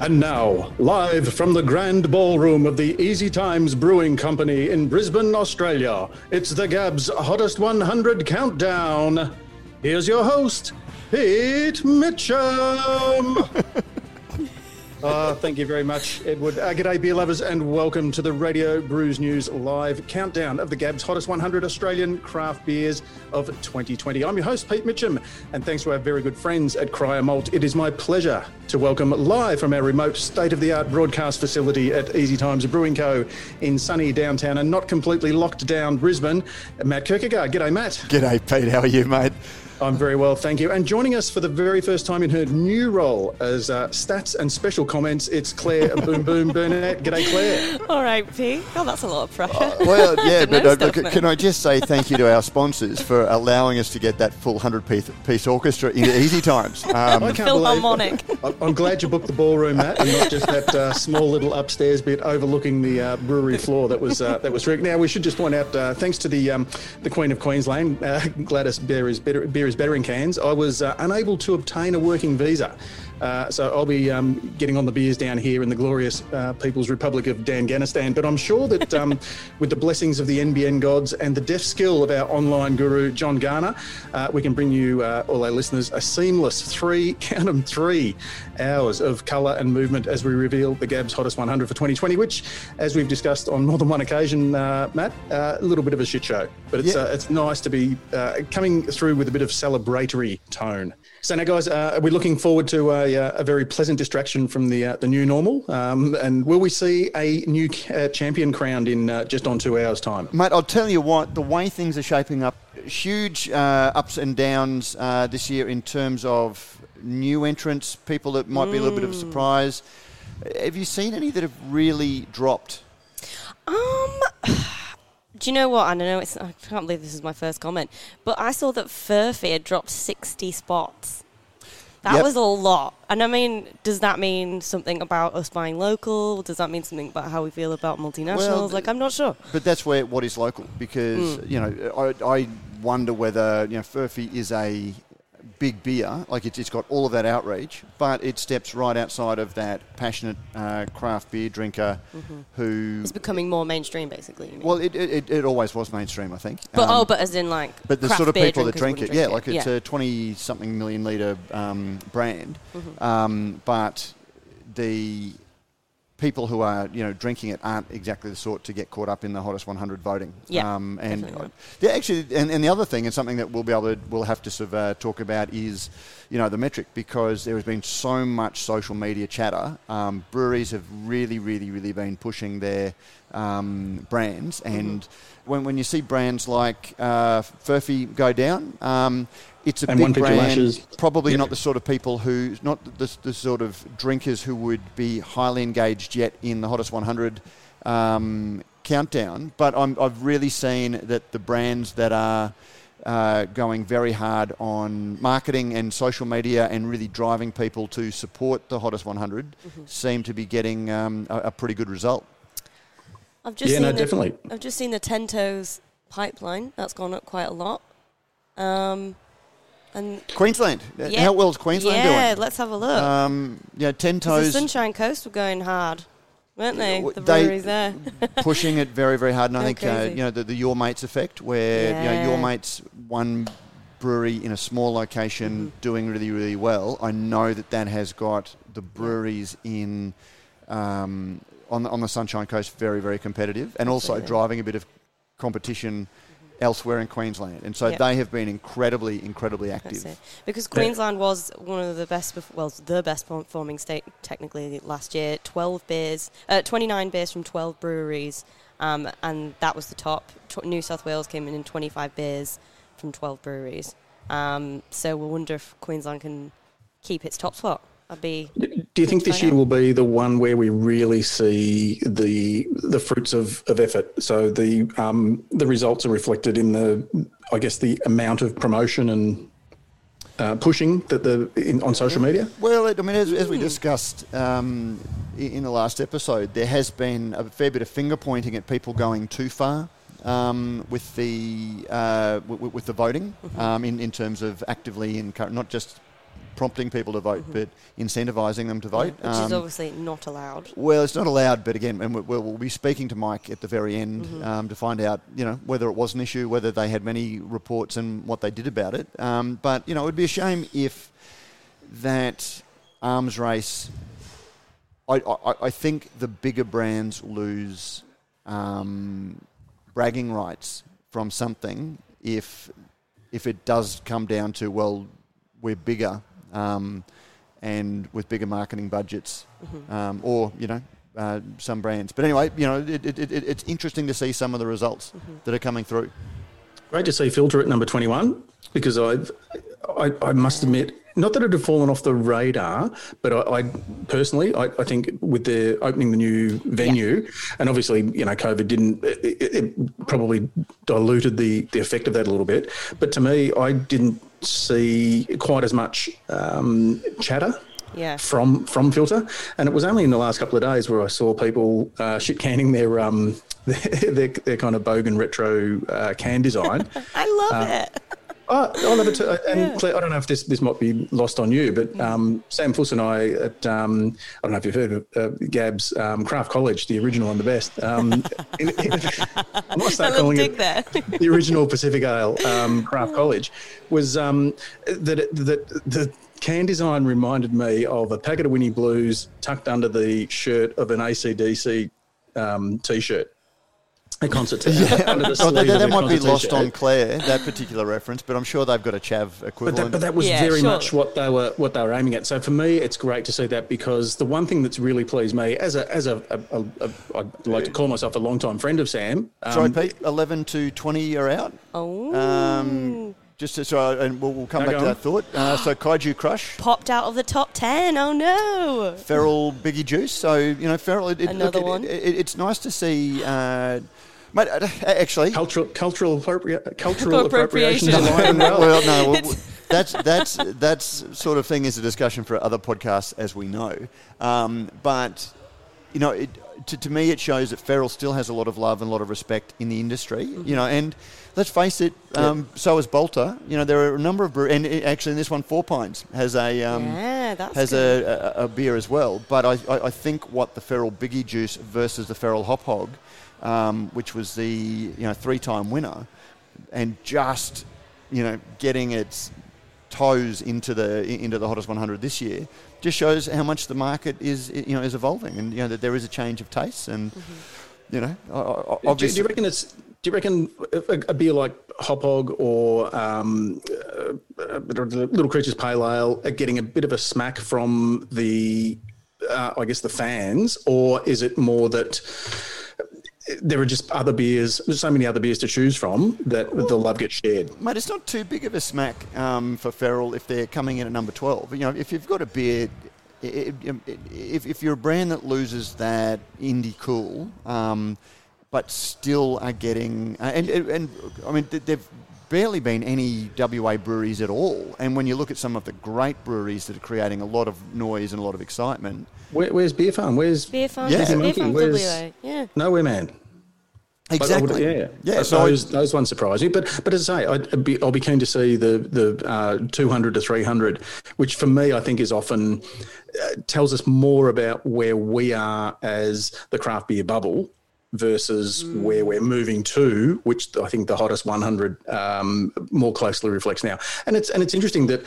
And now, live from the grand ballroom of the Easy Times Brewing Company in Brisbane, Australia, it's the Gabs Hottest 100 Countdown. Here's your host, Pete Mitchum. Uh, thank you very much, Edward. Uh, g'day, beer lovers, and welcome to the Radio Brews News live countdown of the Gab's hottest 100 Australian craft beers of 2020. I'm your host, Pete Mitchum, and thanks to our very good friends at Cryer Malt, it is my pleasure to welcome live from our remote state of the art broadcast facility at Easy Times Brewing Co. in sunny downtown and not completely locked down Brisbane, Matt Kirkegaard. G'day, Matt. G'day, Pete. How are you, mate? I'm very well, thank you. And joining us for the very first time in her new role as uh, stats and special comments, it's Claire Boom Boom Burnett. G'day, Claire. All right, P. Oh, that's a lot of pressure. Uh, well, yeah, but uh, stuff, can I just say thank you to our sponsors for allowing us to get that full 100 piece, piece orchestra in easy times. Um, I Philharmonic. I'm glad you booked the ballroom, Matt, and not just that uh, small little upstairs bit overlooking the uh, brewery floor that was uh, that was rigged. Now, we should just point out, thanks to the um, the Queen of Queensland, Gladys Beer is better. Beer is better in cans. I was uh, unable to obtain a working visa. Uh, so I'll be um, getting on the beers down here in the glorious uh, People's Republic of Danganistan. But I'm sure that um, with the blessings of the NBN gods and the deaf skill of our online guru, John Garner, uh, we can bring you, uh, all our listeners, a seamless three, count them three, hours of colour and movement as we reveal the Gab's Hottest 100 for 2020, which, as we've discussed on more than one occasion, uh, Matt, uh, a little bit of a shit show. But it's, yeah. it's nice to be coming through with a bit of celebratory tone. So now, guys, uh, are we looking forward to a, uh, a very pleasant distraction from the uh, the new normal? Um, and will we see a new uh, champion crowned in uh, just on two hours' time? Mate, I'll tell you what, the way things are shaping up, huge uh, ups and downs this year in terms of new entrants, people that might be a little bit of a mm. surprise. Have you seen any that have really dropped? Um. Do you know what? I don't know it's. I can't believe this is my first comment, but I saw that Furphy had dropped sixty spots. That yep. was a lot. And I mean, does that mean something about us buying local? Does that mean something about how we feel about multinationals? Well, like, I'm not sure. But that's where what is local because mm. you know I, I wonder whether you know Furphy is a big beer, like it's, it's got all of that outreach, but it steps right outside of that passionate uh, craft beer drinker mm-hmm. who is becoming more mainstream, basically. Well, it, it, it, always was mainstream, I think. But um, oh, but as in like, but the sort of people that drink it, yeah, like it's yeah. a twenty-something million liter um, brand, mm-hmm. um, but the people who are you know drinking it aren't exactly the sort to get caught up in the hottest 100 voting. Yeah, um, and uh, yeah, actually, and, and, the other thing, and something that we'll be able to we'll have to sort of uh, talk about is you know the metric because there has been so much social media chatter. Um, breweries have really, really, really been pushing their um, brands, mm-hmm. And when when you see brands like uh, Furphy go down. Um, it's a and big brand. Probably yep. not the sort of people who, not the, the, sort of drinkers who would be highly engaged yet in the hottest 100 um, countdown. But i have really seen that the brands that are uh, going very hard on marketing and social media and really driving people to support the hottest 100 mm-hmm. seem to be getting um, a, a, pretty good result. I've just yeah, seen no, the, definitely. I've just seen the Ten Toes pipeline. That's gone up quite a lot. Um, and Queensland. Yeah. How well is Queensland yeah, doing? Yeah, let's have a look. Um, yeah, ten toes. The Sunshine Coast were going hard, weren't they? The breweries there, pushing it very, very hard. And I think uh, you know the, the, your mates effect, where yeah. you know your mates one brewery in a small location mm-hmm. doing really, really well. I know that that has got the breweries in um, on the, on the Sunshine Coast very, very competitive, and also driving a bit of competition elsewhere in Queensland. And so yep. they have been incredibly, incredibly active. Because Queensland was one of the best, well, the best performing state technically last year. 12 beers, uh, 29 beers from 12 breweries, um, and that was the top. New South Wales came in in 25 beers from 12 breweries. Um, so we'll wonder if Queensland can keep its top spot. I'd be. Do you think this year will be the one where we really see the the fruits of, of effort? So the um, the results are reflected in the, I guess, the amount of promotion and uh, pushing that the in, on social media. Well, I mean, as, as we discussed um, in the last episode, there has been a fair bit of finger pointing at people going too far. Um, with the uh, w- with the voting mm-hmm. um, in in terms of actively and not just prompting people to vote, but incentivising them to vote. Which is Um, obviously not allowed. well, it's not allowed, but again, and we- we'll, we'll be speaking to Mike at the very end Mm-hmm. um, to find out, you know, whether it was an issue, whether they had many reports and what they did about it. Um, but you know, it would be a shame if that arms race. I, I, I think the bigger brands lose um, bragging rights from something if if it does come down to well, we're bigger um, and with bigger marketing budgets, um, or you know. Uh, some brands, but anyway, you know, it, it, it, it's interesting to see some of the results that are coming through. Great to see Philter at number 21 because I've, I, I must admit, not that it had fallen off the radar, but I, I personally, I, I think with the opening the new venue, and obviously, you know, COVID didn't, it, it it probably diluted the, the effect of that a little bit. But to me, I didn't see quite as much um, chatter Yeah. from from Philter, and it was only in the last couple of days where I saw people uh, shit canning their um their, their, their kind of bogan retro uh, can design. I love it. Oh, I love it too. And Claire, I don't know if this, this might be lost on you, but um, Sam Fuss and I at um, I don't know if you've heard of uh, Gab's um, Craft College, the original and the best. Um, in, in, I might start calling it there. the original Pacific Ale um, Craft College was um, that it- that the can design reminded me of a packet of Winnie Blues tucked under the shirt of an ACDC um, t-shirt. A concert t-shirt. under the Well, that, that might be lost t-shirt. on Claire, that particular reference, but I'm sure they've got a Chav But equivalent. that, but that was Yeah, very sure. much what they were what they were aiming at. So for me, it's great to see that because the one thing that's really pleased me as a as a, a, a, a I'd like to call myself a long-time friend of Sam. um, Sorry, Pete, 11 to 20 are out. Oh. Um, just to, so, and we'll, we'll come No, back to on. that thought. Uh, so Kaiju Crush, Popped out of the top 10. Oh no. Feral Biggie Juice. So you know, Feral. It, it, Another look, it- one. It, it, it's nice to see. Uh, mate, uh, actually, cultural cultural appropria- cultural appropriation is Appropriation. alive well. well, no, well, that's that's that's sort of thing is a discussion for other podcasts, as we know. Um, but you know, it, to, to me, it shows that Feral still has a lot of love and a lot of respect in the industry. You know, and let's face it, um, so is Balter. You know, there are a number of brew- and it, actually in this one, Four Pines has a um, yeah, has a, a, a beer as well. But I, I, I think what the Feral Biggie Juice versus the Feral Hop Hog, um, which was the you know three time winner, and just you know getting its toes into the into the hottest 100 this year just shows how much the market is you know is evolving and you know that there is a change of tastes and you know o- o- Do, do you reckon it's? Do you reckon a, a beer like Hop Hog or um, uh, uh, Little Creatures Pale Ale are getting a bit of a smack from the, uh, I guess, the fans, or is it more that there are just other beers, there's so many other beers to choose from that the love gets shared? Mate, it's not too big of a smack um, for Feral if they're coming in at number 12. You know, if you've got a beer, i- i- i- if, if you're a brand that loses that indie cool, um, but still are getting, uh, and, and, and I mean, th- there've barely been any WA breweries at all. And when you look at some of the great breweries that are creating a lot of noise and a lot of excitement, Where, where's Beer Farm? Where's Beer Farm, Yeah. Beer Monkey, Farm where's- WA. Yeah. Nowhere Man? I would- exactly, yeah, yeah. So So I- those, those ones surprise me, but but as I say, I'd be, I'll be keen to see the the uh, 200 to 300, which for me I think is often uh, tells us more about where we are as the craft beer bubble versus where we're moving to, which I think the hottest 100 um, more closely reflects now. And it's and it's interesting that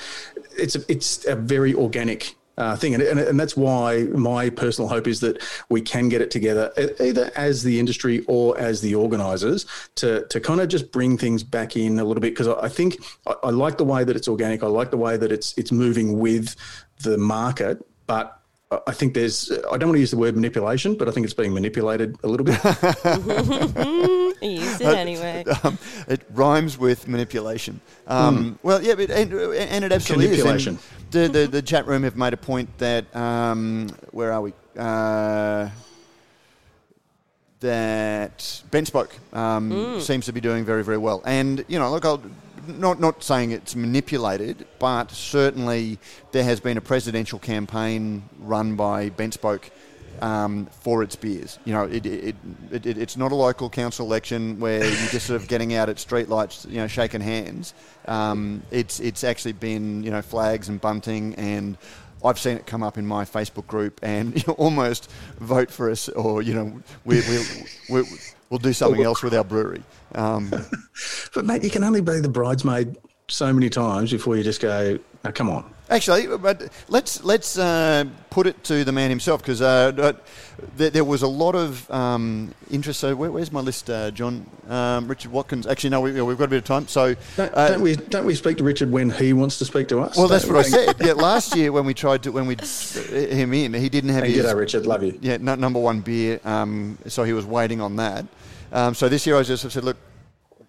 it's a, it's a very organic uh, thing. And, and, and that's why my personal hope is that we can get it together, either as the industry or as the organisers, to, to kind of just bring things back in a little bit. Because I, I think I, I like the way that it's organic. I like the way that it's it's moving with the market, but. I- I think there's, I don't want to use the word manipulation, but I think it's being manipulated a little bit. You used it anyway. um, it rhymes with manipulation. Um, Well, yeah, but, and, and it absolutely is. And Manipulation. The, the, the chat room have made a point that, um, where are we? Uh, that BentSpoke um, seems to be doing very, very well. And, you know, look, I'll, not, not saying it's manipulated, but certainly there has been a presidential campaign run by BentSpoke um, for its beers. You know, it, it, it, it, it's not a local council election where you're just sort of getting out at streetlights, you know, shaking hands. Um, it's it's actually been you know flags and bunting and. I've seen it come up in my Facebook group, and you know, almost vote for us, or you know, we, we, we, we'll do something else with our brewery. Um, but mate, you can only be the bridesmaid so many times before you just go, "Now, come on." Actually, but let's let's uh, put it to the man himself because uh, there, there, was a lot of um, interest. So where, where's my list, uh, John? Um, Richard Watkins. Actually, no, we, have got a bit of time. So don't, uh, don't, we don't we speak to Richard when he wants to speak to us? Well, that's what I said. Yeah, last year when we tried to when we him in, he didn't have hey, his. Richard. Love you. Yeah, number one beer. Um, so he was waiting on that. Um, so this year I just said, look,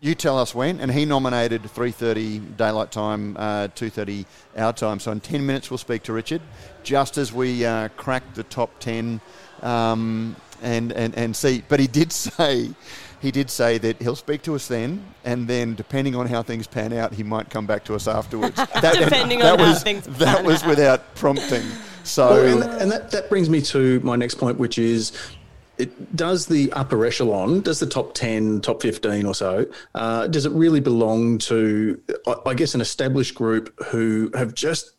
you tell us when, and he nominated 3:30 daylight time, uh, 2:30 our time. So in 10 minutes we'll speak to Richard, just as we uh, crack the top 10 um, and, and and see. But he did say. He did say that he'll speak to us then, and then depending on how things pan out, he might come back to us afterwards. That, depending that on was, how things That was out. without prompting. So, well, and, and that, that brings me to my next point, which is it does the upper echelon, does the top 10, top 15 or so, uh, does it really belong to, I guess, an established group who have just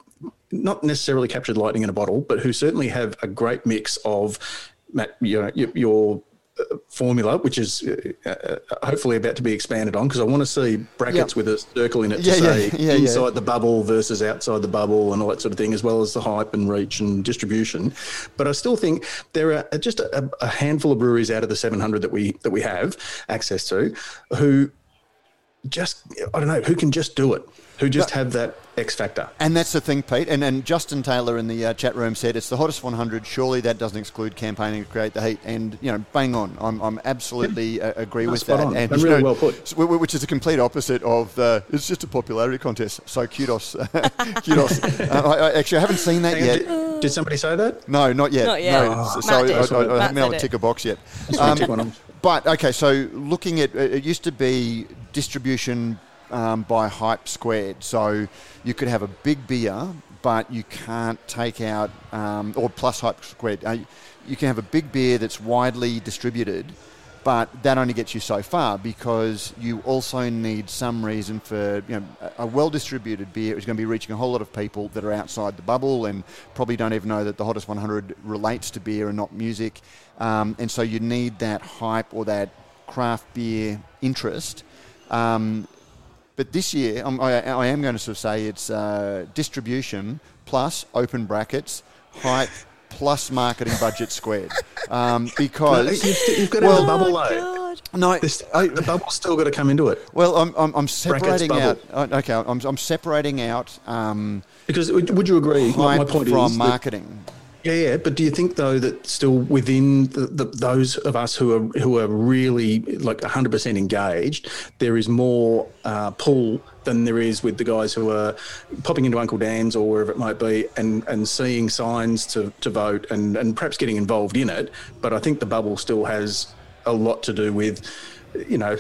not necessarily captured lightning in a bottle, but who certainly have a great mix of you know, your formula, which is uh, uh, hopefully about to be expanded on, because I want to see brackets yep. with a circle in it to yeah, say yeah, yeah, inside the bubble versus outside the bubble and all that sort of thing, as well as the hype and reach and distribution. But I still think there are just a, a handful of breweries out of the 700 that we that we have access to, who just I don't know who can just do it, who just have that X factor. And that's the thing, Pete. And, and Justin Taylor in the uh, chat room said it's the hottest 100. Surely that doesn't exclude campaigning to create the heat. And you know, bang on. I'm, I'm absolutely uh, agree No, with spot that. on. And And really know, well put. s- w- w- Which is a complete opposite of the. It's just a popularity contest. So kudos, kudos. uh, I, I, actually, I haven't seen that Hang on, yet. did, did somebody say that? No, not yet. Not yet. No, Oh. so Matt I. I, I haven't Matt been able to tick a box yet. Um, want to tick one on. but okay, so looking at it used to be distribution um, by hype squared. So you could have a big beer, but you can't take out um, or plus hype squared. Uh, you can have a big beer that's widely distributed, but that only gets you so far because you also need some reason for you know a- well distributed beer is going to be reaching a whole lot of people that are outside the bubble and probably don't even know that the hottest 100 relates to beer and not music, um, and so you need that hype or that craft beer interest. Um, but this year, I'm, I, I am going to sort of say it's uh, distribution plus open brackets, hype plus marketing budget squared. Um, because You've, you've got to Well- have the bubble Oh, though. No, This, I- the bubble's still got to come into it. well, I'm, I'm, I'm separating out. uh, Okay, I'm, I'm separating out um, Because would would you agree? My, my point from is, that- marketing. Yeah, yeah. But do you think though that still within the, the, those of us who are who are really like 100 percent engaged, there is more uh, pull than there is with the guys who are popping into Uncle Dan's or wherever it might be and, and seeing signs to, to vote and, and perhaps getting involved in it. But I think the bubble still has a lot to do with, you know,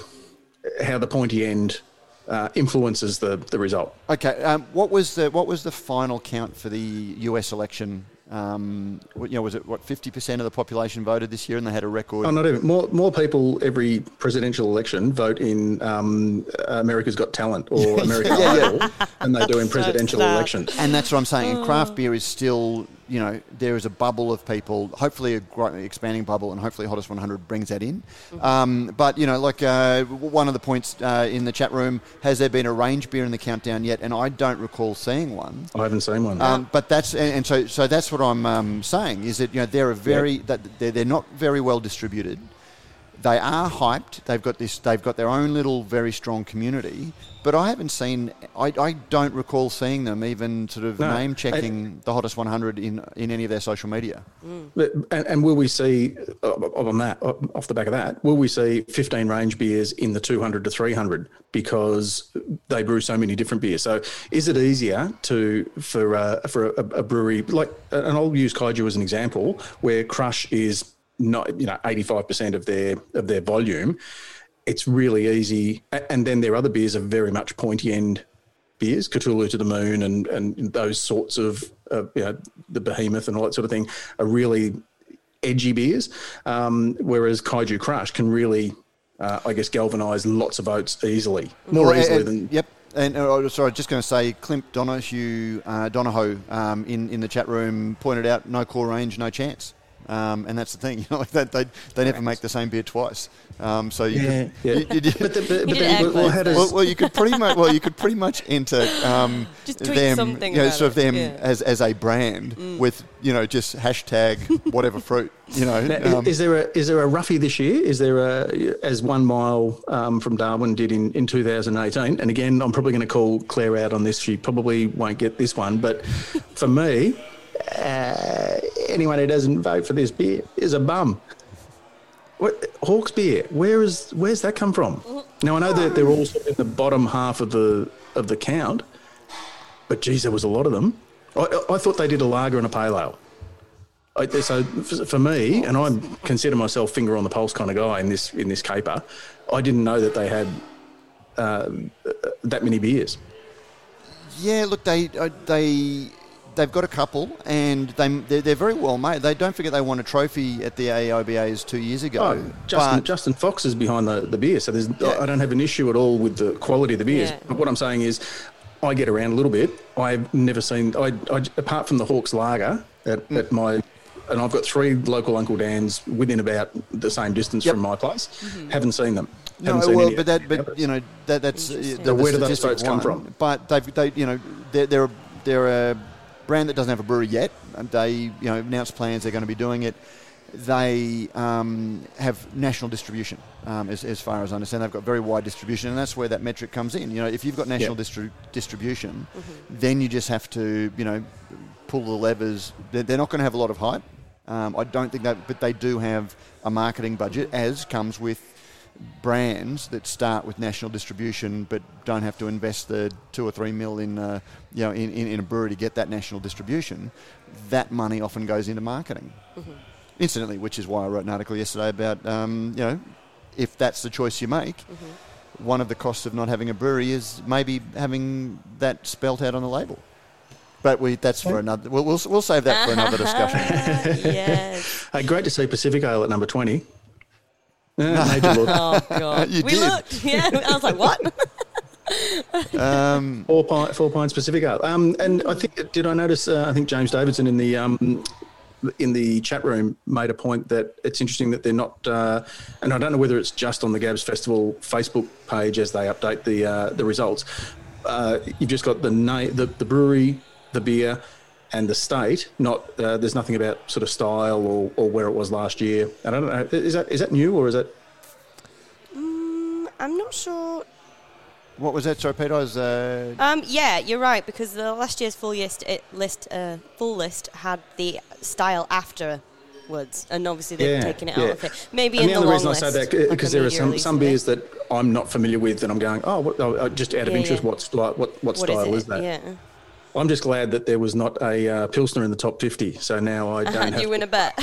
how the pointy end uh, influences the, the result. Okay, um, what was the what was the final count for the U.S. election? Um, you know, was it what fifty percent of the population voted this year, and they had a record? Oh, not even more. More people every presidential election vote in um, America's Got Talent or American Yeah, yeah. Idol than they do in presidential sad. elections. And that's what I'm saying. And craft beer is still, you know, there is a bubble of people, hopefully a gro- expanding bubble, and hopefully Hottest 100 brings that in. Um, but, you know, like uh, one of the points uh, in the chat room, has there been a range beer in the countdown yet? And I don't recall seeing one. I haven't seen one. Um, but that's and, and so so that's what I'm um, saying is that you know they're a very that they're, they're not very well distributed. They are hyped. They've got this. They've got their own little very strong community. But I haven't seen. I, I don't recall seeing them even sort of No. name checking the hottest 100 in in any of their social media. But, and, and will we see uh, on that uh, off the back of that? Will we see 15 range beers in the 200 to 300 because they brew so many different beers? So is it easier to for uh, for a, a brewery like and I'll use Kaiju as an example where Crush is not you know 85% of their of their volume. It's really easy, and then their other beers are very much pointy end beers, Cthulhu to the Moon, and and those sorts of uh, you know the Behemoth and all that sort of thing are really edgy beers, um, whereas Kaiju Crush can really, uh, I guess, galvanise lots of votes easily, more Well, easily and- than. Yep. And uh, sorry, just going to say, Clint Donohue, uh, Donahoe um, in in the chat room pointed out no core range, no chance. Um, and that's the thing, you know, like they, they, they never make the same beer twice. Um, so you Yeah, could, yeah. you- you- But, the, but, but then, well, how does well, well, you could pretty much well, you could pretty much enter um, Just tweet them, something you know, about sort of it, them yeah. Mm. as, as a brand with you know just hashtag whatever fruit, you know. Now, um, is there a is there a roughie this year? Is there a as one mile um, from Darwin did in, in 2018? And again, I'm probably going to call Claire out on this. She probably won't get this one, but for me, uh, anyone who doesn't vote for this beer is a bum. What Hawke's beer? Where is where's that come from? Now I know that they're all in the bottom half of the of the count, but geez, there was a lot of them. I, I thought they did a lager and a pale ale. I, so for me, and I consider myself finger on the pulse kind of guy in this in this caper, I didn't know that they had uh, that many beers. Yeah, look, they uh, they they've got a couple, and they they're, they're very well made. They don't forget they won a trophy at the AIBAs two years ago. Oh, Justin, Justin Fox is behind the, the beer, so there's Yeah. I don't have an issue at all with the quality of the beers. Yeah. But what I'm saying is, I get around a little bit. I've never seen, I, I apart from the Hawke's Lager at, Mm. at my, and I've got three local Uncle Dan's within about the same distance Yep. from my place. Haven't seen them. No, Haven't seen well, any but that, but you know, that that's uh, the, where do those statistic votes come from? But they've, they, you know, they're they're they're a brand that doesn't have a brewery yet. They, you know, announced plans they're going to be doing it. They um, have national distribution, um, as, as far as I understand. They've got very wide distribution, and that's where that metric comes in. You know, if you've got national Yep. distri- distribution, then you just have to, you know, pull the levers. They're, they're not going to have a lot of hype. Um, I don't think that, but they do have a marketing budget, as comes with brands that start with national distribution but don't have to invest the two or three mil in, uh, you know, in, in, in a brewery to get that national distribution, that money often goes into marketing. Incidentally, which is why I wrote an article yesterday about, um, you know, if that's the choice you make, one of the costs of not having a brewery is maybe having that spelt out on the label. But we, that's for another. We'll, we'll, we'll save that for another discussion. yes. Hey, great to see Pacific Ale at number 20. Major look. Oh god. You we did. looked. Yeah. I was like, what? Um, Four pine, four pines Pacific Ale. Um, and I think did I notice? Uh, I think James Davidson in the um, in the chat room made a point that it's interesting that they're not. Uh, and I don't know whether it's just on the Gabs Festival Facebook page as they update the uh, the results. Uh, you've just got the name, the, the brewery, the beer, and the state. Not uh, there's nothing about sort of style or, or where it was last year. And I don't know. Is that is that new or is that? Mm, I'm not sure. what was that? Sorry, Peter. I was, uh, Um, yeah, you're right because the last year's full list, it, list, uh, full list had the style afterwards, and obviously they've Yeah, taken it yeah. out of it. Maybe and in the the only long reason I say that because a there are some some beers that I'm not familiar with, and I'm going, oh, what, oh just out of Yeah, interest, yeah. what style, what what What is style it? is that? I'm just glad that there was not a uh, pilsner in the top 50, so now I don't have you win to a bet.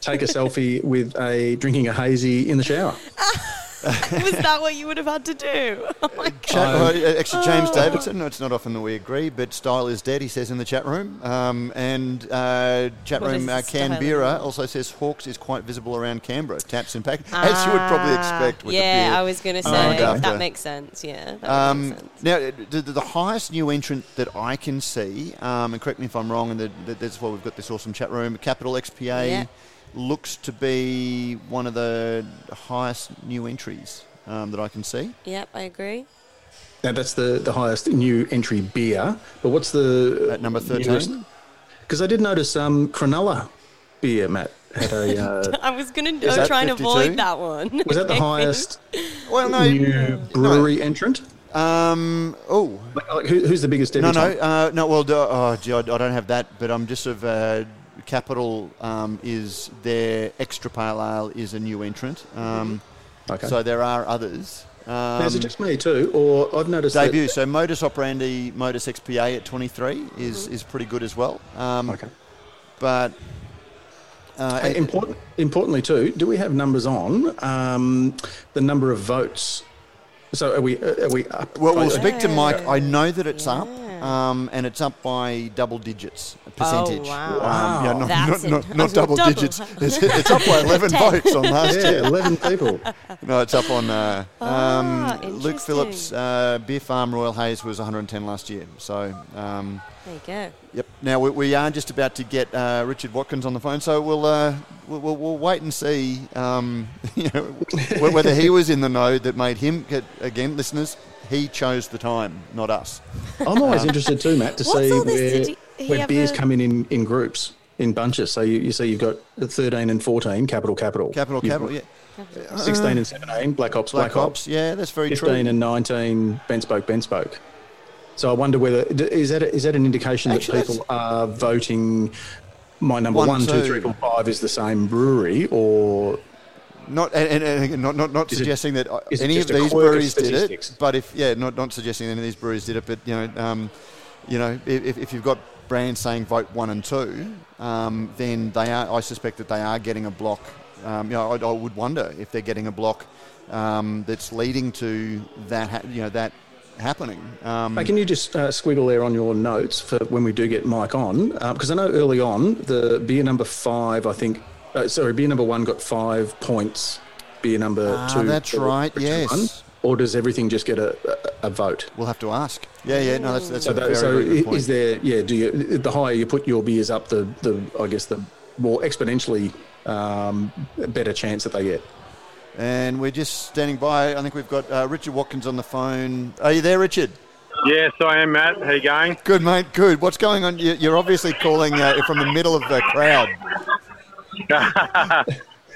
take a selfie with a drinking a hazy in the shower. Was that what you would have had to do? Oh my god! Well, actually, James Davidson. It's not often that we agree, but style is dead. He says in the chat room, um, and uh, chat What room uh. Canberra also says Hawke's is quite visible around Canberra. Taps and pack, as you would probably expect. With Ah, yeah, I was going to Oh, say okay. that makes sense. Yeah. Um, make sense. now, the, the, the highest new entrant that I can see, um, and correct me if I'm wrong, and the, the, that's why we've got this awesome chat room. Capital XPA Yeah. Looks to be one of the highest new entries um, that I can see. Yep, I agree. Now that's the, the highest new entry beer, but what's the At number 13? Because I did notice um, Cronulla beer, Matt had a. Uh, I was going to that try and avoid that one. was that the highest Well, no. new brewery entrant? Um, oh, Like, like, who, who's the biggest No, debutant? no, uh, no. Well, do- oh, gee, I, I don't have that, but I'm just sort of. Capital um, is their extra pale ale is a new entrant. Um, Okay. So there are others. Um, Now, is it just me too, or I've noticed that- debut? So Modus Operandi, Modus XPA at 23 is is pretty good as well. Um, Okay. But uh, Hey, important, importantly, too, do we have numbers on um, the number of votes? So are we? Are we up? Well, we'll speak to Mike. I know that it's up, Yeah. Um, and it's up by double digits. percentage. Oh, wow. Um, yeah, not, That's not, not, in- not double, double. digits. It's, it's up by 11 Ten. votes on last Yeah, year. 11 people. No, it's up on. Uh, um, Luke. Phillips, uh, Beer Farm Royal Hayes was 110 last year. So, um, There you go. yep. Now we, we are just about to get uh, Richard Watkins on the phone, so we'll uh, we'll, we'll, we'll wait and see. Um, you know, whether he was in the know that made him get again, listeners. He chose the time, not us. I'm always um, interested too, Matt, to see where, he- he where have beers a- come in, in in groups, in bunches. So you, you see you've got 13 and 14, capital, capital. Capital, You've capital, yeah. 16 and 17, Black Hops, Black, Black, Ops, yeah, that's very 15 true. and 19, BentSpoke, Ben Spoke. So I wonder whether is that is that an indication Actually, that people are voting? My number One, one, two, two. three, four, five is the same brewery, or Not and, and, and not not, not Is it- suggesting that uh, is it any of these quirk of breweries did it, but if yeah, not not suggesting any of these breweries did it, but you know, um, you know, if, if you've got brands saying vote one and two, um, then they are. I suspect that they are getting a block. Um, you know, I, I would wonder if they're getting a block um, that's leading to that. Ha- you know that happening. Um, Hey, can you just uh, squiggle there on your notes for when we do get Mike on? Because I know early on, the beer number five, I think, uh, sorry, beer number one got five points. Beer number Ah, two. that's right, yes. one. Or does everything just get a, a, a vote? we'll have to ask. Yeah, yeah. No, that's that's So, a that, very, so very good i- point. is there? Yeah. Do you? The higher you put your beers up, the the I guess the more exponentially um, better chance that they get. And we're just standing by. I think we've got uh, Richard Watkins on the phone. Are you there, Richard? Yes, I am, Matt. How you going? Good, mate. Good. What's going on? You- You're obviously calling uh, from the middle of the crowd.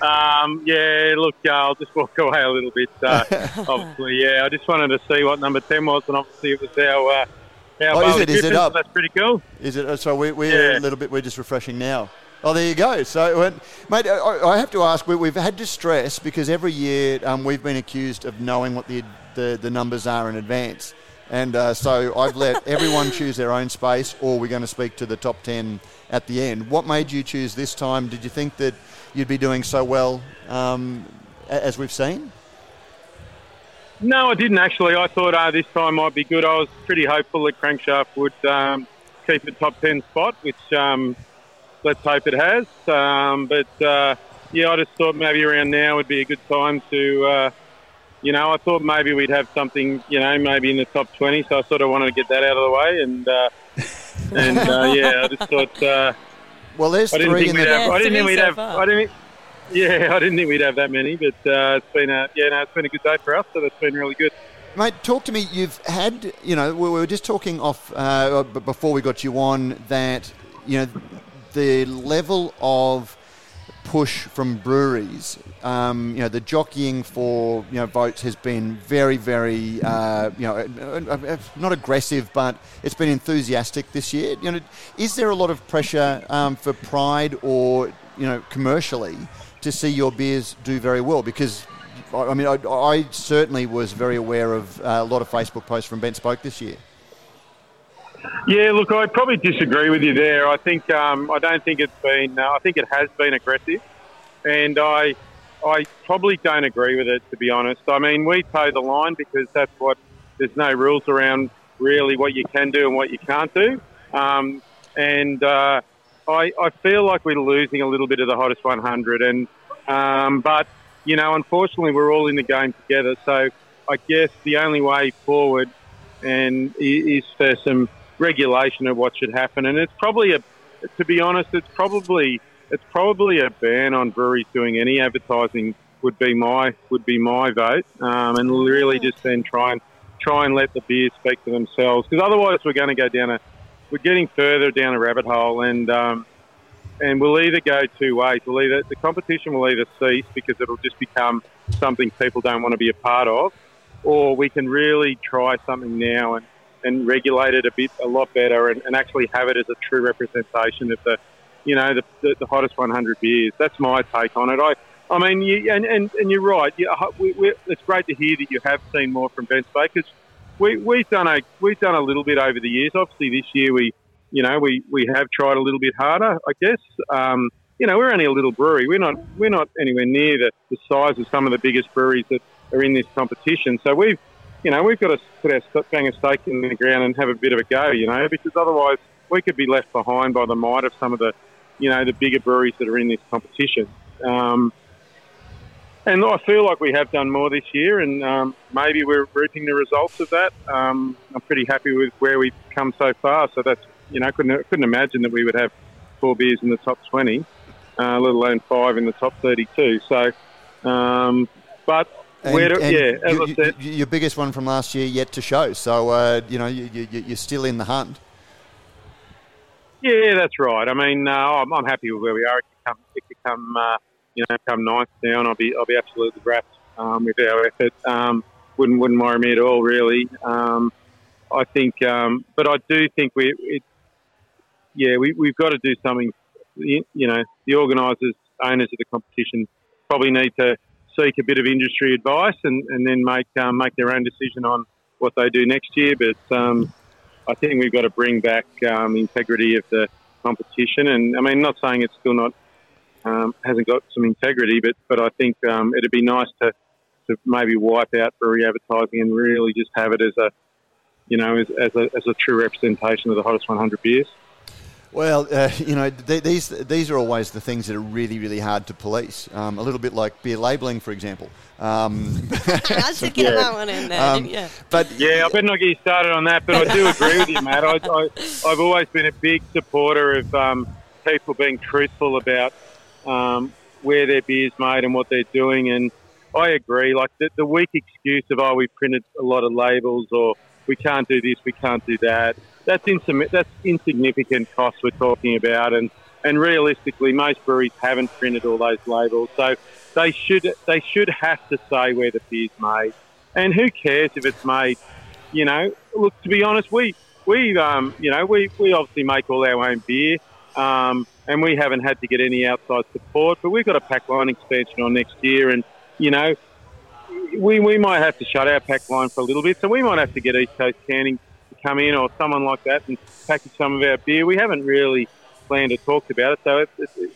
Um, yeah, look, uh, I'll just walk away a little bit. Uh, obviously, yeah, I just wanted to see what number 10 was, and obviously it was our, uh, our Oh, is it? Is it up? so That's pretty cool. Is it? uh, So we, we're Yeah. a little bit. We're just refreshing now. Oh, there you go. So, uh, mate, I, I have to ask. We, we've had distress because every year um, we've been accused of knowing what the the, the numbers are in advance, and uh, so I've let everyone choose their own space, or we're going to speak to the top ten at the end. What made you choose this time? Did you think that you'd be doing so well um, as we've seen? No, I didn't actually. I thought uh, this time might be good. I was pretty hopeful that Crankshaft would um, keep a top 10 spot, which um, let's hope it has. Um, but uh, yeah, I just thought maybe around now would be a good time to, uh, you know, I thought maybe we'd have something, you know, maybe in the top 20. So I sort of wanted to get that out of the way. And, uh, and uh, yeah, I just thought. Uh, Well, there's I didn't three think in we'd the. have. Yeah, I didn't think we'd so have. far. I didn't. Yeah, I didn't think we'd have that many, but uh, it's been a yeah, no, it's been a good day for us. So that's been really good. Mate, talk to me. You've had, you know, we were just talking off uh, before we got you on that, you know, the level of push from breweries, um, you know, the jockeying for you know votes has been very, very, uh, you know, uh, uh, uh, not aggressive, but it's been enthusiastic this year. You know, is there a lot of pressure um, for Pride or you know commercially to see your beers do very well? Because I mean, I, I certainly was very aware of a lot of Facebook posts from BentSpoke this year. Yeah, look, I probably disagree with you there. I think um, I don't think it's been. Uh, I think it has been aggressive, and I I probably don't agree with it to be honest. I mean, we toe the line because that's what there's no rules around really what you can do and what you can't do, um, and uh, I I feel like we're losing a little bit of the hottest 100, and um, but you know, unfortunately, we're all in the game together. So I guess the only way forward and is for some regulation of what should happen. And it's probably a, to be honest, it's probably it's probably a ban on breweries doing any advertising would be my would be my vote, um, and really just then try and try and let the beers speak for themselves because otherwise we're going to go down a we're getting further down a rabbit hole and. Um, and we'll either go two ways. We'll either the competition will either cease because it'll just become something people don't want to be a part of, or we can really try something now and, and regulate it a bit a lot better and, and actually have it as a true representation of the you know the, the, the hottest 100 beers. That's my take on it. I I mean, you, and, and, and you're right. We, it's great to hear that you have seen more from Ben Bakers. We, we've done a we've done a little bit over the years. Obviously, this year we you know, we, we have tried a little bit harder, I guess. Um, you know, we're only a little brewery. We're not we're not anywhere near the, the size of some of the biggest breweries that are in this competition. So we've, you know, we've got to put our bang a stake in the ground and have a bit of a go, you know, because otherwise we could be left behind by the might of some of the, you know, the bigger breweries that are in this competition. Um, and I feel like we have done more this year, and um, maybe we're reaping the results of that. Um, I'm pretty happy with where we've come so far. So that's you know, couldn't couldn't imagine that we would have four beers in the top 20, uh, let alone five in the top 32. So, um, but and, where and yeah, you, you, your biggest one from last year yet to show. So uh, you know you, you, you're still in the hunt. Yeah, that's right. I mean, uh, I'm, I'm happy with where we are. It could come, it could come uh, you know, come ninth down. I'll be, I'll be absolutely wrapped um, with our effort. Um, wouldn't, wouldn't worry me at all, really. Um, I think, um, but I do think we, it, yeah, we, we've got to do something. You know, the organisers, owners of the competition, probably need to seek a bit of industry advice and, and then make um, make their own decision on what they do next year. But um, I think we've got to bring back um, integrity of the competition. And I mean, not saying it's still not um, hasn't got some integrity, but but I think um, it'd be nice to to maybe wipe out brewery advertising and really just have it as a you know as, as a as a true representation of the hottest 100 beers. Well, uh, you know, th- these these are always the things that are really, really hard to police. Um, a little bit like beer labelling, for example. Um, I was thinking yeah. that one in there, um, yeah. But yeah, I better not get you started on that. But I do agree with you, Matt. I, I, have always been a big supporter of um, people being truthful about um, where their beer's made and what they're doing. And I agree. Like the, the weak excuse of oh, we printed a lot of labels or we can't do this, we can't do that that's, that's insignificant costs we're talking about, and, and realistically, most breweries haven't printed all those labels, so they should they should have to say where the beer's made. And who cares if it's made? You know, look to be honest, we we um, you know we, we obviously make all our own beer, um, and we haven't had to get any outside support. But we've got a pack line expansion on next year, and you know we, we might have to shut our pack line for a little bit. So we might have to get East Coast Canning come in or someone like that and package some of our beer. We haven't really planned or talked about it, so it's, it's,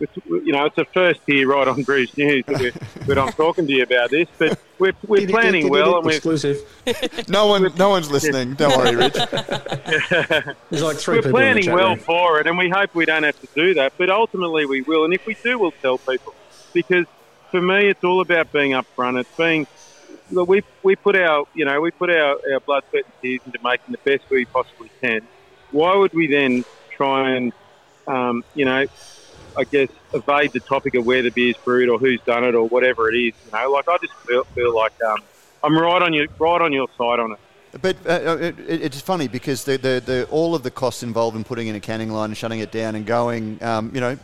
it's you know it's a first here right on Brews News that, that I'm talking to you about this. But we're, we're planning well, and we're exclusive. no one, no one's listening. Don't worry, Rich. There's like three. We're planning well room. for it, and we hope we don't have to do that. But ultimately, we will, and if we do, we'll tell people because for me, it's all about being upfront. It's being look, we we put our you know we put our, our blood, sweat, and tears into making the best we possibly can. Why would we then try and um, you know I guess evade the topic of where the beer's brewed or who's done it or whatever it is? You know, like I just feel, feel like um, I'm right on your right on your side on it. But uh, uh it, it's funny because the, the, the, all of the costs involved in putting in a canning line and shutting it down and going, um, you know,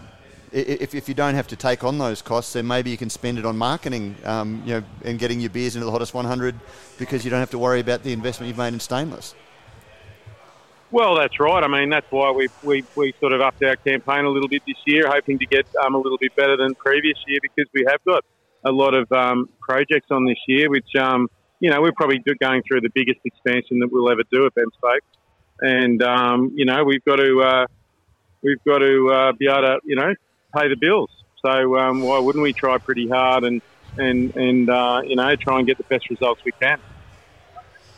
if, if you don't have to take on those costs, then maybe you can spend it on marketing, um, you know, and getting your beers into the hottest 100 because you don't have to worry about the investment you've made in stainless. Well, that's right. I mean, that's why we, we, we sort of upped our campaign a little bit this year, hoping to get um, a little bit better than previous year because we have got a lot of um, projects on this year, which, um, you know, we're probably going through the biggest expansion that we'll ever do at Ben And, um, you know, we've got to, uh, we've got to uh, be able to, you know, pay the bills. So um, why wouldn't we try pretty hard and and and uh, you know try and get the best results we can?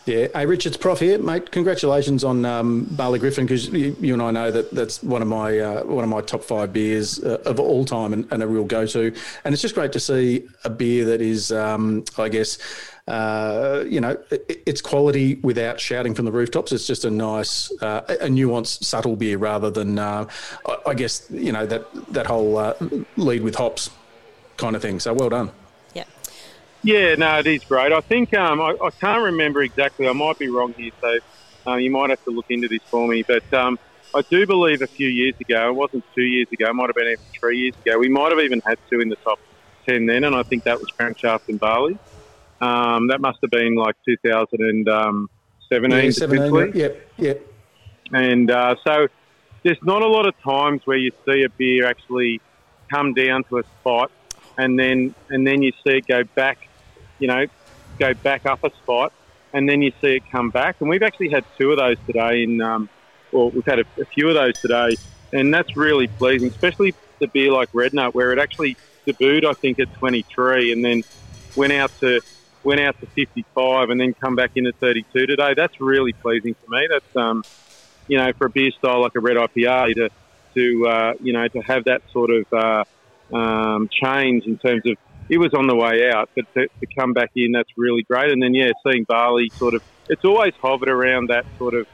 Yeah, hey Richard's Prof here, mate. Congratulations on um, Barley Griffin because you, you, and I know that that's one of my uh, one of my top five beers uh, of all time and, and a real go to. And it's just great to see a beer that is, um, I guess, uh, you know, it, it's quality without shouting from the rooftops. It's just a nice, uh, a nuanced, subtle beer rather than, uh, I, I, guess, you know, that that whole uh, lead with hops kind of thing. So well done. Yeah. Yeah, no, it is great. I think um, I, I, can't remember exactly. I might be wrong here, so uh, you might have to look into this for me. But um, I do believe a few years ago, it wasn't two years ago, it might have been even three years ago, we might have even had two in the top 10 then, and I think that was Crankshaft and Barley. Um, that must have been like 2017. Yeah, 17, yep, yep. And uh, so there's not a lot of times where you see a beer actually come down to a spot and then and then you see it go back, you know, go back up a spot, and then you see it come back. And we've actually had two of those today. In um, well, we've had a, a few of those today, and that's really pleasing, especially the beer like Red Nut, where it actually debuted, I think, at 23, and then went out to went out to 55 and then come back in at 32 today. That's really pleasing for me. That's um, you know, for a beer style like a red IPA to, to uh, you know, to have that sort of uh, um, change in terms of it was on the way out, but to, to come back in, that's really great. And then, yeah, seeing barley sort of, it's always hovered around that sort of,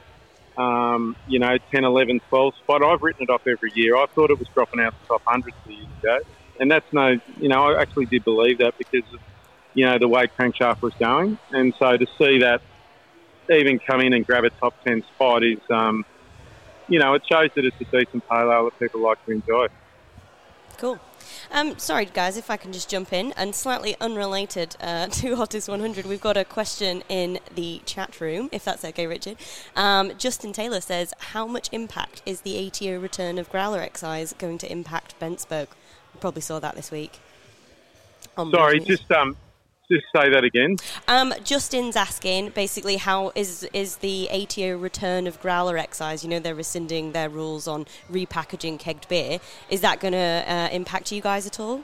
um, you know, 10, 11, 12 spot. I've written it off every year. I thought it was dropping out the top hundreds two years ago. And that's no, you know, I actually did believe that because of, you know, the way Crankshaft was going. And so to see that even come in and grab a top 10 spot is, um, you know, it shows that it's a decent pale that people like to enjoy. Cool. Um, sorry, guys, if I can just jump in and slightly unrelated uh, to Hottest 100, we've got a question in the chat room, if that's okay, Richard. Um, Justin Taylor says, "How much impact is the ATO return of growler excise going to impact BentSpoke?" We probably saw that this week. Sorry, just um, just say that again. Um, Justin's asking basically how is is the ATO return of growler excise? You know they're rescinding their rules on repackaging kegged beer. Is that going to uh, impact you guys at all?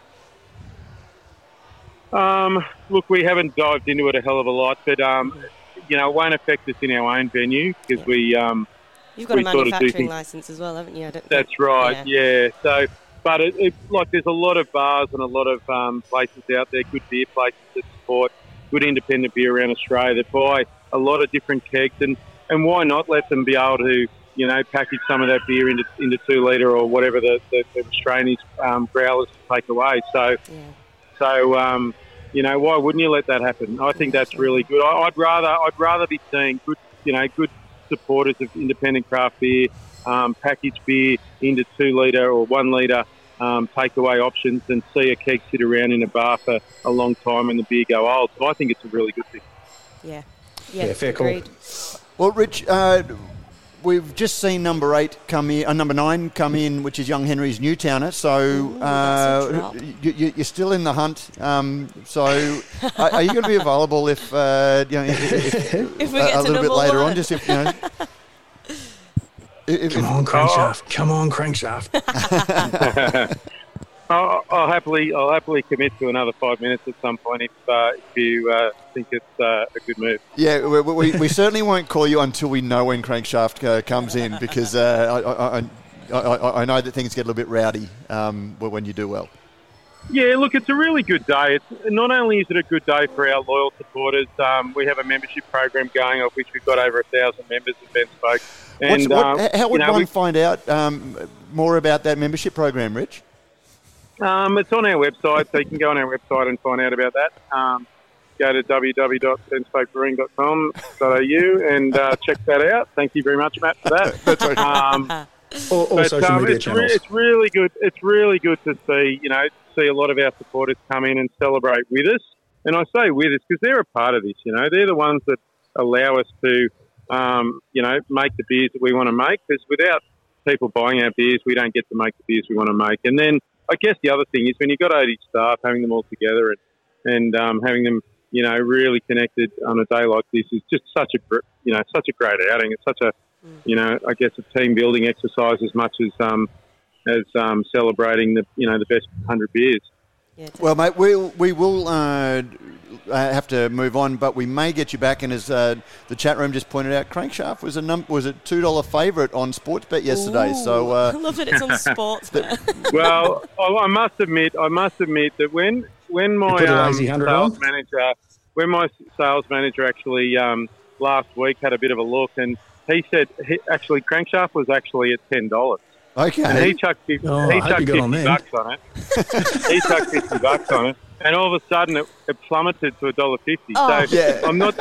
Um, look, we haven't dived into it a hell of a lot, but um, you know, it won't affect us in our own venue because yeah. we. Um, You've got a manufacturing license as well, haven't you? That's right. Yeah. yeah. So, but it, it, like, there's a lot of bars and a lot of um, places out there, good beer places that support good independent beer around Australia that buy a lot of different kegs, and and why not let them be able to you know, package some of that beer into, into two litre or whatever the, the, the Australians um, growlers take away. So, yeah. so um, you know, why wouldn't you let that happen? I think that's really good. I, would rather I'd rather be seeing good, you know, good supporters of independent craft beer, um, packaged beer into two litre or one litre um, takeaway options than see a keg sit around in a bar for a long time and the beer go old. So I think it's a really good thing. Yeah. Yeah, yeah fair agreed. call. Well, Rich, uh, we've just seen number eight come in, uh, number nine come in, which is Young Henry's Newtowner. So Ooh, uh, you, are still in the hunt. Um, so are, are, you going to be available if uh, you know if, if, if we get a, a little bit later one. on? Just if you know. If, Come on, crankshaft! Oh. Come on, crankshaft! I'll, I'll, happily, I'll happily commit to another five minutes at some point if, uh, if you uh, think it's uh, a good move. Yeah, we, we, we, certainly won't call you until we know when Crankshaft uh, comes in because uh, I, I, I, I, know that things get a little bit rowdy um, when you do well. Yeah, look, it's a really good day. It's not only is it a good day for our loyal supporters. Um, we have a membership program going, of which we've got over a thousand members of Ben Spoke. And, what, how would you know, one find out um, more about that membership program, Rich? Um, it's on our website, so you can go on our website and find out about that. Um, go to www.bentspokebrewing.com.au and uh, check that out. Thank you very much, Matt, for that. That's okay. Um, all, all but, social um, media it's channels. Re- it's really good. It's really good to see, you know, see a lot of our supporters come in and celebrate with us. And I say with us because they're a part of this. You know, they're the ones that allow us to, um, you know, make the beers that we want to make. Because without people buying our beers, we don't get to make the beers we want to make. And then I guess the other thing is when you've got 80 staff, having them all together and, and um, having them, you know, really connected on a day like this is just such a, you know, such a great outing. It's such a, you know, I guess a team building exercise as much as um, as um, celebrating the, you know, the best hundred beers. Yeah, well, mate, we we will uh, have to move on, but we may get you back. And as uh, the chat room just pointed out, Crankshaft was a num- was a two dollar favourite on Sportsbet yesterday. Ooh, so uh, I love that it's on Sportsbet. well, I must admit, I must admit that when when my um, sales on? manager when my sales manager actually um, last week had a bit of a look, and he said he, actually Crankshaft was actually at ten dollars. Okay. And he chucked, 50, oh, he chucked 50 on bucks on it. he chucked 50 bucks on it and all of a sudden it, it plummeted to a dollar fifty. Oh. So yeah. I'm not,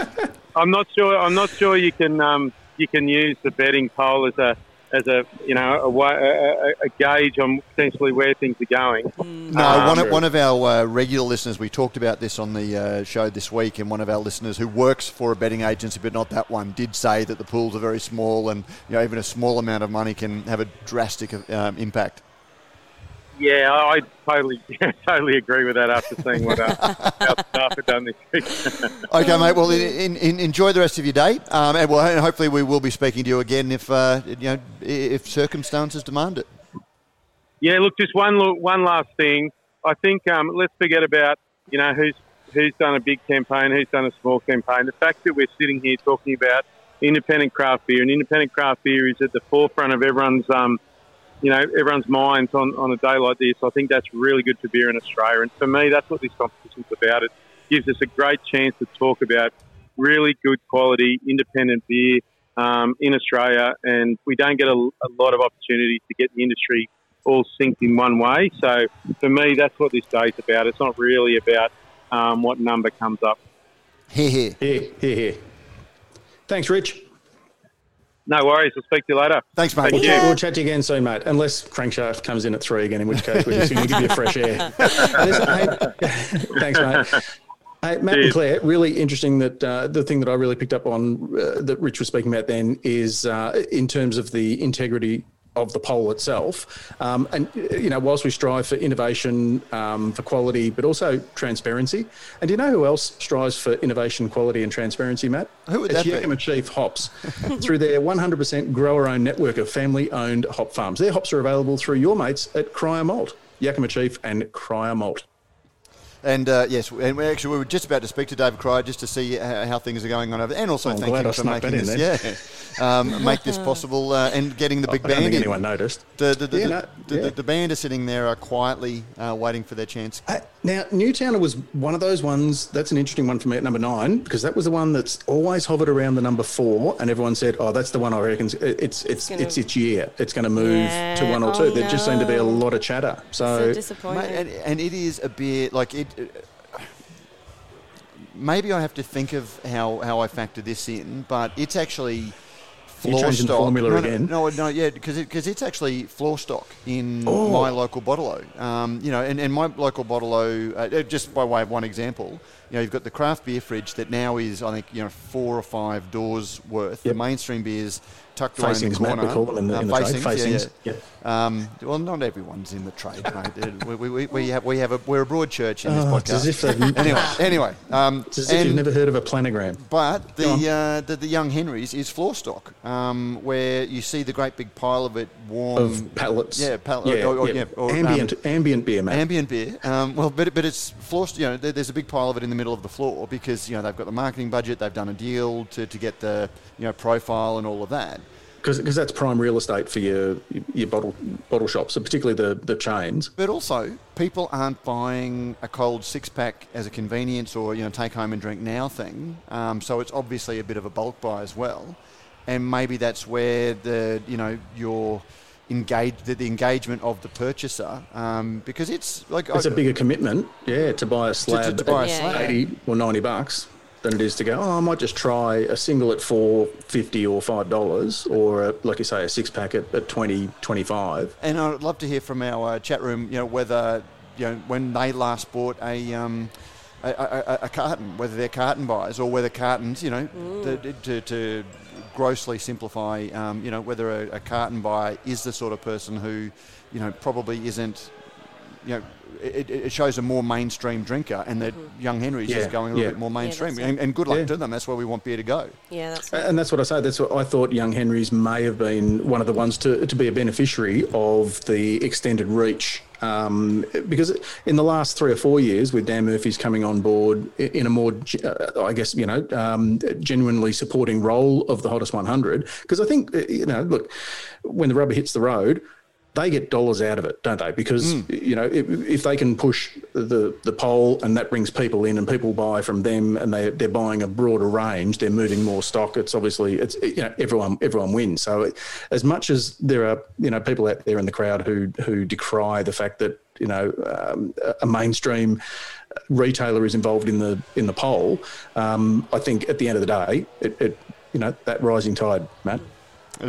I'm not sure, I'm not sure you can, um, you can use the betting poll as a, as a, you know, a, a, a gauge on potentially where things are going. Mm. No, um, one, of, one of our uh, regular listeners, we talked about this on the uh, show this week, and one of our listeners who works for a betting agency, but not that one, did say that the pools are very small, and you know, even a small amount of money can have a drastic um, impact. Yeah, I totally, totally agree with that after seeing what our, our staff have done this week. okay, mate. Well, in, in, enjoy the rest of your day, um, and, well, hopefully we will be speaking to you again if uh, you know if circumstances demand it. Yeah, look, just one one last thing. I think um, let's forget about you know who's who's done a big campaign, who's done a small campaign. The fact that we're sitting here talking about independent craft beer, and independent craft beer is at the forefront of everyone's, um, you know, everyone's minds on, on a day like this. I think that's really good for beer in Australia, and for me, that's what this competition's about. It gives us a great chance to talk about really good quality independent beer um, in Australia, and we don't get a, a lot of opportunities to get the industry all synced in one way. So for me, that's what this day's about. It's not really about um, what number comes up. Here, here. Here, here, here. Thanks, Rich. No worries. I'll speak to you later. Thanks, mate. Thank We'll you. We'll chat to you again soon, mate. Unless Crankshaft comes in at three again, in which case we're just going to give you a fresh air. Thanks, mate. Hey, Matt and Cheers. Claire, really interesting that uh, the thing that I really picked up on uh, that Rich was speaking about then is uh, in terms of the integrity of the poll itself. Um, and, you know, whilst we strive for innovation, um, for quality, but also transparency. And do you know who else strives for innovation, quality, and transparency, Matt? Who would it's that be? Yakima Chief Hops through their 100% grower owned network of family owned hop farms. Their hops are available through your mates at Cryer Malt, Yakima Chief and Cryer Malt. And uh, yes, and we actually we were just about to speak to David Cryer just to see how, how things are going on over there, and also Oh, thank you for making in this, yeah, um, make this possible uh, and getting the big I don't band think in. anyone noticed. The, the, the, Yeah, the, no, the, yeah. the, the band are sitting there uh, quietly uh, waiting for their chance. Uh, now, Newtowner was one of those ones. That's an interesting one for me at number nine because that was the one that's always hovered around the number four, and everyone said, "Oh, that's the one I reckon it's it's gonna- it's its year. It's going to move to one or Oh, two." There just seemed to be a lot of chatter. So So, disappointing. Mate, and, and it is a bit like it. Uh, maybe I have to think of how, how I factor this in, but it's actually floor the stock. formula no, again? No, no, no yeah, because it, cause it's actually floor stock in Oh. my local bottle Um, you know, and, and my local bottle uh, just by way of one example, you know, you've got the craft beer fridge that now is, I think, you know, four or five doors worth. Yep. The mainstream beers tucked away in facings, the Matt, we call them in the, Uh, in the trade. facings, yeah, Facings. yeah. Um, well, not everyone's in the trade, mate. we, we, we, we have we have a we're a broad church in this Oh, it's podcast. as if anyway, anyway, um, it's as if and- you've never heard of a planogram. but the, uh, the the young Henrys is floor stock, um, where you see the great big pile of it warm Of pallets, yeah, pal- yeah, or- or- yeah. yeah, or, um, ambient, ambient beer, Matt. ambient beer. Um, well, but but it's floor. You know, there, there's a big pile of it in the middle of the floor because you know they've got the marketing budget, they've done a deal to, to get the you know profile and all of that. Because that's prime real estate for your your bottle bottle shops, so particularly the the chains. But also, people aren't buying a cold six pack as a convenience or you know take home and drink now thing. Um, so it's obviously a bit of a bulk buy as well, and maybe that's where the you know your engage the, the engagement of the purchaser um, because it's like It's I- a bigger commitment, yeah, to buy a slab to buy a slab. eighty or ninety bucks than it is to go. Oh, I might just try a single at four fifty or five dollars, or a, like you say, a six pack at, at 20, 25. And I'd love to hear from our uh, chat room, you know, whether you know when they last bought a. Um, a, a, a carton, whether they're carton buyers or whether cartons, you know, the, to, to grossly simplify, um, you know, whether a, a carton buyer is the sort of person who, you know, probably isn't, you know, it, it shows a more mainstream drinker, and that young Henry's Yeah, is going a little yeah. bit more mainstream. that's it. and, and good luck Yeah. to them. That's where we want beer to go. Yeah, that's it. And that's what I say. That's what I thought. Young Henry's may have been one of the ones to, to be a beneficiary of the extended reach. Um, because in the last three or four years, with Dan Murphy's coming on board in a more, uh, I guess, you know, um, genuinely supporting role of the hottest 100, because I think, uh, you know, look, when the rubber hits the road, they get dollars out of it, don't they? Because you know, if, if they can push the the poll and that brings people in and people buy from them and they they're buying a broader range, they're moving more stock. It's obviously it's you know everyone everyone wins. So as much as there are you know people out there in the crowd who who decry the fact that you know um, a mainstream retailer is involved in the in the poll, um, I think at the end of the day, it, it you know that rising tide, Matt. I,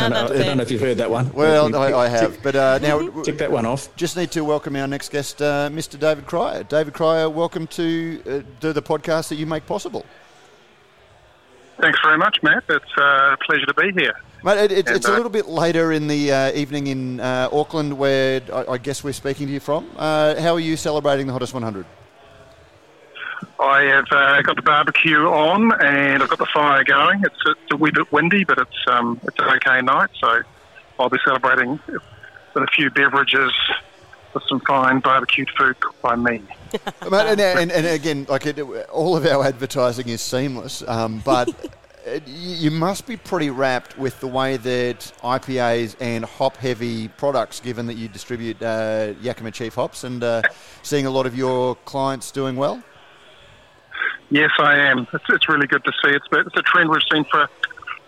don't know, I don't know if you've heard that one. Well, You- I, I have, tick- but uh, now Tick that one off. Just need to welcome our next guest, uh, Mr. David Cryer. David Cryer, welcome to uh, the, the podcast that you make possible. Thanks very much, Matt. It's uh, a pleasure to be here. Mate, it, it, And, it's a uh, little bit later in the uh, evening in uh, Auckland, where I, I guess we're speaking to you from. Uh, how are you celebrating the Hottest 100? I have uh, got the barbecue on and I've got the fire going. It's, it's a wee bit windy, but it's um, it's an okay night, so I'll be celebrating with a few beverages with some fine barbecued food cooked by me. And, and, and again, like it, all of our advertising is seamless, um, but you must be pretty wrapped with the way that IPAs and hop-heavy products, given that you distribute uh, Yakima Chief hops, and uh, seeing a lot of your clients doing well. Yes, I am. It's, it's really good to see. It's, it's a trend we've seen for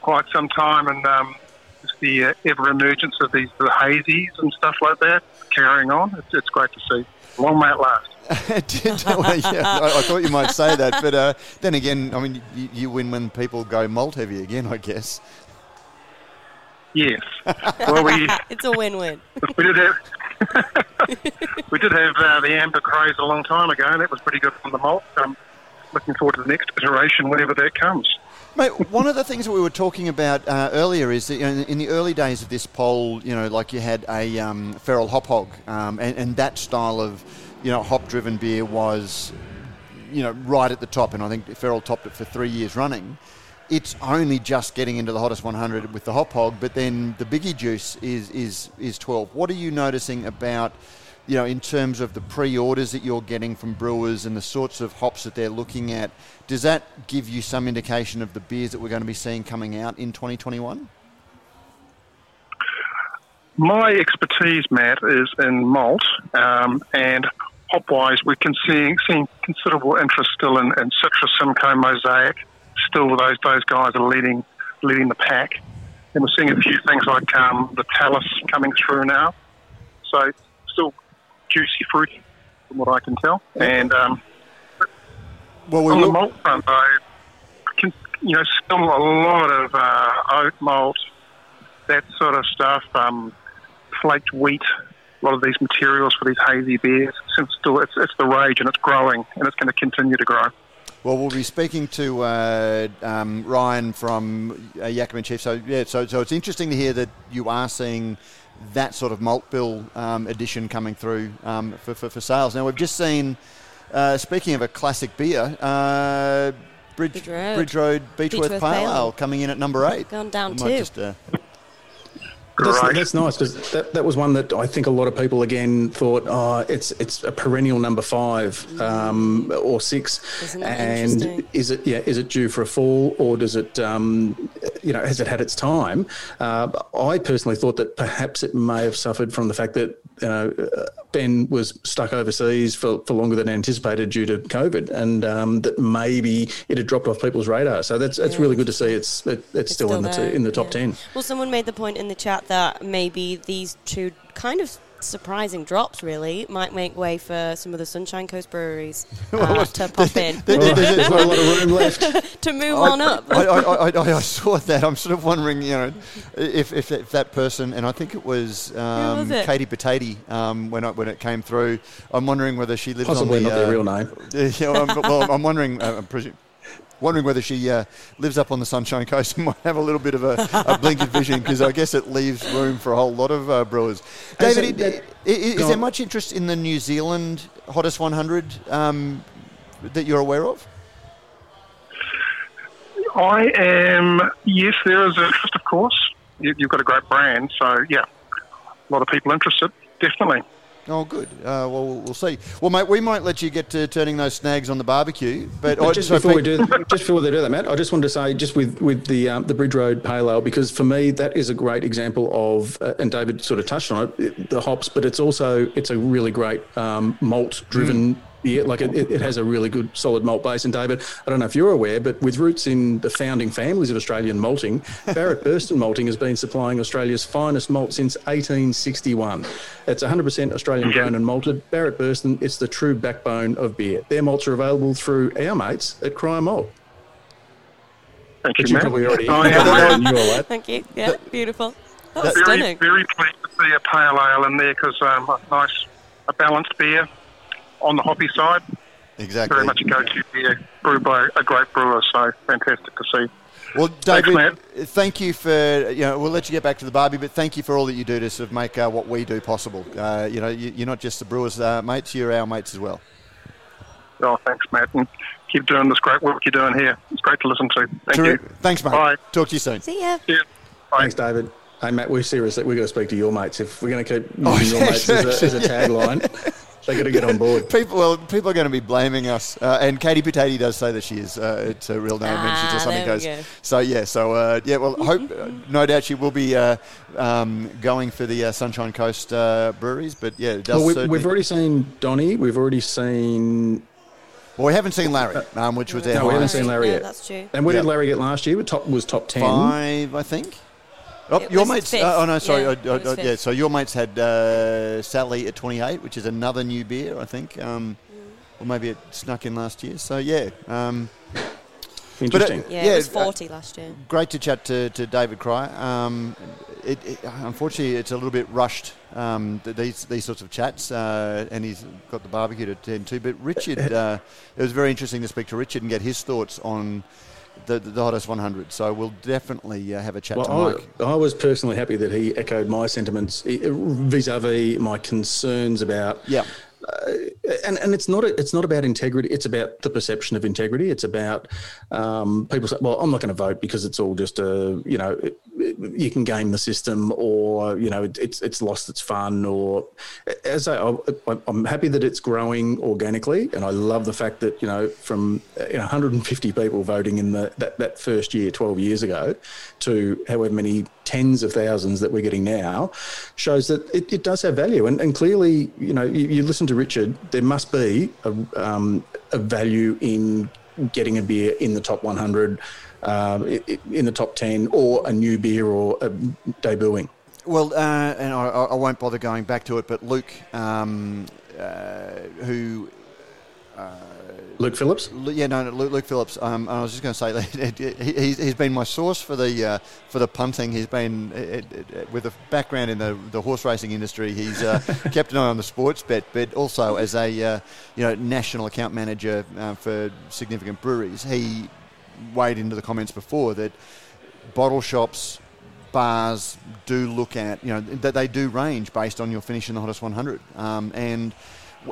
quite some time, and um, it's the uh, ever emergence of these the hazies and stuff like that carrying on. It's, it's great to see. Long may it last. well, yeah, I, I, thought you might say that, but uh, then again, I mean, you, you, win when people go malt heavy again, I guess. Yes. Well, we it's a win-win. We did have we did have uh, the amber craze a long time ago, and that was pretty good from the malt. Um, looking forward to the next iteration whenever that comes. Mate, one of the things that we were talking about uh, earlier is that you know, in the early days of this poll, you know, like you had a um, feral hop hog, um, and, and, that style of, you know, hop-driven beer was, you know, right at the top, and I think Feral topped it for three years running. It's only just getting into the hottest 100 with the hop hog, but then the biggie juice is is is 12. What are you noticing about? You know, in terms of the pre-orders that you're getting from brewers and the sorts of hops that they're looking at, does that give you some indication of the beers that we're going to be seeing coming out in 2021? My expertise, Matt, is in malt, um, and hop-wise, we're seeing, seeing considerable interest still in, in Citra, Simcoe, Mosaic. Still, those those guys are leading leading the pack, and we're seeing a few things like um, the Talus coming through now. So, still juicy fruit, from what I can tell. And um, well, we on will... the malt front, though, can, you know, still a lot of uh, oat malt, that sort of stuff, um, flaked wheat, a lot of these materials for these hazy beers. Since still, it's, it's the rage and it's growing, and it's going to continue to grow. Well, we'll be speaking to uh, um, Ryan from uh, Yakima Chief. So yeah, so so it's interesting to hear that you are seeing that sort of malt bill um, edition coming through um, for, for, for, sales. Now, we've just seen, uh, speaking of a classic beer, uh, Bridge, Bridge, Road, Bridge Road Beechworth, Beechworth Pale Ale coming in at number eight. Gone down two. Just, uh, that's, that's, nice because that, that was one that I think a lot of people again thought, oh, it's it's a perennial number five um, or 6 and is it yeah is it due for a fall or does it um, you know has it had its time? Uh, I personally thought that perhaps it may have suffered from the fact that you know Ben was stuck overseas for, for longer than anticipated due to COVID, and um, that maybe it had dropped off people's radar. So that's it's yeah. really good to see it's it, it's, it's, still, still in the t- in the top yeah. ten. Well, someone made the point in the chat that maybe these two kind of surprising drops really might make way for some of the Sunshine Coast breweries uh, to pop in. There's not a lot of room left to move I, on up. I, I, I, saw that. I'm sort of wondering, you know, if, if, if that person, and I think it was, um, was it? Katie Patati um, when, when it came through. I'm wondering whether she lives Possibly on the, not uh, their real name. Yeah, well, I'm, well, I'm wondering. Uh, I'm wondering whether she uh, lives up on the Sunshine Coast and might have a little bit of a, a blinkered vision because I guess it leaves room for a whole lot of uh, brewers. David, is, is, is there much interest in the New Zealand Hottest 100 um, that you're aware of? I am, yes, there is interest, of course. You've got a great brand, so yeah, a lot of people interested, definitely. Oh, good. Uh, well, we'll see. Well, mate, we might let you get to turning those snags on the barbecue. But, but just before we do, just before they do that, Matt, I just wanted to say, just with with the um, the Bridge Road Pale Ale, because for me that is a great example of, uh, and David sort of touched on it, the hops, but it's also it's a really great um, malt driven. Mm yeah, like it, it has a really good solid malt base. And David, I don't know if you're aware, but with roots in the founding families of Australian malting, Barrett Burston Malting has been supplying Australia's finest malt since 1861. It's 100% Australian grown and malted. Barrett Burston, it's the true backbone of beer. Their malts are available through our mates at Cryer Malt. Thank you, you probably already oh, yeah. Thank you. Yeah, beautiful. That's very, stunning. Very pleased to see a pale ale in there because um, a nice, a balanced beer on the hoppy side. Exactly. Very much a go-to beer brewed by a great brewer, so fantastic to see. Well, David, Thanks, thank you for, you know, we'll let you get back to the barbie, but thank you for all that you do to sort of make uh, what we do possible. Uh, you know, you, are not just the brewers' uh, mates, you're our mates as well. Oh, thanks, Matt. And keep doing this great work you're doing here. It's great to listen to. Thank you. Thanks, mate. Bye. Talk to you soon. See ya. Bye. Thanks, David. Hey, Matt, we're serious. We're going to speak to your mates. If we're going to keep using oh, your mates as a, as a tagline. They got to get on board. People, well, people are going to be blaming us, uh, and Katie Potato does say that she is. Uh, it's her real name, and she Ah, just something goes. go. So yeah, so uh, yeah, well, hope uh, no doubt she will be uh, um, going for the uh, Sunshine Coast uh, breweries, but yeah, it does. Well, we, certainly- we've already seen Donny. We've already seen, well, we haven't seen Larry, um, which was their No, we haven't seen Larry yeah. That's true. and where Yeah. did Larry get last year? Top was top ten. five, I think. Oh, It your was mates. fifth. Uh, oh no, sorry. Yeah, uh, it uh, was uh, yeah, so your mates had uh, Sally at 28, which is another new beer, I think. Um, or maybe it snuck in last year. So yeah, um, Interesting. Yeah, Yeah, it was uh, 40 last year. great to chat to, to David Cry. Um, it, it, unfortunately, it's a little bit rushed. Um, these these sorts of chats, uh, and he's got the barbecue to attend to. But Richard, uh, it was very interesting to speak to Richard and get his thoughts on the, the hottest 100. So we'll definitely uh, have a chat to Well, Mike. I, I was personally happy that he echoed my sentiments eh, vis-a-vis my concerns about Yeah. and, and it's not it's not about integrity. It's about the perception of integrity. It's about um, people say, "Well, I'm not going to vote because it's all just a you know you can game the system or you know it, it's it's lost its fun." Or as I, I'm happy that it's growing organically, and I love the fact that you know from you know, 150 people voting in the that, that first year 12 years ago to however many tens of thousands that we're getting now shows that it, it does have value. And, and clearly, you know, you, you listen to Richard, there must be a, um, a value in getting a beer in the top 100, um, in the top 10, or a new beer or a debuting. Well, uh, and I, I won't bother going back to it, but Luke, um, uh, who Luke Phillips? Yeah, no, no, Luke, Luke Phillips. Um, I was just going to say that he, he's, he's been my source for the uh, for the punting. He's been uh, uh, with a background in the, the horse racing industry. He's uh, kept an eye on the sports bet, but also as a uh, you know national account manager uh, for significant breweries. He weighed into the comments before that bottle shops, bars do look at you know that they do range based on your finish in the hottest 100, um, and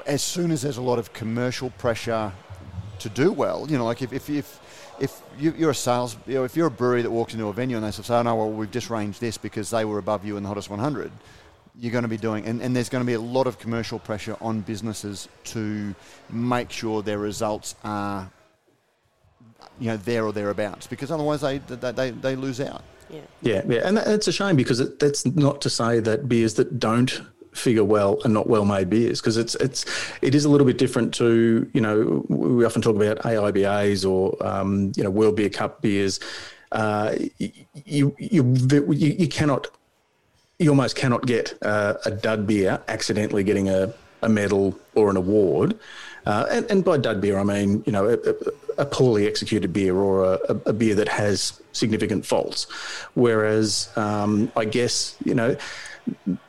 as soon as there's a lot of commercial pressure to do well, you know, like if if if, if you, you're a sales, you know, if you're a brewery that walks into a venue and they say, "Oh no, well we've just ranged this because they were above you in the hottest 100," you're going to be doing, and, and there's going to be a lot of commercial pressure on businesses to make sure their results are, you know, there or thereabouts, because otherwise they they, they, they lose out. Yeah. Yeah, yeah, and that, it's a shame because it, that's not to say that beers that don't figure well are not well-made beers because it's it's it is a little bit different to you know we often talk about AIBAs or um, you know World Beer Cup beers. Uh, you, you you you cannot you almost cannot get uh, a dud beer accidentally getting a, a medal or an award. Uh, and, and by dud beer, I mean, you know, a, a- a poorly executed beer or a, a- a beer that has significant faults. Whereas, um, I guess, you know,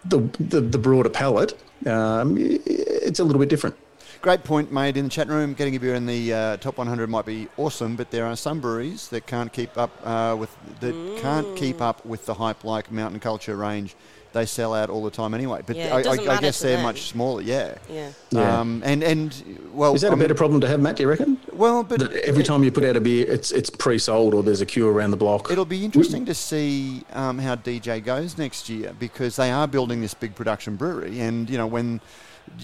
the, the, the broader palette, um, it's a little bit different. Great point made in the chat room. Getting a beer in the uh, top 100 might be awesome, but there are some breweries that can't keep up uh, with that can't keep up with the hype like Mountain Culture range. They sell out all the time anyway. But Yeah, it I, I, I guess to they're them. much smaller. Yeah. Yeah. Yeah. Um, and and well, Is that I a better mean- problem to have, Matt? Do you reckon? Well, but That every time you put out a beer, it's it's pre-sold or there's a queue around the block. It'll be interesting to see um, how DJ goes next year because they are building this big production brewery, and you know when.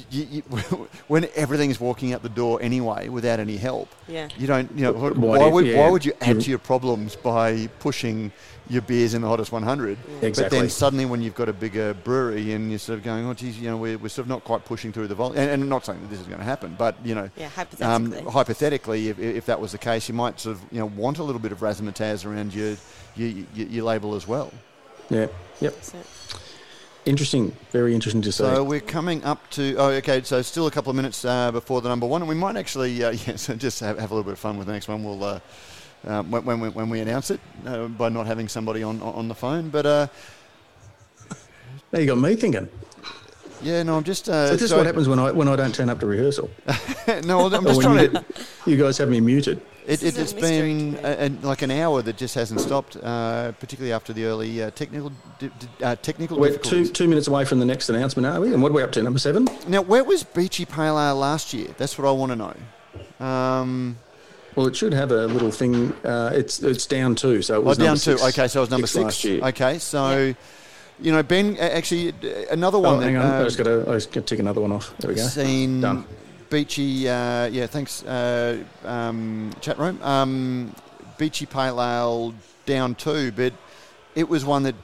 You, you, when everything is walking out the door anyway without any help, Yeah. you don't. You know, Why why, would yeah. why would you add to your problems by pushing your beers in the hottest 100? But then suddenly, when you've got a bigger brewery and you're sort of going, oh, geez, you know, we're, we're sort of not quite pushing through the volume, and, and not saying that this is going to happen, but you know, Yeah, um, hypothetically. hypothetically, if, if that was the case, you might sort of you know want a little bit of razzmatazz around your your, your, your label as well. yeah, yep. So- Interesting. Very interesting to see. So we're coming up to oh okay, so still a couple of minutes uh, before the number one, and we might actually uh, yeah, so just have, have a little bit of fun with the next one. We'll. Uh, uh, when, when, we, when we announce it, uh, by not having somebody on on the phone, but uh, now you got me thinking. yeah, no, I'm just. Uh, So this is so- what happens when I when I don't turn up to rehearsal. no, I'm just trying you, to. you guys have me muted. It, This it, is a been a, a, like an hour that just hasn't stopped, uh, particularly after the early uh, technical di- di- uh, technical We're two two minutes away from the next announcement, are we? And what are we up to? Number seven. Now, where was Beachy Pale Ale last year? That's what I want to know. Um, Well, it should have a little thing. Uh, it's it's down two, so it oh, was down number two. Okay, so it was number six last six. year. Okay, so you know, Ben, actually, another one Oh, that hang on. I uh, just got to. I just got to tick another one off. There we go. seen Done. Beachy, uh, yeah, thanks, uh, um, chat room. Um, Beachy Pale Ale down two, but it was one that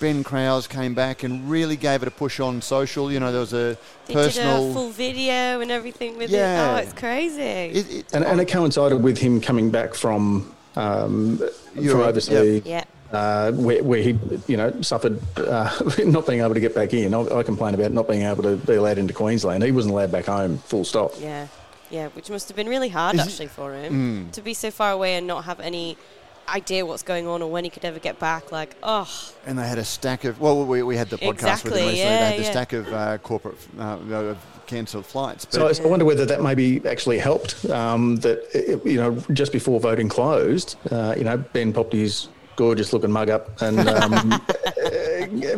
Ben Kraus came back and really gave it a push on social. You know, there was a They personal. did a full video and everything with Yeah. it. Oh, it's crazy. it, it, And, and it coincided with him coming back from um, from Europe, overseas, yeah. uh, where, where he, you know, suffered uh, not being able to get back in. I, I complain about not being able to be allowed into Queensland. He wasn't allowed back home. Full stop. Yeah, yeah, which must have been really hard Is it- actually for him Mm. to be so far away and not have any idea what's going on or when he could ever get back. Like, oh, and they had a stack of. Well, we, we had the podcast with them recently. yeah, they had the yeah. stack of uh, corporate uh, of cancelled flights. But So I- I wonder whether that maybe actually helped. Um, that it- you know, just before voting closed, uh, you know, Ben popped his gorgeous-looking mug up, and um,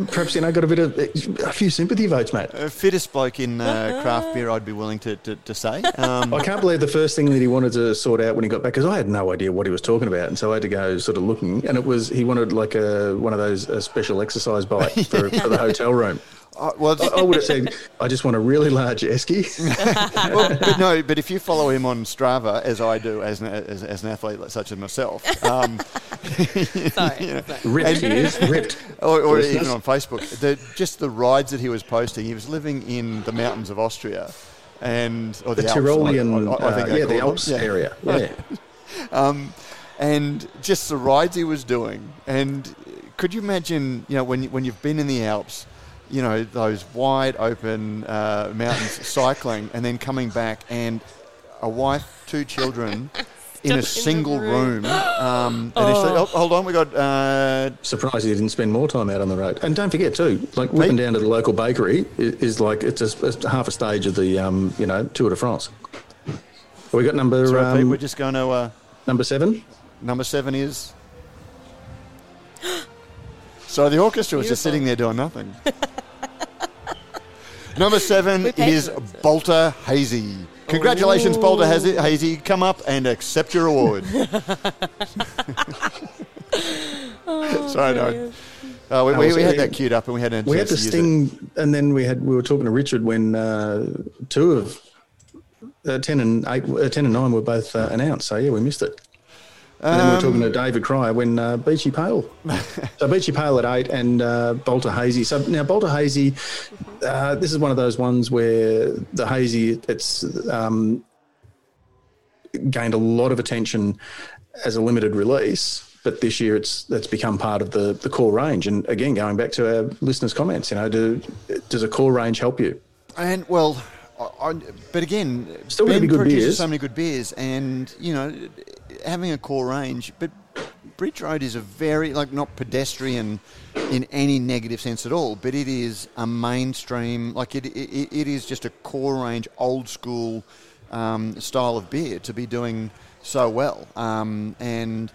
perhaps you know I got a bit of a few sympathy votes, mate. uh, fittest bloke in uh, craft beer, I'd be willing to, to, to say. Um, I can't believe the first thing that he wanted to sort out when he got back because I had no idea what he was talking about, and so I had to go sort of looking, and it was he wanted like a one of those a special exercise bike for, for the hotel room. I- well, I, I would have said, I just want a really large esky. well, but no, but if you follow him on Strava, as I do as an, as, as an athlete such as myself, um, sorry. sorry. ripped, he is ripped. or, or even on Facebook, the, just the rides that he was posting. He was living in the mountains of Austria, and or the, The Alps, Tyrolean, I- I- I think uh, yeah, the call them. Alps area. Yeah. um, and just the rides he was doing. And could you imagine, you know, when when you've been in the Alps, you know, those wide open uh, mountains cycling, and then coming back and a wife, two children. In a the single room. room, um, and he said, oh, "Hold on, we got uh, Surprised he didn't spend more time out on the road. And don't forget too, like whipping down to the local bakery is, is like it's a, it's half a stage of the um, you know Tour de France. We got number That's right, Pete. um, We're just going to uh, number seven. number seven is. so the orchestra was just sitting there doing nothing. number seven is for. Balter Hazy. Congratulations, Balter Hazy. Hazy. Come up and accept your award. Sorry, no. Uh, we, we, we had that queued up and we had a We had chance to to it. sting, and then we had we were talking to Richard when uh, two of uh, ten and eight, uh, ten and nine were both uh, announced. So yeah, we missed it. And then we were talking to David Cryer when uh, Beachy Pale. so Beachy Pale at eight and uh, Balter Hazy. So now Balter Hazy, uh, this is one of those ones where the hazy it's um, gained a lot of attention as a limited release. But this year, it's it's become part of the, the core range. And again, going back to our listeners' comments, you know, do, does a core range help you? And well, I, I, but again, Still Ben be good produces beers. so many good beers, and you know, having a core range. But Bridge Road is a very like not pedestrian in any negative sense at all, but it is a mainstream like it. It, it is just a core range, old school um, style of beer to be doing so well, um, and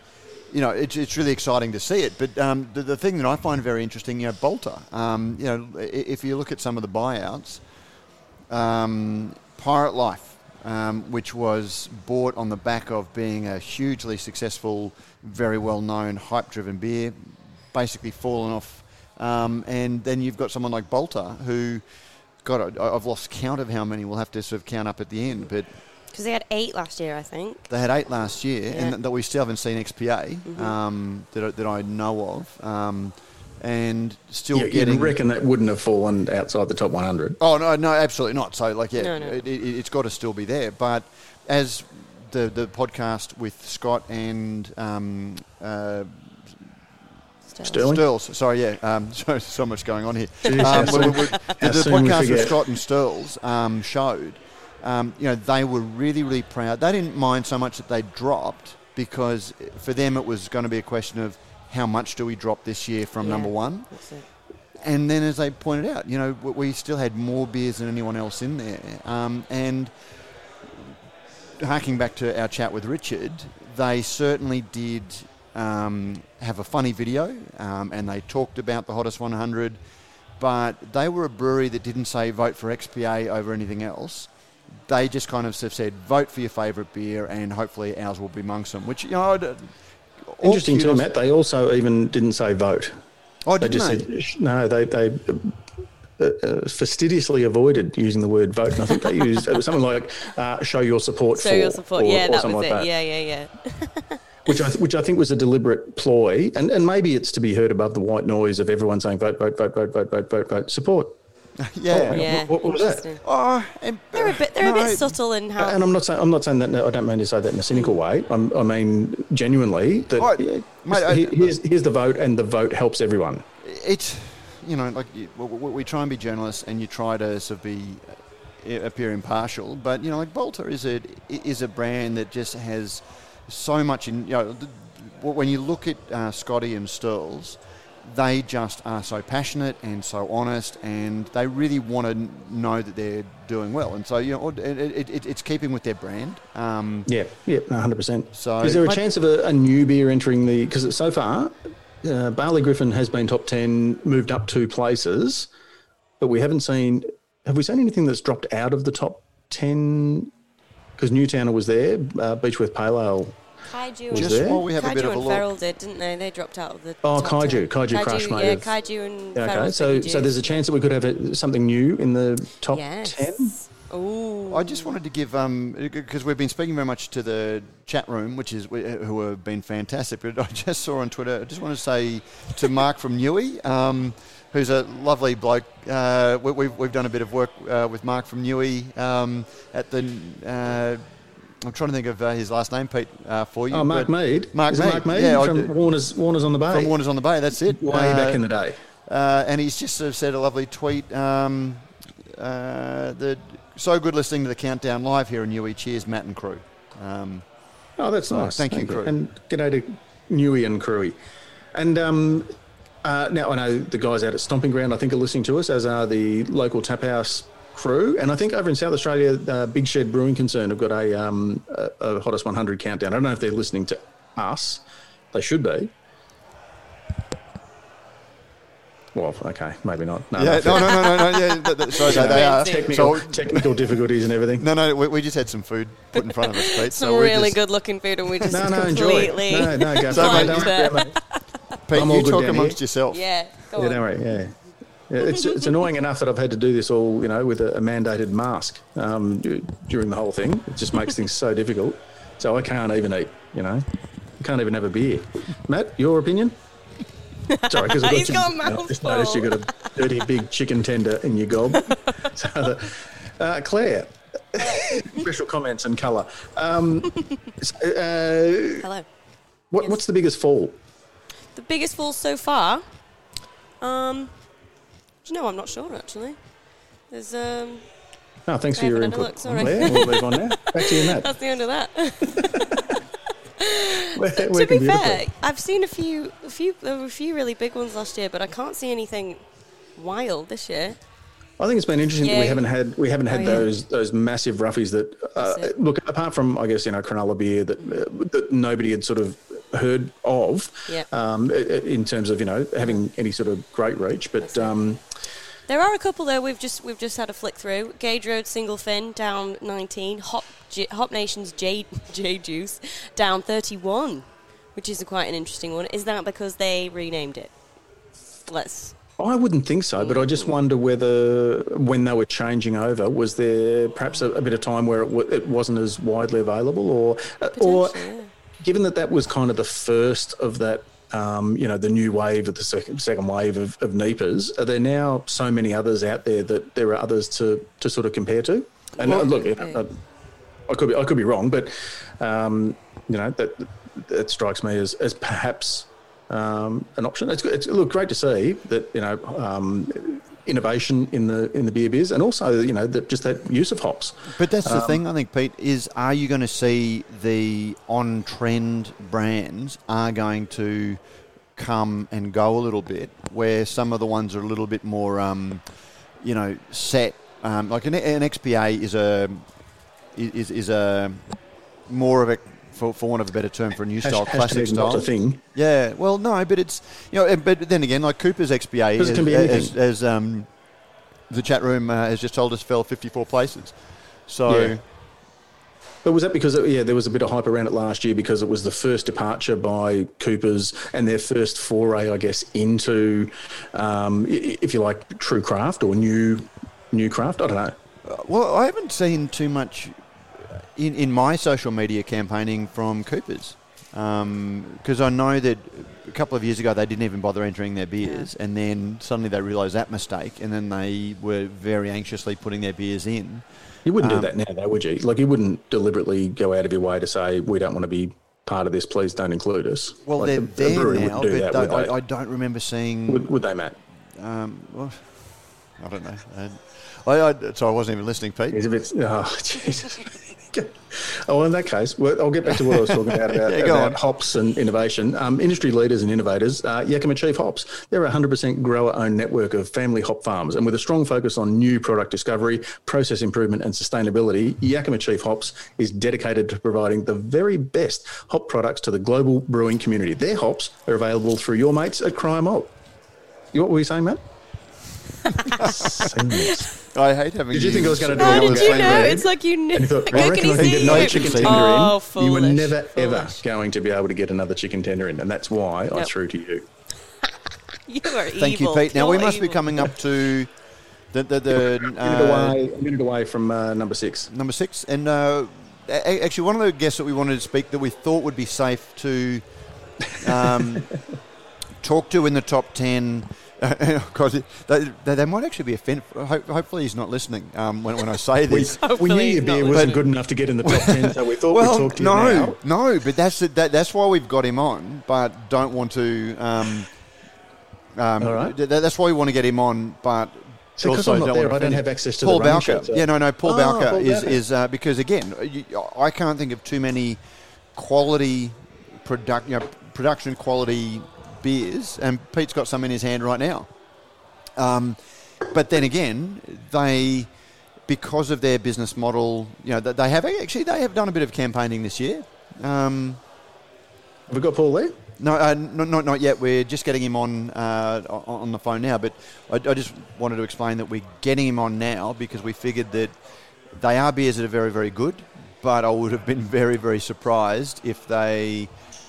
you know, it's, it's really exciting to see it. But um, the, the thing that I find very interesting, you know, Balter, um, you know, if you look at some of the buyouts, um, Pirate Life, um, which was bought on the back of being a hugely successful, very well known, hype driven beer, basically fallen off. Um, and then you've got someone like Balter who, God, I, I've lost count of how many we'll have to sort of count up at the end, but Because they had eight last year, I think. they had eight last year, Yeah. Mm-hmm. and that we still haven't seen XPA um, that, I- that I know of, um, and still You, you reckon that wouldn't have fallen outside the top 100? Oh no, no, absolutely not. So like, yeah, No, no. It, it, it's got to still be there. But as the the podcast with Scott and um, uh, Stirling? Stirls, sorry, yeah, um, so, so much going on here. Jeez, Um, how we- we- the the podcast with. Scott and Stirls um, showed, um, you know, they were really, really proud. They didn't mind so much that they dropped because for them it was going to be a question of how much do we drop this year from Yeah. number one. And then, as they pointed out, you know, we still had more beers than anyone else in there. Um, and harking back to our chat with Richard, they certainly did um, have a funny video, um, and they talked about the hottest 100. But they were a brewery that didn't say vote for XPA over anything else. They just kind of sort of said vote for your favourite beer, and hopefully ours will be amongst them. Which you know, I'd- Interesting too, kudos- Matt. They also even didn't say vote. Oh, they didn't just they? said no. They they uh, uh, fastidiously avoided using the word vote. And I think they used it was something like uh, "show your support So for," your support, or, yeah, or that something was like it. that. Yeah, yeah, yeah. Which I which I think was a deliberate ploy, and and maybe it's to be heard above the white noise of everyone saying vote, vote, vote, vote, vote, vote, vote, vote, support. Yeah. Yeah, what- what was that? Oh, and, They're a bit, they're a bit subtle in how. And I'm not saying I'm not saying that. I don't mean to say that in a cynical way. I'm, I mean genuinely that yeah, mate, I- here's here's the vote, and the vote helps everyone. it's you know like you, we, we we try and be journalists and you try to sort of be uh, appear impartial but you know like Balter is a is a brand that just has so much in you know the, when you look at uh, Scotty and Stirls they just are so passionate and so honest and they really want to know that they're doing well and so you know it, it, it, it's keeping with their brand um, Yeah, yeah, 100. percent So- is there a chance of a, a new beer entering the? Because so far, uh, Barley Griffin has been top ten, moved up two places, but we haven't seen. Have we seen anything that's dropped out of the top ten? Because Newtowner was there, uh, Beechworth Pale Ale. Kaiju Was and, there? while we have a bit of a and look Feral did, didn't they? They dropped out of the. Oh, top Kaiju. 10. Kaiju Crush might yeah, have- Kaiju and Yeah, okay, so so there's a chance that we could have a, something new in the top yes. ten. Ooh. I just wanted to give um because we've been speaking very much to the chat room, which is who have been fantastic. But I just saw on Twitter. I just want to say to Mark from Newey, um, who's a lovely bloke. Uh, we, we've we've done a bit of work uh, with Mark from Newey um, at the. Uh, I'm trying to think of uh, his last name, Pete, uh, for you. Oh, Mark Mead. Mark Is Mead. Mark Mead Yeah, from. Warner's Warner's on the Bay. from Warners on the Bay. That's it. Way Uh, back in the day. uh, and he's just sort of said a lovely tweet. Um, uh, the so good listening to the countdown live here in Newey. Cheers, Matt and crew. Um, Oh, that's nice. thank you, Crew. And g'day to Newey and Crewy. And um, uh, now I know the guys out at Stomping Ground, I think, are listening to us, as are the local tap house crew. And I think over in South Australia, uh, Big Shed Brewing Concern have got a, um, a, a Hottest 100 countdown. I don't know if they're listening to us. They should be. Well, okay, maybe not. No, yeah, no, no, no, no, no, no. Yeah, th- th- sorry, they, they are. Technical, So, technical difficulties and everything. no, no, we, we just had some food put in front of us, Pete. Some so really just, good looking food, and we just No, no, enjoy. completely. No, no, go So, mate, Don't worry you- about it, mate. Pete, I'm all you good talk amongst here. yourself. Yeah, go Yeah, on. don't worry. Yeah. Yeah, it's, it's annoying enough that I've had to do this all, you know, with a, a mandated mask um, during the whole thing. It just makes things so difficult. So I can't even eat, you know. I can't even have a beer. Matt, your opinion? Sorry, because He's got a I just noticed mouthful. you got a dirty big chicken tender in your gob. so, the- uh, Claire, special comments and colour. Um, s- uh, Hello. what, what's the biggest fall? The biggest fall so far. Um, do you know? I'm not sure actually. There's um. Oh, thanks I for your haven't had a input. look, sorry. We'll move on now. Back to you, Matt. That's the end of that. We're to be fair, I've seen a few, a few, there were a few really big ones last year, but I can't see anything wild this year. I think it's been interesting that we haven't had we haven't had Oh, yeah. those those massive roughies that uh, look apart from I guess you know Cronulla beer that uh, that nobody had sort of heard of Yeah. um, in terms of you know having any sort of great reach, but um, There are a couple though. We've just we've just had a flick through. Gage Road single fin down 19. Hop J- Hop Nation's J J Juice down 31, which is a quite an interesting one. Is that because they renamed it? Let's. I wouldn't think so. But I just wonder whether when they were changing over, was there perhaps a, a bit of time where it, w- it wasn't as widely available, or uh, or yeah. given that that was kind of the first of that, um, you know, the new wave of the second, second wave of, of NEPAs, are there now so many others out there that there are others to, to sort of compare to? And uh, look, yeah. uh, I could be I could be wrong, but um, you know that that strikes me as as perhaps um, an option. It's, it's look great to see that you know um, innovation in the in the beer biz, and also you know that just that use of hops. But that's Um, the thing, I think, Pete, is are you going to see the on trend brands are going to come and go a little bit, where some of the ones are a little bit more, um, you know, set. Um, like an, an XPA is a is, is a more of a for, for want of a better term for a new style, classic not style. a thing. Yeah, well, no, but it's you know, but then again, like Cooper's XPA it as, as, as, um, the chat room uh, has just told us, fell 54 places. So Yeah. But was that because it, yeah, there was a bit of hype around it last year because it was the first departure by Coopers and their first foray, I guess, into, um, if you like, true craft or new new craft. I don't know. Well, I haven't seen too much in, in my social media campaigning from Coopers because I know that a couple of years ago they didn't even bother entering their beers, and then suddenly they realised that mistake, and then they were very anxiously putting their beers in. You wouldn't Um, do that now, though, would you? Like, you wouldn't deliberately go out of your way to say we don't want to be part of this. Please don't include us. Well, Like, they're the- the there brewery now, wouldn't do but that, they- I, I don't remember seeing. Would, would they, Matt? Um, well, I don't know. I, I, so I wasn't even listening, Pete. He's a bit. Oh, Jesus. oh, in that case, well, I'll get back to what I was talking about about, Yeah, about hops and innovation. Um, industry leaders and innovators, uh, Yakima Chief Hops. They're a 100% grower-owned network of family hop farms, and with a strong focus on new product discovery, process improvement, and sustainability, Yakima Chief Hops is dedicated to providing the very best hop products to the global brewing community. Their hops are available through your mates at Cryer Malt. What were you saying, Matt? Seamless. I hate having. Did you think I was going to do How a did you know? there? It's like you knew. And you thought, How I reckon he I can get no chicken tender. Oh, in. You were foolish, never ever going to be able to get another chicken tender in, and that's why I threw to you. You are evil. Thank you, Pete. Now You're we must be coming up to the the, the A minute uh, away, a minute away from uh, number six. number six, and uh, actually one of the guests that we wanted to speak that we thought would be safe to um, talk to in the top ten. Because they, they, they might actually be offended. Ho- hopefully, he's not listening um, when, when I say this. we knew your beer wasn't good enough to get in the top ten, so we thought well, we'd talk to you no, now. no, but that's the, that, that's why we've got him on, but don't want to. Um, um, All right. th- that's why we want to get him on, but So 'cause also I'm not don't there, I don't have access to Paul the running Bowker. so- Yeah, no, no. Paul Oh, Bowker Paul is Bowker. is uh, because again, you, I can't think of too many quality product, you know, production quality beers, and Pete's got some in his hand right now. Um, but then again, they because of their business model, you know, they have actually they have done a bit of campaigning this year. Um, Have we got Paul there? no, uh, not, not not yet. We're just getting him on uh, on on the phone now. But I, I just wanted to explain that we're getting him on now because we figured that they are beers that are very very good. But I would have been very very surprised if they.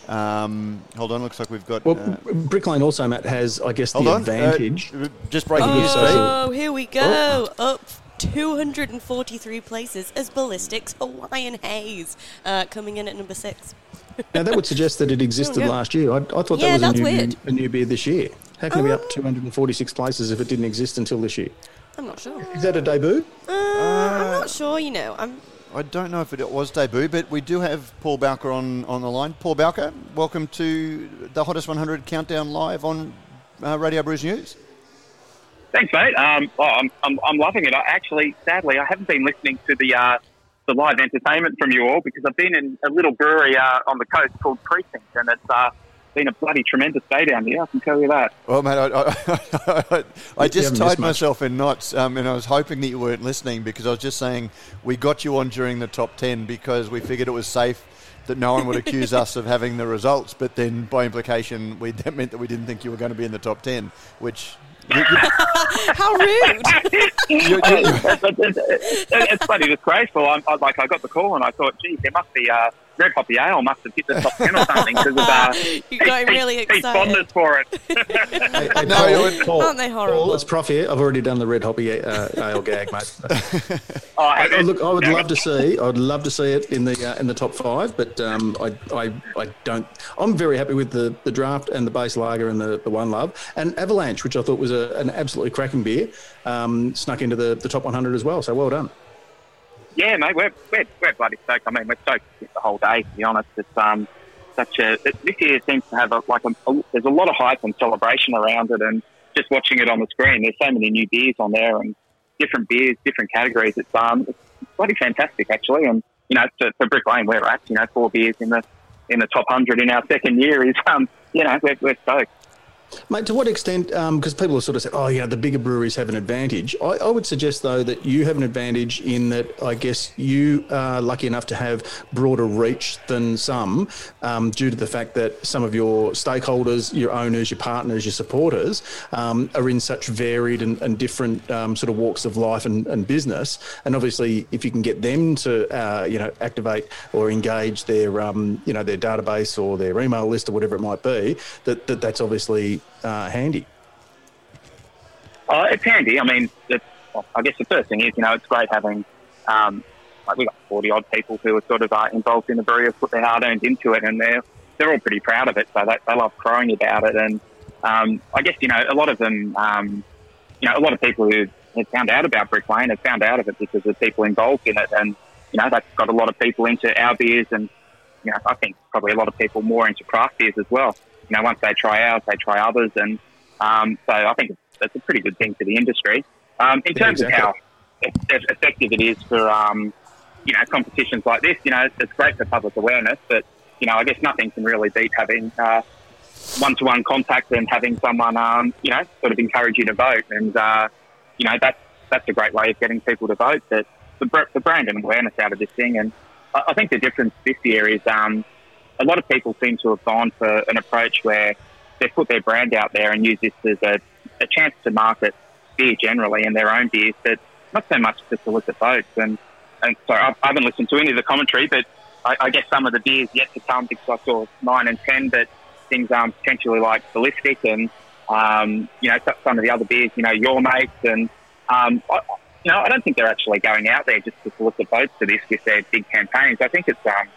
Um, hold on, looks like we've got. Well, uh, Brick Lane also, Matt, has, I guess, the on, advantage. Uh, just breaking news. Oh. Pete. Oh, here we go. Up 243 places as Ballistics Hawaiian Haze uh, coming in at number six. now, that would suggest that it existed Oh, yeah. last year. I, I thought Yeah, that was a new, weird. a new beer this year. How can it be up Um, 246 places if it didn't exist until this year? I'm not sure. Is that a debut? Uh, I'm not sure, you know. I'm I don't know if it was debut, but we do have Paul Bowker on, on the line. Paul Bowker, welcome to the Hottest 100 Countdown live on uh, Radio Brews News. Thanks, mate. Um, oh, I'm, I'm, I'm loving it. I actually, sadly, I haven't been listening to the uh, the live entertainment from you all because I've been in a little brewery uh, on the coast called Precinct, and it's uh, been a bloody tremendous day down here. I can tell you that. Well, mate, I, I, I, I just tied myself in knots, um, and I was hoping that you weren't listening because I was just saying we got you on during the top 10 because we figured it was safe that no one would accuse us of having the results, but then by implication, we, that meant that we didn't think you were going to be in the top 10, which. You, you, how rude. you, you, it's, it's, it's bloody disgraceful. I'm, I, like, I got the call and I thought, geez, there must be uh, Red Poppy Ale must have hit the top 10 or something because of uh, You got him really Pete's excited. fondness for it. Hey, hey, No, Paul, you would- Paul, Aren't they horrible? Paul, it's Prof here. I've already done the red hoppy uh, ale gag, mate. Oh, I, and- look, I would love to see. I would love to see it in the uh, in the top five, but um, I, I I don't. I'm very happy with the, the draft and the base lager and the, the one love and Avalanche, which I thought was a, an absolutely cracking beer, um, snuck into the, the top 100 as well. So well done. Yeah, mate, we're, we're, we're bloody stoked. I mean, we're stoked the whole day, to be honest. It's um, such a, it, this year seems to have a, like a, a, there's a lot of hype and celebration around it, and just watching it on the screen, there's so many new beers on there and different beers, different categories. It's um, it's bloody fantastic actually, and you know, for, for Brick Lane, we're at, you know, four beers in the in the top hundred in our second year is um, you know, we're, we're stoked. Mate, to what extent, because people have sort of said, oh, you know, the bigger breweries have an advantage. I, I, would suggest, though, that you have an advantage in that I guess you are lucky enough to have broader reach than some um, due to the fact that some of your stakeholders, your owners, your partners, your supporters um, are in such varied and, and different um, sort of walks of life and, and, business. And obviously, if you can get them to, uh, you know, activate or engage their, um, you know, their database or their email list or whatever it might be, that, that that's obviously uh, handy? Uh, it's handy. I mean, well, I guess the first thing is, you know, it's great having, um, like we've got 40 odd people who are sort of uh, involved in the brewery, have put their hard earned into it, and they're, they're all pretty proud of it. So they, they love crowing about it. And um, I guess, you know, a lot of them, um, you know, a lot of people who have found out about Brick Lane have found out of it because of people involved in it. And, you know, that's got a lot of people into our beers and, you know, I think probably a lot of people more into craft beers as well you know, once they try ours, they try others, and um, so I think it's, a pretty good thing for the industry. Um, in terms exactly. of how effective it is for, um, you know, competitions like this, you know, it's, it's, great for public awareness, but you know, I guess nothing can really beat having uh, one-to-one contact and having someone, um, you know, sort of encourage you to vote, and uh, you know, that's that's a great way of getting people to vote. The, the brand and awareness out of this thing, and I, I think the difference this year is. Um, a lot of people seem to have gone for an approach where they put their brand out there and use this as a, a chance to market beer generally and their own beers, but not so much to solicit votes. And, and so I, I haven't listened to any of the commentary, but I, I, guess some of the beers yet to come because I saw nine and ten, but things um, potentially like ballistic and um, you know some of the other beers, you know your mates and um, I, you know I don't think they're actually going out there just to solicit votes for this with their big campaigns. I think it's um,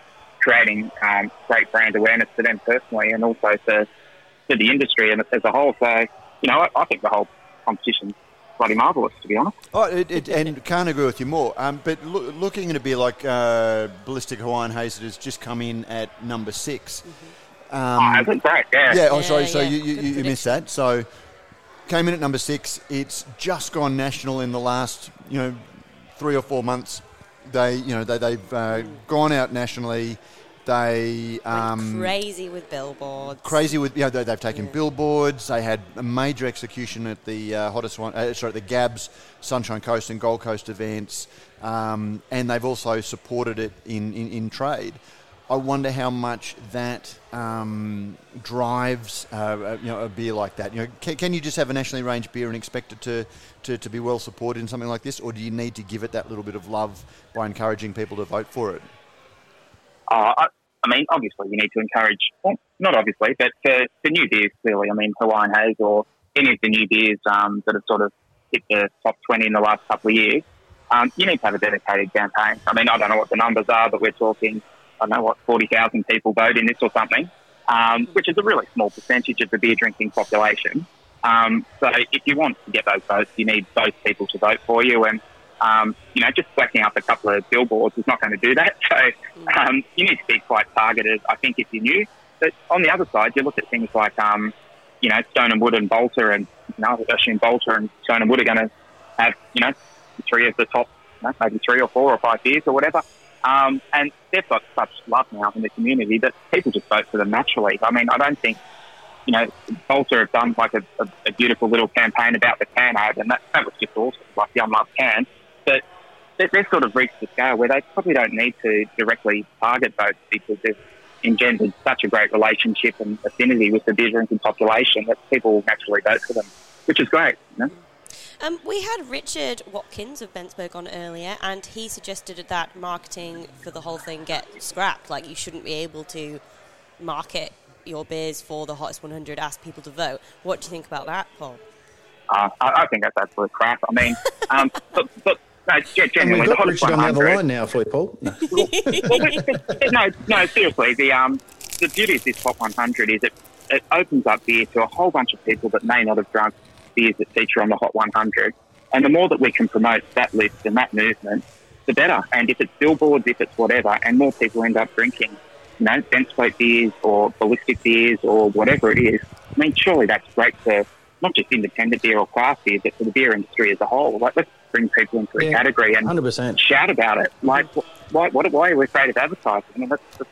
creating um, great brand awareness for them personally and also for, for the industry and as a whole. So, you know, I, I think the whole competition's bloody marvellous, to be honest. Oh, it, it, and can't agree with you more. Um, but lo- looking at a beer like uh, Ballistic Hawaiian Haze that has just come in at number 6 mm-hmm. um, oh, that's great, yeah. Yeah, oh, sorry, yeah, so yeah. you, you, you missed that. So came in at number six. It's just gone national in the last, you know, three or four months. They, you know, they, they've uh, gone out nationally. They um, crazy with billboards. Crazy with you know they, have taken yeah. billboards. They had a major execution at the uh, hottest one. Uh, sorry, the Gabs Sunshine Coast and Gold Coast events, um, and they've also supported it in, in, in trade. I wonder how much that um, drives uh, you know, a beer like that. You know, can, can, you just have a nationally ranged beer and expect it to, to, to be well supported in something like this, or do you need to give it that little bit of love by encouraging people to vote for it? Uh, I, I, mean, obviously, you need to encourage, well, not obviously, but for, for new beers, clearly. I mean, Hawaiian Haze or any of the new beers um, that have sort of hit the top 20 in the last couple of years, um, you need to have a dedicated campaign. I mean, I don't know what the numbers are, but we're talking I don't know what, 40,000 people vote in this or something, um, which is a really small percentage of the beer drinking population. Um, so if you want to get those votes, you need those people to vote for you. And, um, you know, just whacking up a couple of billboards is not going to do that. So um, you need to be quite targeted, I think, if you're new. But on the other side, you look at things like, um, you know, Stone and Wood and Balter, and, you know, assume Balter and Stone and Wood are going to have, you know, three of the top, you know, maybe three or four or five beers or whatever. Um, and they've got such love now in the community that people just vote for them naturally. I mean, I don't think, you know, Balter have done like a, a, a beautiful little campaign about the can ad, and that, that was just awesome, like the unloved can. But they, they've sort of reached the scale where they probably don't need to directly target votes because they've engendered such a great relationship and affinity with the beer population that people naturally vote for them, which is great. You know? Um, we had Richard Watkins of BentSpoke on earlier, and he suggested that marketing for the whole thing get scrapped. Like, you shouldn't be able to market your beers for the hottest 100, ask people to vote. What do you think about that, Paul? Uh, I, I, think that's absolute crap. I mean, um, but, but no, genuinely, the hottest Richard 100. on the other line now for you, Paul. No, well, no, no, seriously. The um, the beauty of this top 100 is it it opens up beer to a whole bunch of people that may not have drunk beers that feature on the Hot 100. And the more that we can promote that list and that movement, the better. And if it's billboards, if it's whatever, and more people end up drinking, you know, dense BentSpoke beers or ballistic beers or whatever it is, I mean, surely that's great for not just independent beer or craft beer, but for the beer industry as a whole. Like, let's bring people into a yeah, category and 100%. shout about it. Like, why, why, why are we afraid of advertising? I mean, that's, that's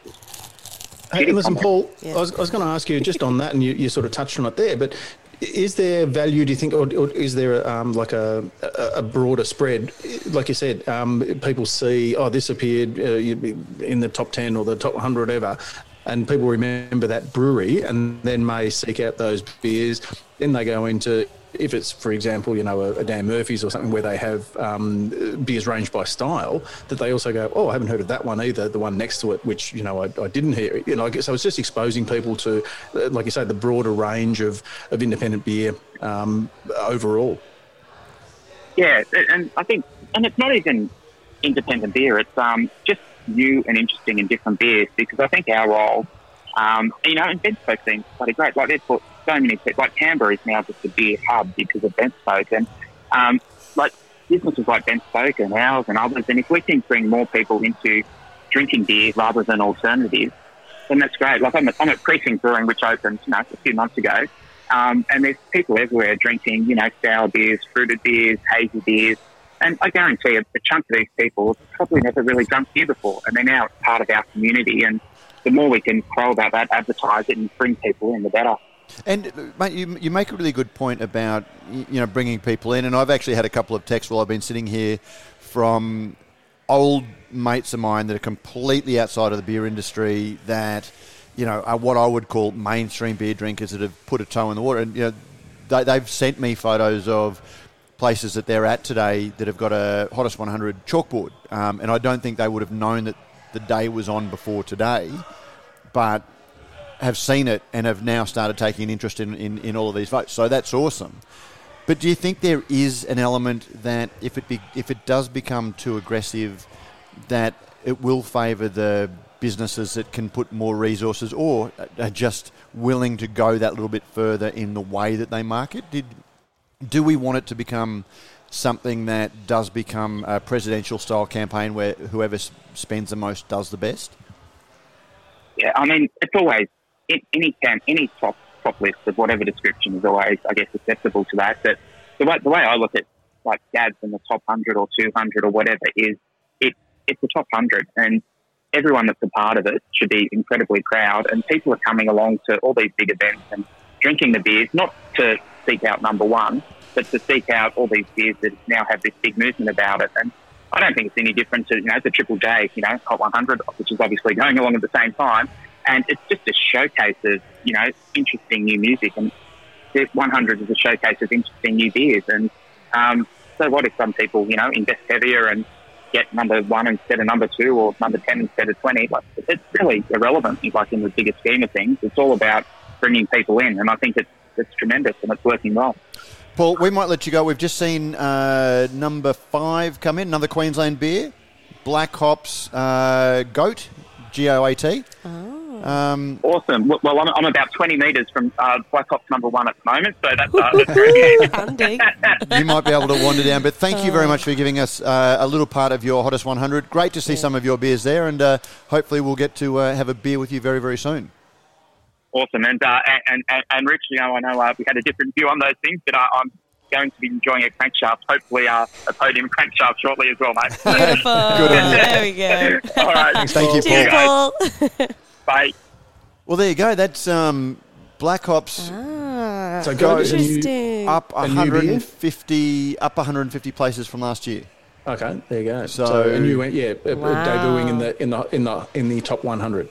Hey, listen. Paul, Yeah. I was, was going to ask you just on that, and you, you sort of touched on it there, but is there value, do you think, or, or is there um, like a, a, broader spread? Like you said, um, people see, oh, this appeared uh, in the top 10 or the top 100, ever, and people remember that brewery and then may seek out those beers. Then they go into, if it's, for example, you know, a, a Dan Murphy's or something where they have um, beers ranged by style, that they also go, oh, I haven't heard of that one either, the one next to it, which, you know, I, I didn't hear. You know, so it's just exposing people to, uh, like you say, the broader range of, of independent beer um, overall. Yeah, and I think, and it's not even independent beer. It's um, just new and interesting and different beers because I think our role, um, you know, and BentSpoke seems bloody great. Like they've put so many people, like Canberra is now just a beer hub because of BentSpoke, and um, like businesses like BentSpoke and ours and others. And if we can bring more people into drinking beer rather than alternatives, then that's great. Like I'm at, I'm at Precinct Brewing, which opened you know, a few months ago, um, and there's people everywhere drinking, you know, sour beers, fruited beers, hazy beers. And I guarantee a, a chunk of these people have probably never really drunk beer before, and they're now part of our community. And the more we can crow about that, advertise it, and bring people in, the better. And mate, you, you make a really good point about you know bringing people in, and I've actually had a couple of texts while I've been sitting here from old mates of mine that are completely outside of the beer industry that you know are what I would call mainstream beer drinkers that have put a toe in the water, and you know they, they've sent me photos of places that they're at today that have got a hottest 100 chalkboard, um, and I don't think they would have known that the day was on before today, but have seen it and have now started taking an interest in, in, in all of these votes. So that's awesome. But do you think there is an element that if it be, if it does become too aggressive, that it will favour the businesses that can put more resources or are just willing to go that little bit further in the way that they market? Did do we want it to become something that does become a presidential style campaign where whoever spends the most does the best? Yeah, I mean, it's always any can any top top list of whatever description is always, I guess, acceptable to that. But the way the way I look at like Gabs in the top hundred or two hundred or whatever is it it's the top hundred, and everyone that's a part of it should be incredibly proud. And people are coming along to all these big events and drinking the beers not to seek out number one, but to seek out all these beers that now have this big movement about it. And I don't think it's any different to, you know, the Triple J, you know, Hot 100, which is obviously going along at the same time. And it's just a showcase of, you know, interesting new music. And the 100 is a showcase of interesting new beers. And um, so what if some people, you know, invest heavier and get number one instead of number two or number 10 instead of 20? Like, it's really irrelevant, like in the bigger scheme of things. It's all about bringing people in. And I think it's, it's tremendous and it's working well. Paul, we might let you go. We've just seen uh, number five come in, another Queensland beer, Black Hops uh, Goat, G O A T. Um, Awesome. Well, well, I'm, I'm about 20 metres from uh, Black Hops number one at the moment, so that's, uh, that's very good. You might be able to wander down, but thank you very much for giving us uh, a little part of your hottest 100. Great to see some of your beers there, and uh, hopefully we'll get to uh, have a beer with you very, very soon. Awesome. And, uh, and, and, and Rich, you know, I know uh, we had a different view on those things, but uh, I'm going to be enjoying a crankshaft, hopefully uh, a podium crankshaft shortly as well, mate. Beautiful. Good on you. there we go. All right. Thank you, See Paul. guys. Paul. Bye. Well, there you go. That's um, Black Hops ah, So go and interesting. up A new 150, up 150 places from last year. Okay, there you go. So- So, and you went, yeah, uh, Wow. debuting in the in the in the in the top 100.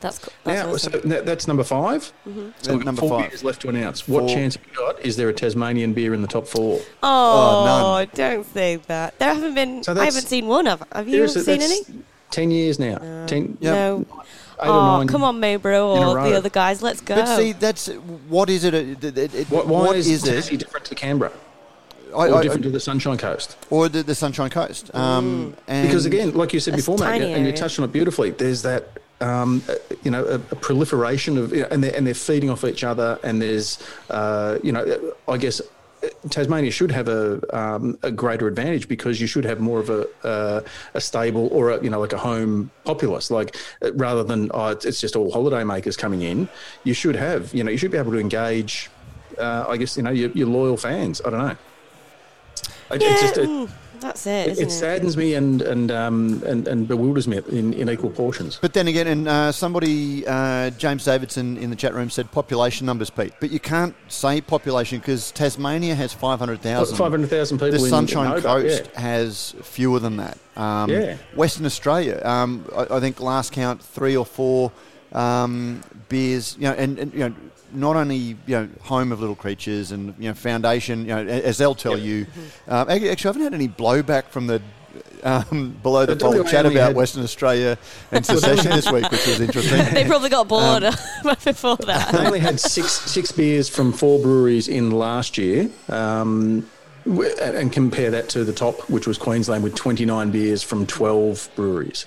That's, cool. that's Now, awesome. so that's number 5 So we've got Number four five. beers left to announce. What chance have you got? Is there a Tasmanian beer in the top four? Oh, none. don't say that. There haven't been. So I haven't seen one. Have, have you seen that's any? Ten years now. Ten, Yeah. No. eight Oh, or nine. come on, Moo Brew or the other guys. Let's go. But see, that's what is it? It- it- it- What, why what is, is Tassie it? different to Canberra I- or I- different to the Sunshine Coast? or the, the Sunshine Coast? Um, and Because again, like you said before, mate, tiny and you touched on it beautifully. There's that, um, uh, you know, a, a proliferation of, you know, and they're and they're feeding off each other. And there's, uh, you know, I guess Tasmania should have a um, a greater advantage because you should have more of a uh, a stable or a, you know like a home populace. Like uh, rather than oh, it's, just all holiday makers coming in, you should have, you know, you should be able to engage. Uh, I guess you know your, your loyal fans. I don't know. It- yeah, just, it, That's it, It, isn't it it? saddens me and and um, and, and bewilders me in, in equal portions. But then again, and uh, somebody, uh, James Davidson in the chat room said population numbers, Pete. But you can't say population because Tasmania has 500,000. 500,000 people The in- Sunshine in Hobart, Coast yeah. has fewer than that. Um, Yeah. Western Australia, um, I, I think last count, three or four um, beers, you know, and, and, you know, not only you know home of little creatures and you know foundation you know as they'll tell you um, actually actually I haven't had any blowback from the um, below the But fold chat about had- Western Australia and secession this week which was interesting They probably got bored Um, before that. They only had six six beers from four breweries in last year. Um, and compare that to the top, which was Queensland, with 29 beers from 12 breweries.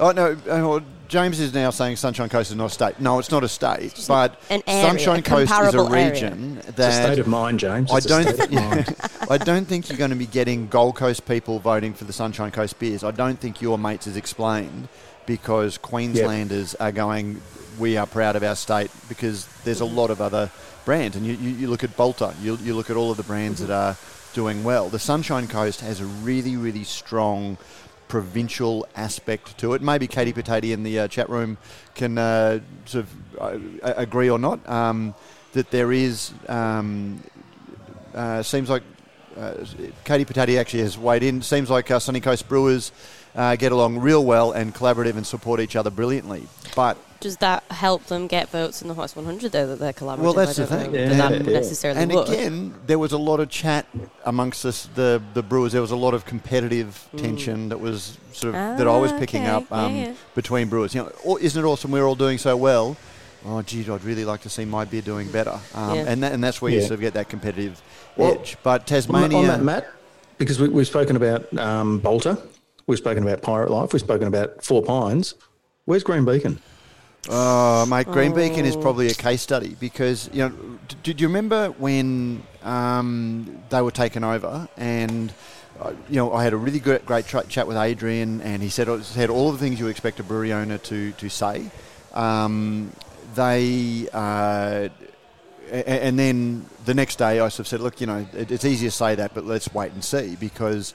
Oh no, uh, well, James is now saying Sunshine Coast is not a state. No, it's not a state, but an area, Sunshine a Coast is a comparable area. region It's a state of mind, James. I It's a don't. state of mind. I don't think you're going to be getting Gold Coast people voting for the Sunshine Coast beers. I don't think your mates has explained because Queenslanders are going. We are proud of our state because there's a lot of other brands, and you, you, you look at Balter, you, you look at all of the brands that mm-hmm. are doing well. The Sunshine Coast has a really, really strong provincial aspect to it. Maybe Katie Potato in the uh, chat room can uh, sort of uh, agree or not um, that there is. Um, uh, seems like uh, Katie Patati actually has weighed in. Seems like Sunny Coast Brewers get along real well and collaborative and support each other brilliantly. But Does that help them get votes in the Hottest 100 though that they're collaborative? Well, that's the don't thing. Yeah, that yeah. necessarily and would. again, there was a lot of chat amongst us, the the Brewers. There was a lot of competitive tension that was sort of that I was Ah, picking okay. up um, Yeah, yeah. between Brewers. You know, oh, isn't it awesome? We're all doing so well. Oh, gee, I'd really like to see my beer doing better. Um, Yeah. and that, and that's where you sort of get that competitive Well, edge. But On, Tasmania, on that, Matt, because we, we've spoken about um, Balter, we've spoken about Pirate Life, we've spoken about Four Pines. Where's Green Beacon? Oh, mate, Green Beacon is probably a case study because you know. Did you remember when um, they were taken over and? Uh, you know, I had a really good, great tra- chat with Adrian, and he said said all the things you expect a brewery owner to to say. Um, they uh, and then the next day, I sort of said, look, you know, it, it's easy to say that, but let's wait and see because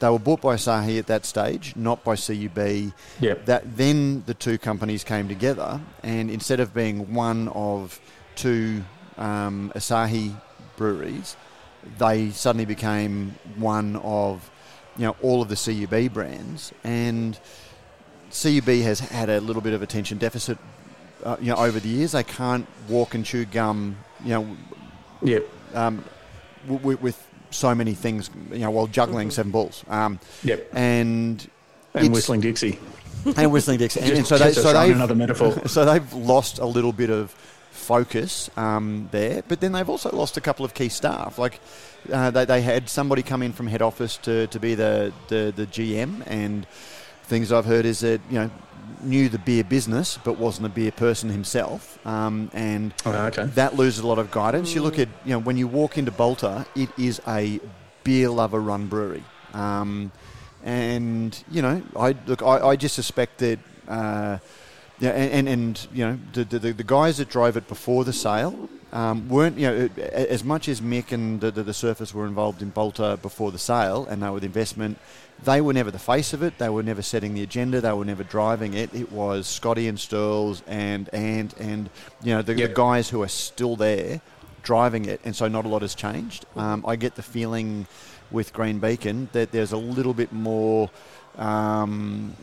they were bought by Asahi at that stage, not by CUB. Yep. That then the two companies came together, and instead of being one of two um, Asahi breweries, they suddenly became one of you know all of the CUB brands, and CUB has had a little bit of attention deficit. Uh, you know, over the years, they can't walk and chew gum. You know, Yep. um, w- w- with so many things. You know, while juggling seven balls. Um, Yep. and And Whistling Dixie. and whistling Dixie. And, Just- and so they, just to so throw in they've another metaphor. so they've lost a little bit of focus um, there, but then they've also lost a couple of key staff. Like uh, they, they had somebody come in from head office to, to be the, the, the GM, and things I've heard is that you know knew the beer business but wasn't a beer person himself, um, and Oh, okay. that loses a lot of guidance. You look at you know when you walk into Balter, it is a beer lover run brewery, um, and you know I look I, I just suspect that. Uh, yeah, and, and, and you know the, the the guys that drove it before the sale um, weren't you know as much as Mick and the, the, the Surface were involved in Balter before the sale and they were the investment. They were never the face of it. They were never setting the agenda. They were never driving it. It was Scotty and Stirls and and and you know the, Yep. the guys who are still there driving it, and so not a lot has changed. Um, I get the feeling with Green Beacon that there's a little bit more. Um,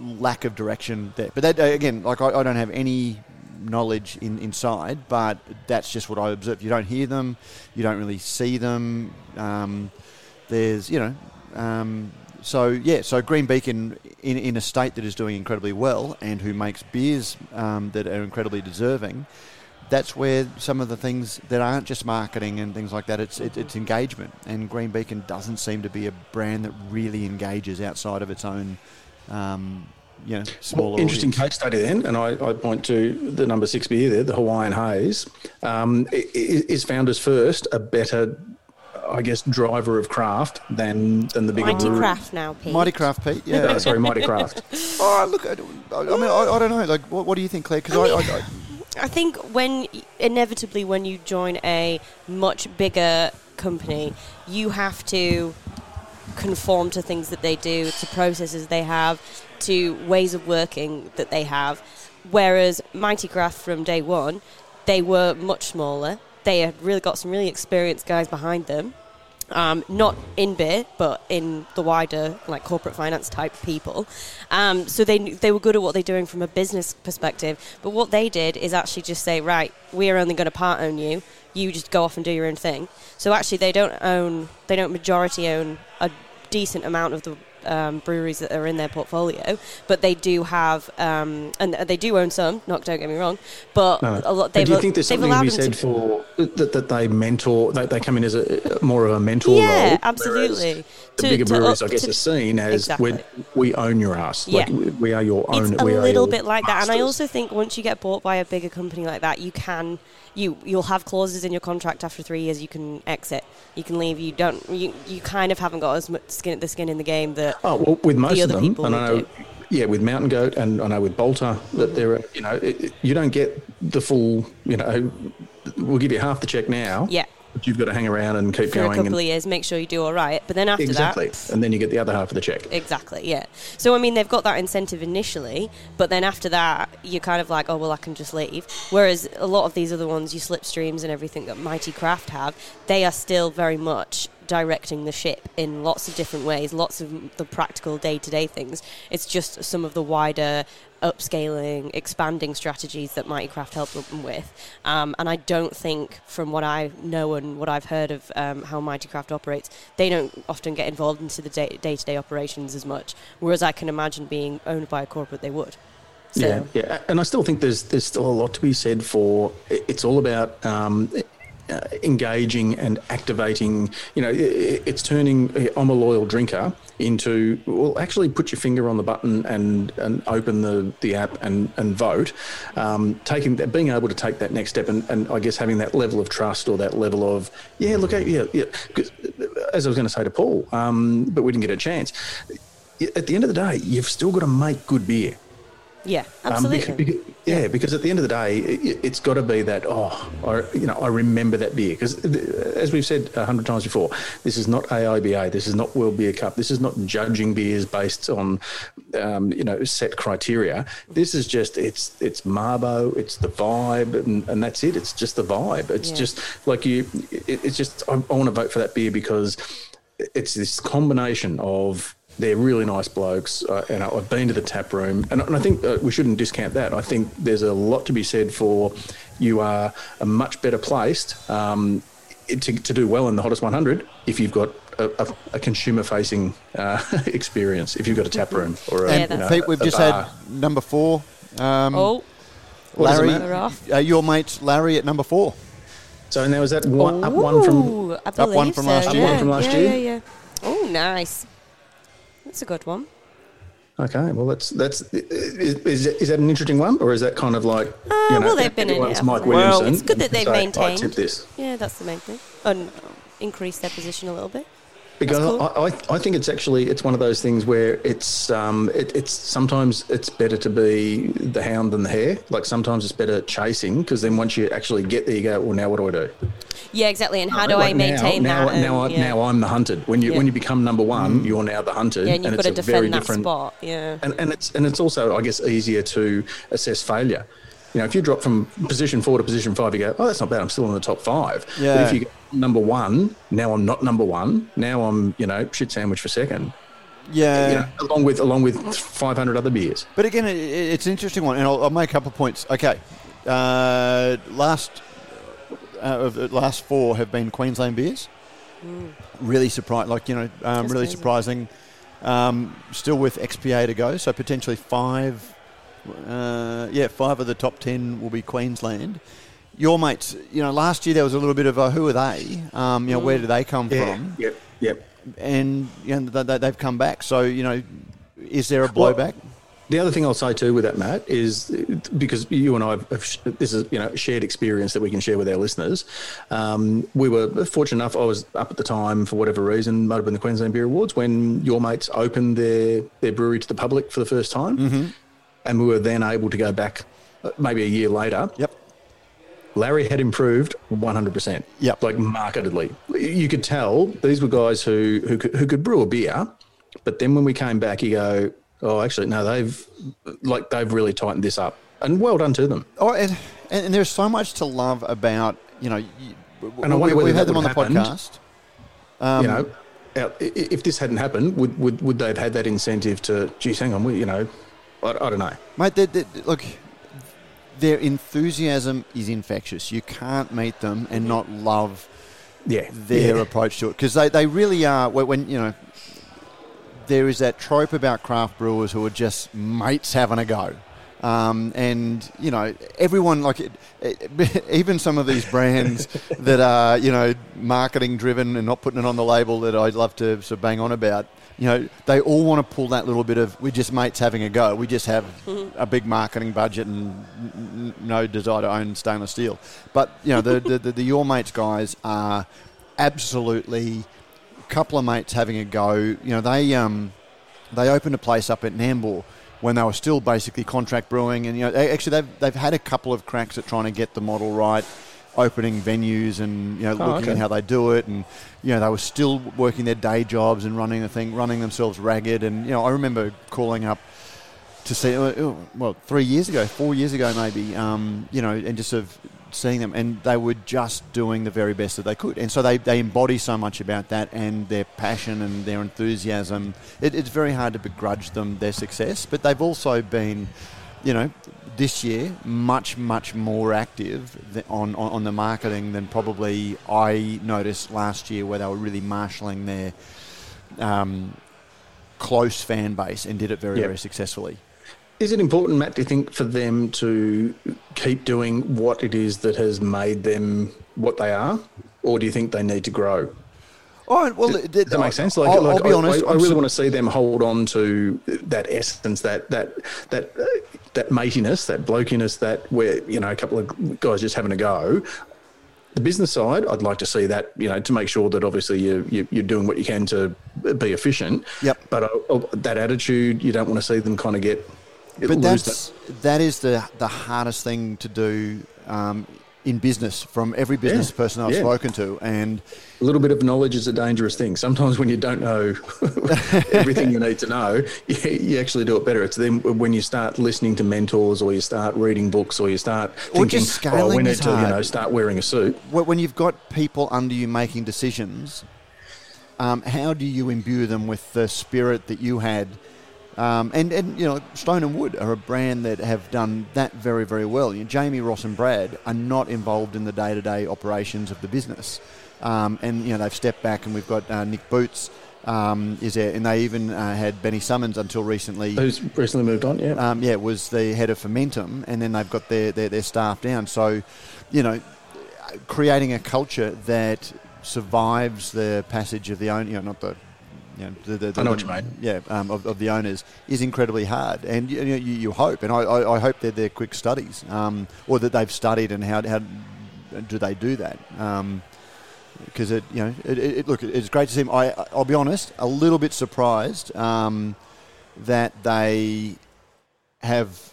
lack of direction there. But that, uh, again, like I, I don't have any knowledge in, inside, but that's just what I observe. You don't hear them, you don't really see them. Um, there's, you know, um, so yeah, so Green Beacon in, in a state that is doing incredibly well and who makes beers um, that are incredibly deserving. That's where some of the things that aren't just marketing and things like that, it's, it, it's engagement. And Green Beacon doesn't seem to be a brand that really engages outside of its own um, you know, smaller. Well, interesting audience. case study then, and I, I point to the number six beer there, the Hawaiian Haze. Um, is Founders First a better, I guess, driver of craft than than the bigger Mighty brewery? Craft now, Pete. Mighty Craft Pete, yeah. Uh, sorry, Mighty Craft. oh, look, I, I mean, I, I don't know. Like, what, what do you think, Claire? Because I, I, I, I think when inevitably when you join a much bigger company, you have to conform to things that they do, to processes they have, to ways of working that they have. Whereas Mighty Craft from day one, they were much smaller. They had really got some really experienced guys behind them. Um, not in beer, but in the wider like corporate finance type people. Um, so they they were good at what they're doing from a business perspective. But what they did is actually just say, right, we are only going to part own you. You just go off and do your own thing. So actually, they don't own, they don't majority own a decent amount of the um, breweries that are in their portfolio, but they do have, um, and they do own some. Not don't get me wrong, but No, a lot. They've, do you think there's something to them said for that, that they mentor? They, they come in as a more of a mentor role. Yeah, whereas absolutely. The To- bigger to breweries, up- I guess, to- are seen as Exactly. we we own your ass. Yeah. Like we- we are your own. it's a we little bit like that and i also think once you get bought by a bigger company like that you can you you'll have clauses in your contract after three years you can exit you can leave you don't you, you kind of haven't got as much skin the skin in the game that Oh well, with most of other them, and I know, do. yeah, with Mountain Goat, and I know with Balter that there are, you know, it- you don't get the full, you know, we'll give you half the check now. yeah But you've got to hang around and keep going for a couple and, of years make sure you do all right but then after exactly, that and then you get the other half of the check. Exactly, yeah. So, I mean, they've got that incentive initially, but then after that, you're kind of like, oh, well, I can just leave. Whereas a lot of these other ones, you slipstreams and everything that Mighty Craft have, they are still very much directing the ship in lots of different ways, lots of the practical day to day things. It's just some of the wider upscaling, expanding strategies that Mighty Craft help them with. Um, and I don't think, from what I know and what I've heard of um, how Mighty Craft operates, they don't often get involved into the day to day operations as much. Whereas I can imagine being owned by a corporate, they would. So, Yeah, yeah, and I still think there's there's still a lot to be said for. It's all about um, uh, engaging and activating. You know, i- it's turning uh, I'm a loyal drinker into well, actually put your finger on the button and and open the the app and and vote. Um, taking that, being able to take that next step, and, and I guess having that level of trust or that level of yeah, look, at yeah, yeah. uh, as I was going to say to Paul, um, but we didn't get a chance. At the end of the day, you've still got to make good beer. Yeah, Um, absolutely. bec- bec- yeah, because at the end of the day, it, it's got to be that. Oh, I, you know, I remember that beer because, as we've said a hundred times before, this is not AIBA. This is not World Beer Cup. This is not judging beers based on, um, you know, set criteria. This is just it's it's Mabo. It's the vibe, and, and that's it. It's just the vibe. It's Yeah. just like you. It, it's just I, I want to vote for that beer because it's this combination of they're really nice blokes, uh, and I- I've been to the tap room, and, and I think uh, we shouldn't discount that. I think there's a lot to be said for you are a much better placed um, to, to do well in the hottest 100 if you've got a, a, a consumer-facing uh, experience. If you've got a tap room or a, Yeah, you know, Pete, we've a just bar. had number four. Um, oh, What does it Larry, matter? They're off. uh, your mate Larry at number four. So now is that one, up one from? Ooh, Up one from so, last year. Up one from last yeah, year? Yeah, yeah, Oh, nice. That's a good one. Okay, well that's that's is, is, is that an interesting one, or is that kind of like Uh, you know, well, they've been in it, Mike? Williamson? Well, it's good that they've say, I maintained. tip this. Yeah, that's the main thing. And increase their position a little bit. Because cool. I, I, I think it's actually it's one of those things where it's um it, it's sometimes it's better to be the hound than the hare. Like sometimes it's better chasing because then once you actually get there, you go, well, now what do I do? Yeah, exactly. And how do Like I maintain now, that? Now, now, and, I, yeah. now I'm the hunted. When you Yeah. when you become number one, you're now the hunted, yeah, and you've it's got to a very defend that different. spot. Yeah. And, and it's and it's also I guess easier to assess failure. You know, if you drop from position four to position five, you go, oh, that's not bad. I'm still in the top five. But Yeah. if you go number one, now I'm not number one. Now I'm you know shit sandwich for second. Yeah. You know, along with along with 500 other beers. But again, it, it- it's an interesting one, and I'll, I'll make a couple of points. Okay, uh, last uh, of the last four have been Queensland beers. Really surprised, like you know, um, really crazy. surprising. Um, still with XPA to go, so potentially five. Uh, yeah, five of the top ten will be Queensland. Your mates, you know, last year there was a little bit of a who are they? Um, you know, where do they come from? Yep. Yep. And you know, they, they've come back. So you know, is there a Well, blowback? The other thing I'll say too with that, Matt, is because you and I have this is you know shared experience that we can share with our listeners. Um, we were fortunate enough. I was up at the time for whatever reason, might have been the Queensland Beer Awards when your mates opened their their brewery to the public for the first time, Mm-hmm. and we were then able to go back uh, maybe a year later. Yep. Larry had improved 100%. Yep. Like markedly. You could tell these were guys who, who, could, who could brew a beer. But then when we came back, you go, oh, actually, no, they've like they've really tightened this up. And well done to them. Oh, and, and there's so much to love about, you know, you, And I we, wonder whether we've had them on the happened. podcast. Um, you know, if this hadn't happened, would, would, would they have had that incentive to, geez, hang on, we, you know, I, I don't know. Mate, they, they, look, their enthusiasm is infectious. You can't meet them and not love Yeah. their yeah. approach to it because they, they really are. When, you know, there is that trope about craft brewers who are just mates having a go. Um, and you know everyone like it, it, even some of these brands that are you know marketing driven and not putting it on the label that I'd love to sort of bang on about you know they all want to pull that little bit of we're just mates having a go. We just have a big marketing budget and n- no desire to own stainless steel. But you know the the, the, the your mates guys are absolutely a couple of mates having a go. You know, they um, they opened a place up at Nambour when they were still basically contract brewing, and you know, they- actually they've they've had a couple of cracks at trying to get the model right, opening venues and you know Oh, looking okay. at how they do it, and you know they were still working their day jobs and running the thing, running themselves ragged, and you know I remember calling up to see, uh, well, three years ago, four years ago maybe, um, you know, and just sort of seeing them, and they were just doing the very best that they could. And so they, they embody so much about that and their passion and their enthusiasm. It, it's very hard to begrudge them their success, but they've also been, you know, this year much, much more active on, on, on the marketing than probably I noticed last year where they were really marshalling their um, close fan base and did it very, Yep. very successfully. Is it important, Matt, do you think, for them to keep doing what it is that has made them what they are? Or do you think they need to grow? Oh, well, Does that make sense? Like, I'll, like I'll be I, honest. I, I really want to see them hold on to that essence, that that that that matiness, that blokiness, that where you know a couple of guys just having a go. The business side, I'd like to see that, you know, to make sure that obviously you, you, you're doing what you can to be efficient. Yep. But uh, uh, that attitude, you don't want to see them kind of get. but that's that is the the hardest thing to do um, in business from every business Yeah, person I've yeah. spoken to, and a little bit of knowledge is a dangerous thing. Sometimes when you don't know everything you need to know, you, you actually do it better. It's then when you start listening to mentors or you start reading books or you start Or thinking, just oh, scaling we need is to, you know, start wearing a suit. when you've got people under you making decisions, um, how do you imbue them with the spirit that you had? Um, and, and you know, Stone and Wood are a brand that have done that very, very well. You know, Jamie, Ross, and Brad are not involved in the day-to-day operations of the business, um, and you know they've stepped back. And we've got uh, Nick Boots um, is there, and they even uh, had Benny Summons until recently Who's recently moved on? Yeah. um, yeah, was the head of Fermentum, and then they've got their, their, their staff down. So, you know, creating a culture that survives the passage of the own, you know, not the, you know, the, the, the I know what you mean. Yeah, um, of, of the owners is incredibly hard, and you, you, you hope, and I, I, I hope that they're quick studies, um, or that they've studied, and how, how do they do that? Um, because it, you know, it, it, it- look, it's great to see them. I, I'll be honest, a little bit surprised um, that they have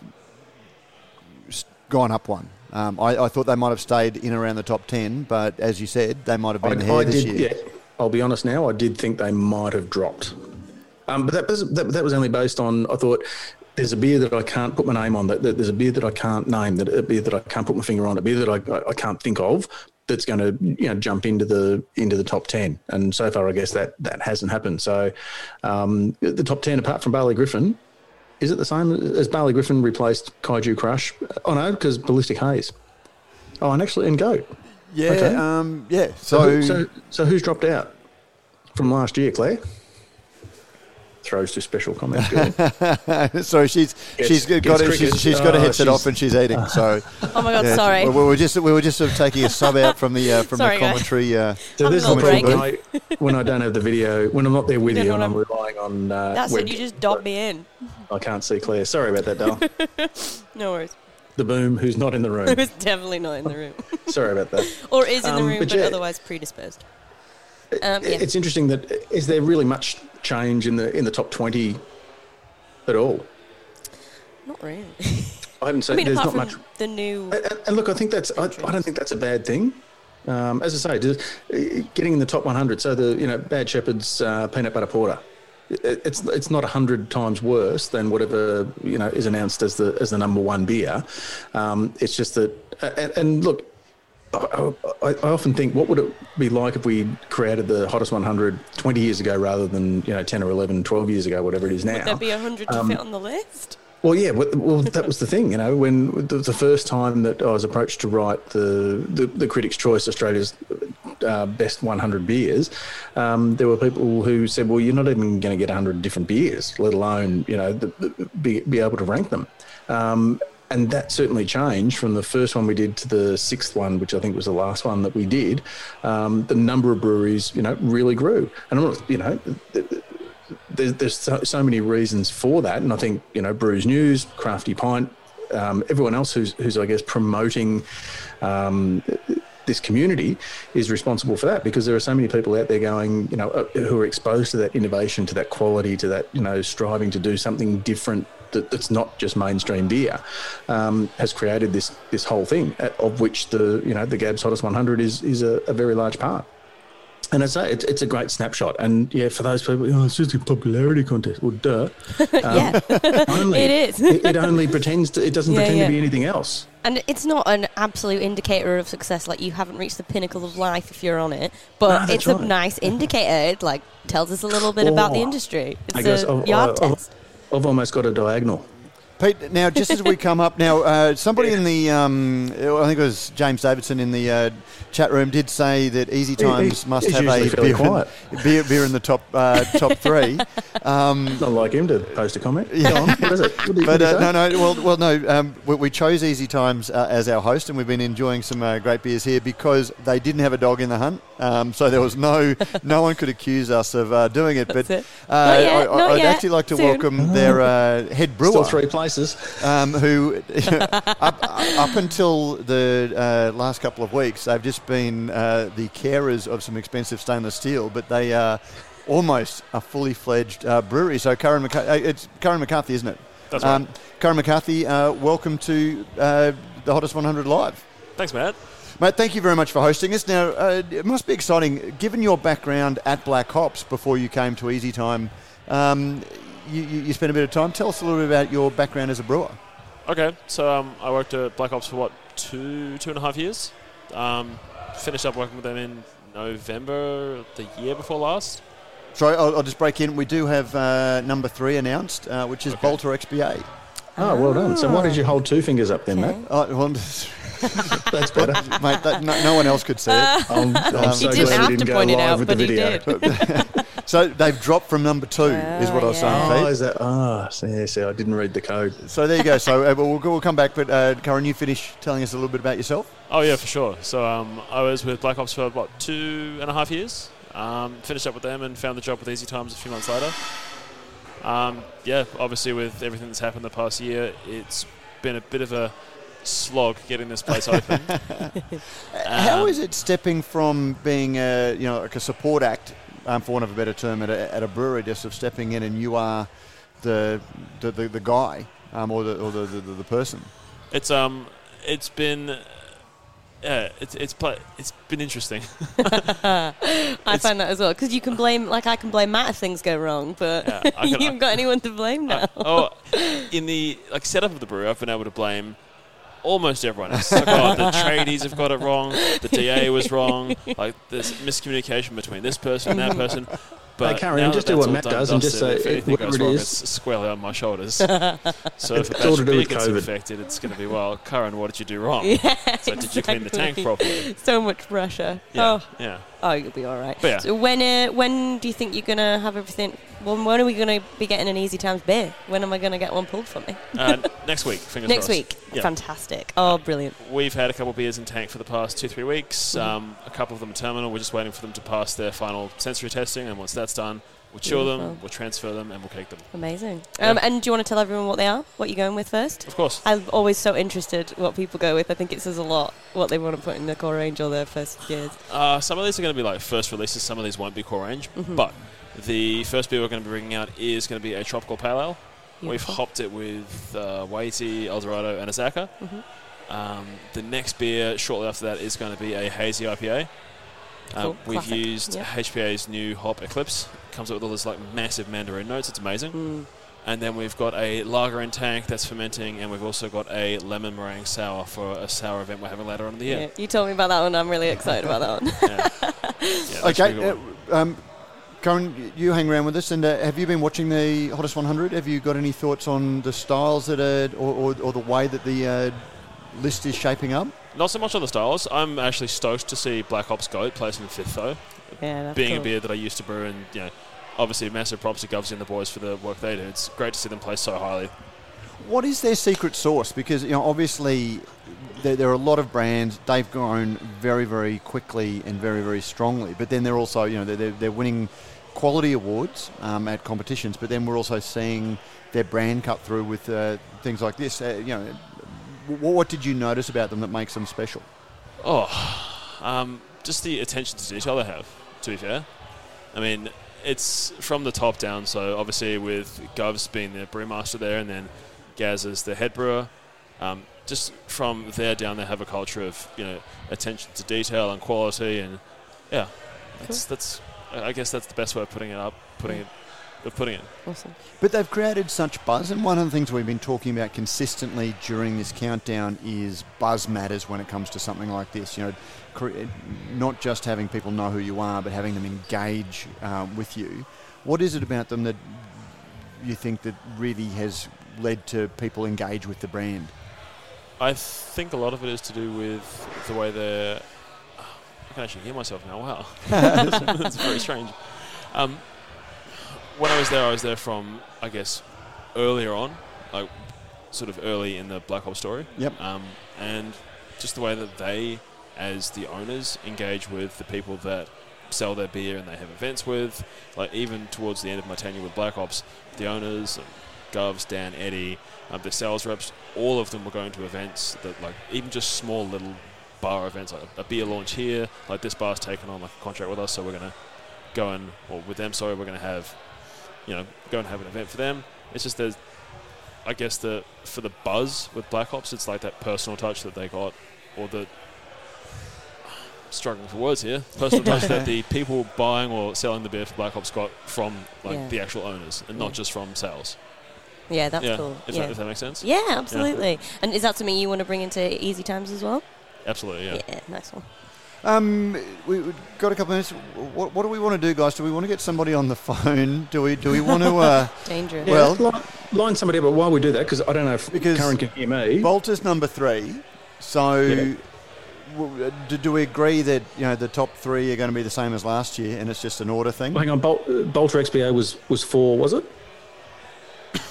gone up one. Um, I, I thought they might have stayed in around the top ten, but as you said, they might have been I, here I this did, year. yeah. I'll be honest now. I did think they might have dropped, um, but that was that, that was only based on I thought there's a beer that I can't put my name on. That, that there's a beer that I can't name. That a beer that I can't put my finger on. A beer that I, I, can't think of. That's going to you know jump into the into the top ten. And so far, I guess that that hasn't happened. So um, the top ten, apart from Barley Griffin, is it the same as Barley Griffin replaced Kaiju Crush? Oh no, because Ballistic Haze. Oh, and actually, and Go. Yeah, Okay. um, yeah. So, So, who- so, so who's dropped out from last year, Claire? Throws to special comment. girl. sorry, she's Gets- she's got gets it, she's, she's got a Oh, headset she's- off and she's eating. So Oh my god, yeah, sorry. We, we were just we were just sort of taking a sub out from the uh, from Sorry, the commentary. Uh, so this is the Having a problem little when I, when I don't have the video, when I'm not there with You you, and I'm what relying on. Uh, That's web- it, you just dobbed me in. I can't see Claire. Sorry about that, Dale. No worries. The boom, who's not in the room. Who's definitely not in the room. Sorry about that. Or is in the Um, room, but but, yeah. otherwise predisposed. Um, yeah. It's interesting that is there really much change in the in the top twenty at all? Not really. I haven't I seen. mean, there's not much the new. And, and look, I think that's. I, I don't think that's a bad thing. Um, as I say, just, uh, getting in the top 100. So the you know Bad Shepherd's uh, peanut butter porter. It- It's it's not hundred times worse than whatever you know is announced as the as the number one beer. Um, it's just that, and, and look, I, I, I often think, what would it be like if we created the hottest 100 20 years ago rather than you know 10 or 11, 12 years ago, whatever it is now? Would There'd be a hundred to um, fit on the list. Well, yeah. Well, well, that was the thing. You know, when the, the first time that I was approached to write the the, the Critics' Choice Australia's uh, best 100 beers, um, there were people who said, "Well, you're not even going to get 100 different beers, let alone you know the, the, be be able to rank them." Um, and that certainly changed from the first one we did to the sixth one, which I think was the last one that we did. Um, the number of breweries, you know, really grew, and I'm not, you know, th- th- there's, there's so, so many reasons for that, and I think you know Brews News, Crafty Pint, um, everyone else who's who's I guess promoting um, this community is responsible for that because there are so many people out there going, you know, uh, who are exposed to that innovation, to that quality, to that you know striving to do something different that, that's not just mainstream beer, um, has created this this whole thing uh, of which the you know the Gabs Hottest 100 is is a, a very large part. And I say it's, it's a great snapshot. And yeah, for those people, oh, it's just a popularity contest. Well, duh. yeah, Only, It is. it, it only pretends to. It doesn't Yeah, pretend yeah. to be anything else. And it's not an absolute indicator of success. Like you haven't reached the pinnacle of life if you're on it, but No, it's a nice indicator. It like tells us a little bit about the Oh, industry. It's I guess a I've, yard uh, I've- test. I've almost got a diagonal. Pete, now just as we come up now, uh, somebody in the, um, I think it was James Davidson in the uh, chat room did say that Easy Times he- must have usually a fairly beer in, quiet. beer, beer in the top uh, top three. Um, Not like him to post a comment. Yeah. Go on. What is it? What did, but what did he uh, say? no, no, well, well, no. Um, we, we chose Easy Times uh, as our host, and we've been enjoying some uh, great beers here because they didn't have a dog in the hunt. Um, so there was no, no one could accuse us of uh, doing it. That's but it. Uh, Not yet, I, not would yet. actually like to Soon. welcome their uh, head brewer. Still three places. um, who up, up until the uh, last couple of weeks, they've just been uh, the carers of some expensive stainless steel, but they are almost a fully fledged uh, brewery. So, Karen, McCar- uh, it's Karen McCarthy, isn't it? That's right. Karen McCarthy, uh, welcome to uh, the Hottest 100 Live. Thanks, Matt. Mate, thank you very much for hosting us. Now, uh, it must be exciting, given your background at Black Hops before you came to Easy Time. Um, you, you you spent a bit of time. Tell us a little bit about your background as a brewer. Okay, so um, I worked at Black Hops for what two two and a half years. Um, finished up working with them in November the year before last. Sorry, I'll, I'll just break in. We do have uh, number three announced, uh, which is Okay. Balter XPA. Oh, well done. So why did you hold two fingers up then, Okay. Matt? Uh, well, That's better. mate, that, no, no one else could see it. I'm, I'm Um, so He didn't have we to didn't go point it out, but the he video. did. So they've dropped from number two, is what I was saying, Oh, Pete. is that? Ah, so, yeah, see, I didn't read the code. So there you go. So uh, we'll, we'll come back, but uh, Karen, you finish telling us a little bit about yourself. Oh yeah, for sure. So um, I was with Black Hops for what two and a half years. Um, finished up with them and found the job with Easy Times a few months later. Um, yeah, obviously with everything that's happened the past year, it's been a bit of a slog getting this place open. How Um, is it stepping from being a you know like a support act, um, for want of a better term, at a, at a brewery, just of stepping in and you are the the, the, the guy um, or the or the, the, the person. It's um, it's been, yeah, it's it's pla it's been interesting. I It's- find that as well because you can blame, like I can blame Matt if things go wrong, but Yeah, I you haven't got anyone to blame now. Uh, oh, in the like setup of the brewery, I've been able to blame almost everyone the tradies have got it wrong. The DA was wrong. Like there's miscommunication between this person and that person. But Karen, now just that do what Matt does and just say, if anything goes it wrong, is. it's squarely on my shoulders. so if It's all to do with gets COVID. infected, it's going to be well, Karen, what did you do wrong? yeah, So did you clean the tank properly? So much pressure. Yeah, Oh, yeah. Oh, you'll be all right. But yeah. So when uh, when do you think you're gonna have everything? Well, when are we gonna be getting an Easy Times beer? When am I gonna get one pulled for me? Uh, next week, fingers Next crossed. week. Yeah. Fantastic. Oh, brilliant. We've had a couple of beers in tank for the past two, three weeks. Mhm. Um, a couple of them are terminal. We're just waiting for them to pass their final sensory testing, and once that's done, we'll chill them, we'll transfer them, and we'll cake them. Amazing. Yeah. Um, and do you want to tell everyone what they are? What you're going with first? Of course. I'm always so interested what people go with. I think it says a lot what they want to put in their core range or their first years. Uh, some of these are going to be like first releases. Some of these won't be core range, Mhm. but the first beer we're going to be bringing out is going to be a tropical pale ale. We've hopped it with uh, Wai-iti, Eldorado, and Azacca. Um, the next beer shortly after that is going to be a hazy IPA. Uh, Cool. we've Classic. used Yep. HPA's new hop Eclipse. Comes up with all this like massive mandarin notes. It's amazing. Mm. And then we've got a lager in tank that's fermenting, and we've also got a lemon meringue sour for a sour event we're having later on in the Yeah. year. You told me about that one. I'm really excited about that one. Yeah. Yeah, Okay, good uh, um, Karen, you hang around with us, and uh, have you been watching the Hottest 100? Have you got any thoughts on the styles that are, or, or, or the way that the uh, list is shaping up? Not so much on the styles. I'm actually stoked to see Black Hops Goat placing fifth, though. yeah, that's being cool. a beer that I used to brew, and you know, obviously massive props to Govsy and the boys for the work they do. It's great to see them place so highly. What is their secret sauce? Because you know, obviously, there, there are a lot of brands. They've grown very, very quickly and very, very strongly. But then they're also, you know, they're, they're, they're winning quality awards um, at competitions. But then we're also seeing their brand cut through with uh, things like this. Uh, you know, wh- what did you notice about them that makes them special? Oh, um, just the attention to detail they have. To be fair, I mean, it's from the top down. So obviously, with Govs being the brewmaster there, and then Gaz as the head brewer. Um, just from there down, they have a culture of you know attention to detail and quality, and yeah, that's that's. I guess that's the best way of putting it up, putting it, of putting it. Awesome. But they've created such buzz, and one of the things we've been talking about consistently during this countdown is buzz matters when it comes to something like this. You know, cre- not just having people know who you are, but having them engage uh, with you. What is it about them that you think that really has led to people engage with the brand? I think a lot of it is to do with the way they're. I can actually hear myself now. Wow, that's very strange. Um, when I was there, I was there from I guess earlier on, like sort of early in the Black Hops story. Yep. Um, and just the way that they, as the owners, engage with the people that sell their beer and they have events with. Like even towards the end of my tenure with Black Hops, the owners, Govs, Dan, Eddie, um, the sales reps, all of them were going to events that like even just small little bar events, like a beer launch here. Like this bar's taken on like a contract with us, so we're gonna go and or with them. Sorry, we're gonna have you know go and have an event for them. It's just there's I guess the for the buzz with Black Hops, it's like that personal touch that they got, or the struggling for words here. Personal touch that the people buying or selling the beer for Black Hops got from like Yeah. the actual owners, and not Yeah. just from sales. Yeah, that's yeah, cool. If, yeah. That, if that makes sense. yeah, absolutely. And is that something you want to bring into Easy Times as well? Absolutely. Yeah. Yeah, nice one. Um, we, we've got a couple of minutes. What, what do we want to do, guys? Do we want to get somebody on the phone? Do we? Do we want to? Uh, Dangerous. Yeah, Well- line, line somebody up. But while we do that, because I don't know if Because Karen can hear me. Balter's number three. So, Yeah. w- do, do we agree that you know the top three are going to be the same as last year, and it's just an order thing? Well, hang on, Bol- uh, Balter XPA was was four, was it?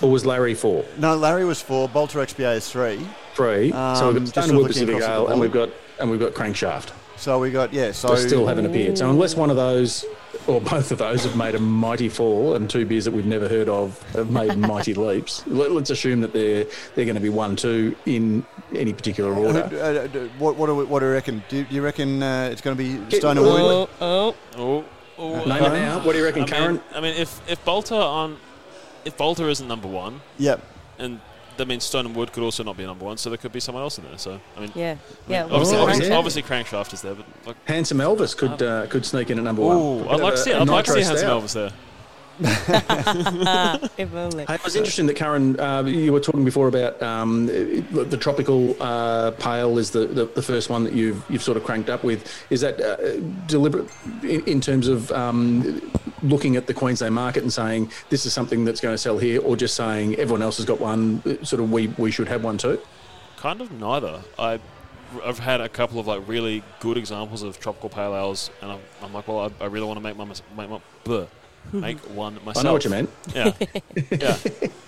Or was Larry four? No, Larry was four. Balter XPA is three. Three. Um, so we've got just Stone sort of Wood looking Pacific Ale, and we've got and we've got Crankshaft. So we got yeah. So So still haven't appeared. So unless one of those or both of those have made a mighty fall, and two beers that we've never heard of have made mighty leaps, let, us assume that they're they're going to be one, two in any particular order. uh, uh, what, what, do we, what do you reckon? Do you reckon uh, it's going to be Get- Stone and Oh, oh. Oh, oh, Name it now. What do you reckon, I Karen? mean, I mean, if if Balter on, if Balter isn't number one, Yep. and that means Stone and Wood could also not be number one, so there could be someone else in there. So I mean, Yeah, I yeah. obviously, Oh, obviously, yeah. obviously Crankshaft is there, but like, Handsome Elvis could uh, could sneak in at number oh, one. I'd like to see, A- a I'd like to see Handsome stout. Elvis there. if only. It was interesting that Karen, uh, you were talking before about um, the, the tropical uh, pale is the, the, the first one that you've you've sort of cranked up with. Is that uh, deliberate in, in terms of um, looking at the Queensland market and saying this is something that's going to sell here, or just saying everyone else has got one, uh, sort of we we should have one too? Kind of neither. I, I've had a couple of like really good examples of tropical pale ales, and I'm, I'm like, well, I, I really want to make my make, my, bleh, make one myself. I know what you meant. Yeah, yeah.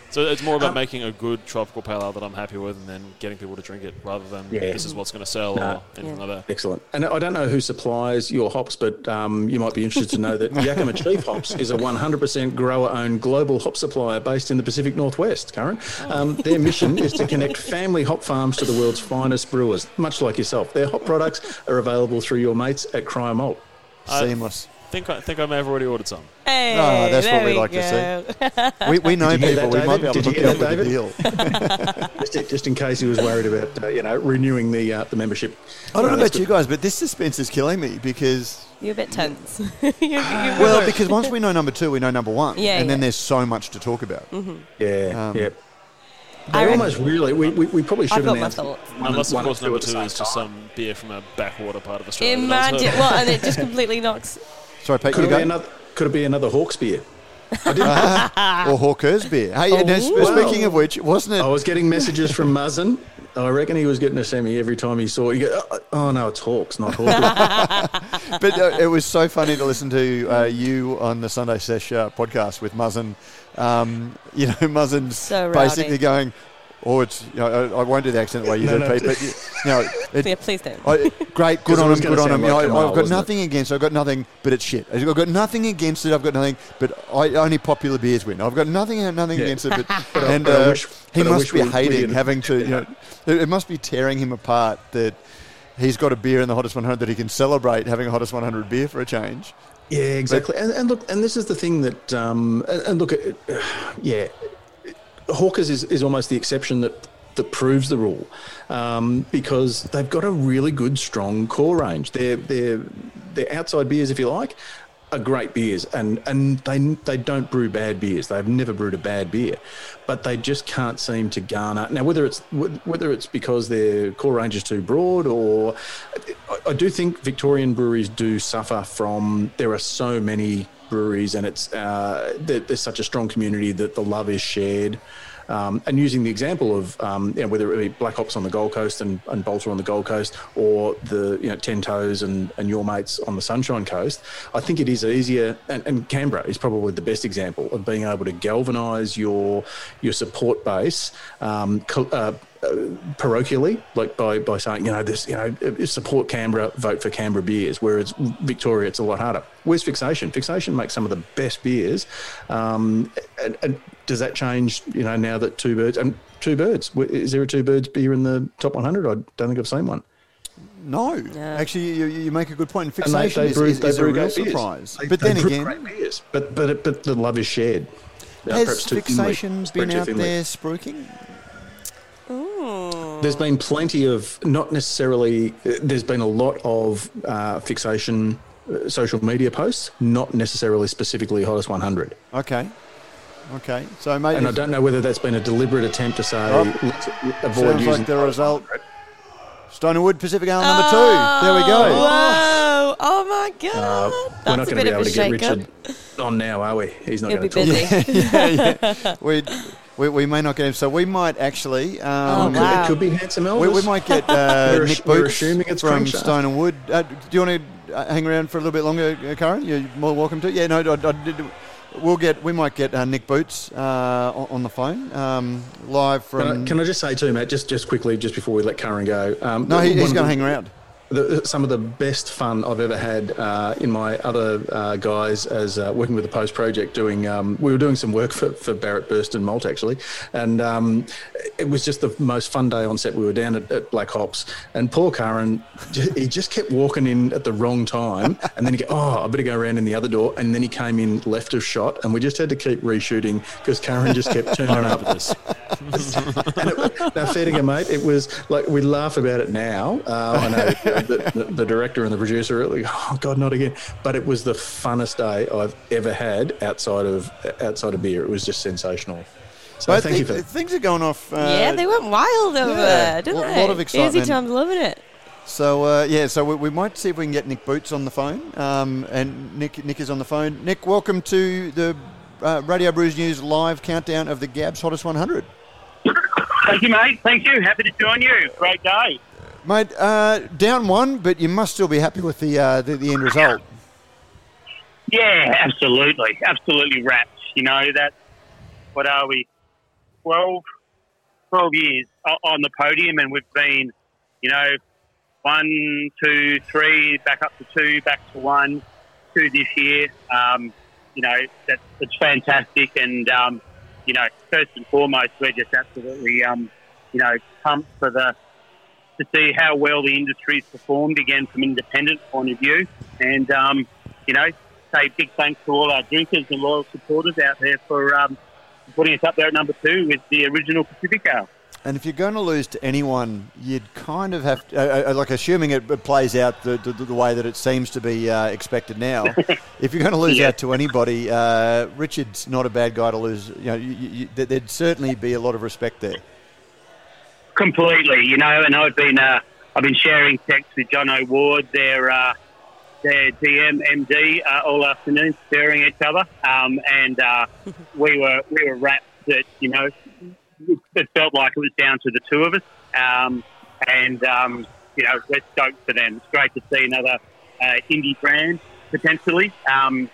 So it's more Um, about making a good tropical pale ale that I'm happy with, and then getting people to drink it, rather than Yeah. this is what's going to sell Nah. or anything Yeah. like that. Excellent. And I don't know who supplies your hops, but um, you might be interested to know that Yakima Chief Hops is a 100% grower-owned global hop supplier based in the Pacific Northwest, Karen. Um, their mission is to connect family hop farms to the world's finest brewers, much like yourself. Their hop products are available through your mates at Cryer Malt. I- Seamless. Think I think I may have already ordered some. Hey, Oh, that's what there we we like to to see. We, we know Did you hear people. that, we might be able David? to Did hook you you hear up with a that, deal. just, just in case he was worried about uh, you know renewing the uh, the membership. I don't know that's about you guys, but this suspense is killing me because You're a bit tense. You- you- well, because once we know number two, we know number one, Yeah, and then there's so much to talk about. Yeah, Um, yeah. I They reckon- almost really. We, we, we probably should I've got my announce thoughts. one- Unless, of course, number two is just some beer from a backwater part of Australia. that I was Imagine well, and it just completely knocks. Sorry, Pete, Could you it be go. another? Could it be another Hawke's beer? or Hawker's beer. Hey, now, sp- Oh. speaking of which, wasn't it? I was getting messages from Muzzin. I reckon he was getting a semi every time he saw. You go, oh, oh no, it's Hawks, not Hawks. but uh, it was so funny to listen to uh, you on the Sunday Sesh uh, podcast with Muzzin. Um, you know, Muzzin's So basically going, "Oh, it's." You know, I, I won't do the accent the way you No, did, no. Pete. But you know, it, Yeah, please don't. I, great, good 'Cause it on him, good on sound him. You know, I, I've got wasn't it? nothing against. I've got nothing, but it's shit. I've got nothing against it. I've got nothing, but I only popular beers win. I've got nothing, nothing Yeah. against it. But, But and but uh, wish- he but must be we- we hating did- having to. You know, it, it must be tearing him apart that he's got a beer in the hottest 100 that he can celebrate having a hottest 100 beer for a change. Yeah, exactly. And, and look, and this is the thing that, um, and, and look, uh, yeah, Hawkers is, is almost the exception that that proves the rule, um, because they've got a really good, strong core range. Their their their outside beers, if you like, are great beers, and and they they don't brew bad beers. They've never brewed a bad beer, but they just can't seem to garner. Now, whether it's whether it's because their core range is too broad, or I, I do think Victorian breweries do suffer from there are so many breweries, and it's uh, there's such a strong community that the love is shared. Um, and using the example of um, you know, whether it be Black Hops on the Gold Coast and, and Balter on the Gold Coast, or the you know Ten Toes and, and your mates on the Sunshine Coast, I think it is easier. And, and Canberra is probably the best example of being able to galvanise your your support base. Um, uh, parochially, like by, by saying, you know, this, you know, support Canberra, vote for Canberra beers. Whereas Victoria, it's a lot harder. Where's Fixation? Fixation makes some of the best beers. Um, and, and does that change, you know, now that Two Birds, and Two Birds, is there a Two Birds beer in the top 100? I don't think I've seen one. No, Yeah. actually, you, you make a good point. And they- Fixation they is, brew- is, they is a real surprise. They- but they then again, great beers. But, but, but the love is shared. Has perhaps Fixation been out thinly. there spruiking? Ooh. There's been plenty of, not necessarily, uh, there's been a lot of uh, fixation uh, social media posts, not necessarily specifically Hottest 100. Okay, okay. So maybe And I don't know whether that's been a deliberate attempt to say, Oh. let's avoid sounds using like the result. Stone and Wood Pacific Island number two. There we go. Whoa! Oh my god! Uh, we're That's not a going to bit be of able a to get. Richard on now, are we? He's not He'll going be to talk. busy. yeah, yeah. We, we, we may not get him. So we might actually. Um, Oh, wow. It could be handsome Elvis. we, we might get uh, Nick Boots assuming it's from. Stone and Wood. Uh, do you want to uh, hang around for a little bit longer, uh, Karen? You're more welcome to. Yeah, no, I, I did. We'll get. We might get uh, Nick Boots uh, on, on the phone um, live from. Can I, can I just say too, Matt, just just quickly, just before we let Curran go? Um, no, he, he's going to hang around. The, some of the best fun I've ever had uh, in my other uh, guys as uh, working with the post project. Doing um, we were doing some work for, for Barrett Burston Malt actually, and um, it was just the most fun day on set. We were down at, at Black Hops, and Paul Curran, he just kept walking in at the wrong time, and then he go, oh, I better go around in the other door, and then he came in left of shot, and we just had to keep reshooting because Curran just kept turning up this. and it, now, fair dinkum, mate, it was like we laugh about it now. Uh, I know the, the, the director and the producer are like, oh god, not again. But it was the funnest day I've ever had outside of outside of beer. It was just sensational. So But thank you thi- for things are going off. Uh, yeah, they went wild over yeah, there, didn't a lot of excitement. Easy times loving it. So uh, yeah, so we, we might see if we can get Nick Boots on the phone. Um, and Nick Nick is on the phone. Nick, welcome to the uh, Radio Brews News live countdown of the Gabs Hottest 100. Thank you, mate. Thank you. Happy to join you. Great day. Mate, uh, down one, but you must still be happy with the uh, the, the end result. Yeah, absolutely. Absolutely wrapped. You know, that, what are we, 12, 12 years on the podium, and we've been, you know, one, two, three, back up to two, back to one, two this year. Um, you know, that's it's fantastic. And, um, you know, first and foremost, we're just absolutely, um, you know, pumped for the, to see how well the industry's performed again from independent point of view. And, um, you know, say big thanks to all our drinkers and loyal supporters out there for um, putting us up there at number two with the original Pacific Ale. And if you're going to lose to anyone, you'd kind of have, to, uh, uh, like, assuming it plays out the, the, the way that it seems to be uh, expected now. if you're going to lose Yeah. out to anybody, uh, Richard's not a bad guy to lose. You know, you, you, you- there'd certainly be a lot of respect there. Completely, you know, and I've been uh, I've been sharing texts with John O'Ward, their uh, their DM MD, uh, all afternoon, staring at each other, um, and uh, we were we were rapt that you know it, it felt like it was down to the two of us, um, and um, you know we're stoked for them. It's great to see another uh, indie brand potentially, um,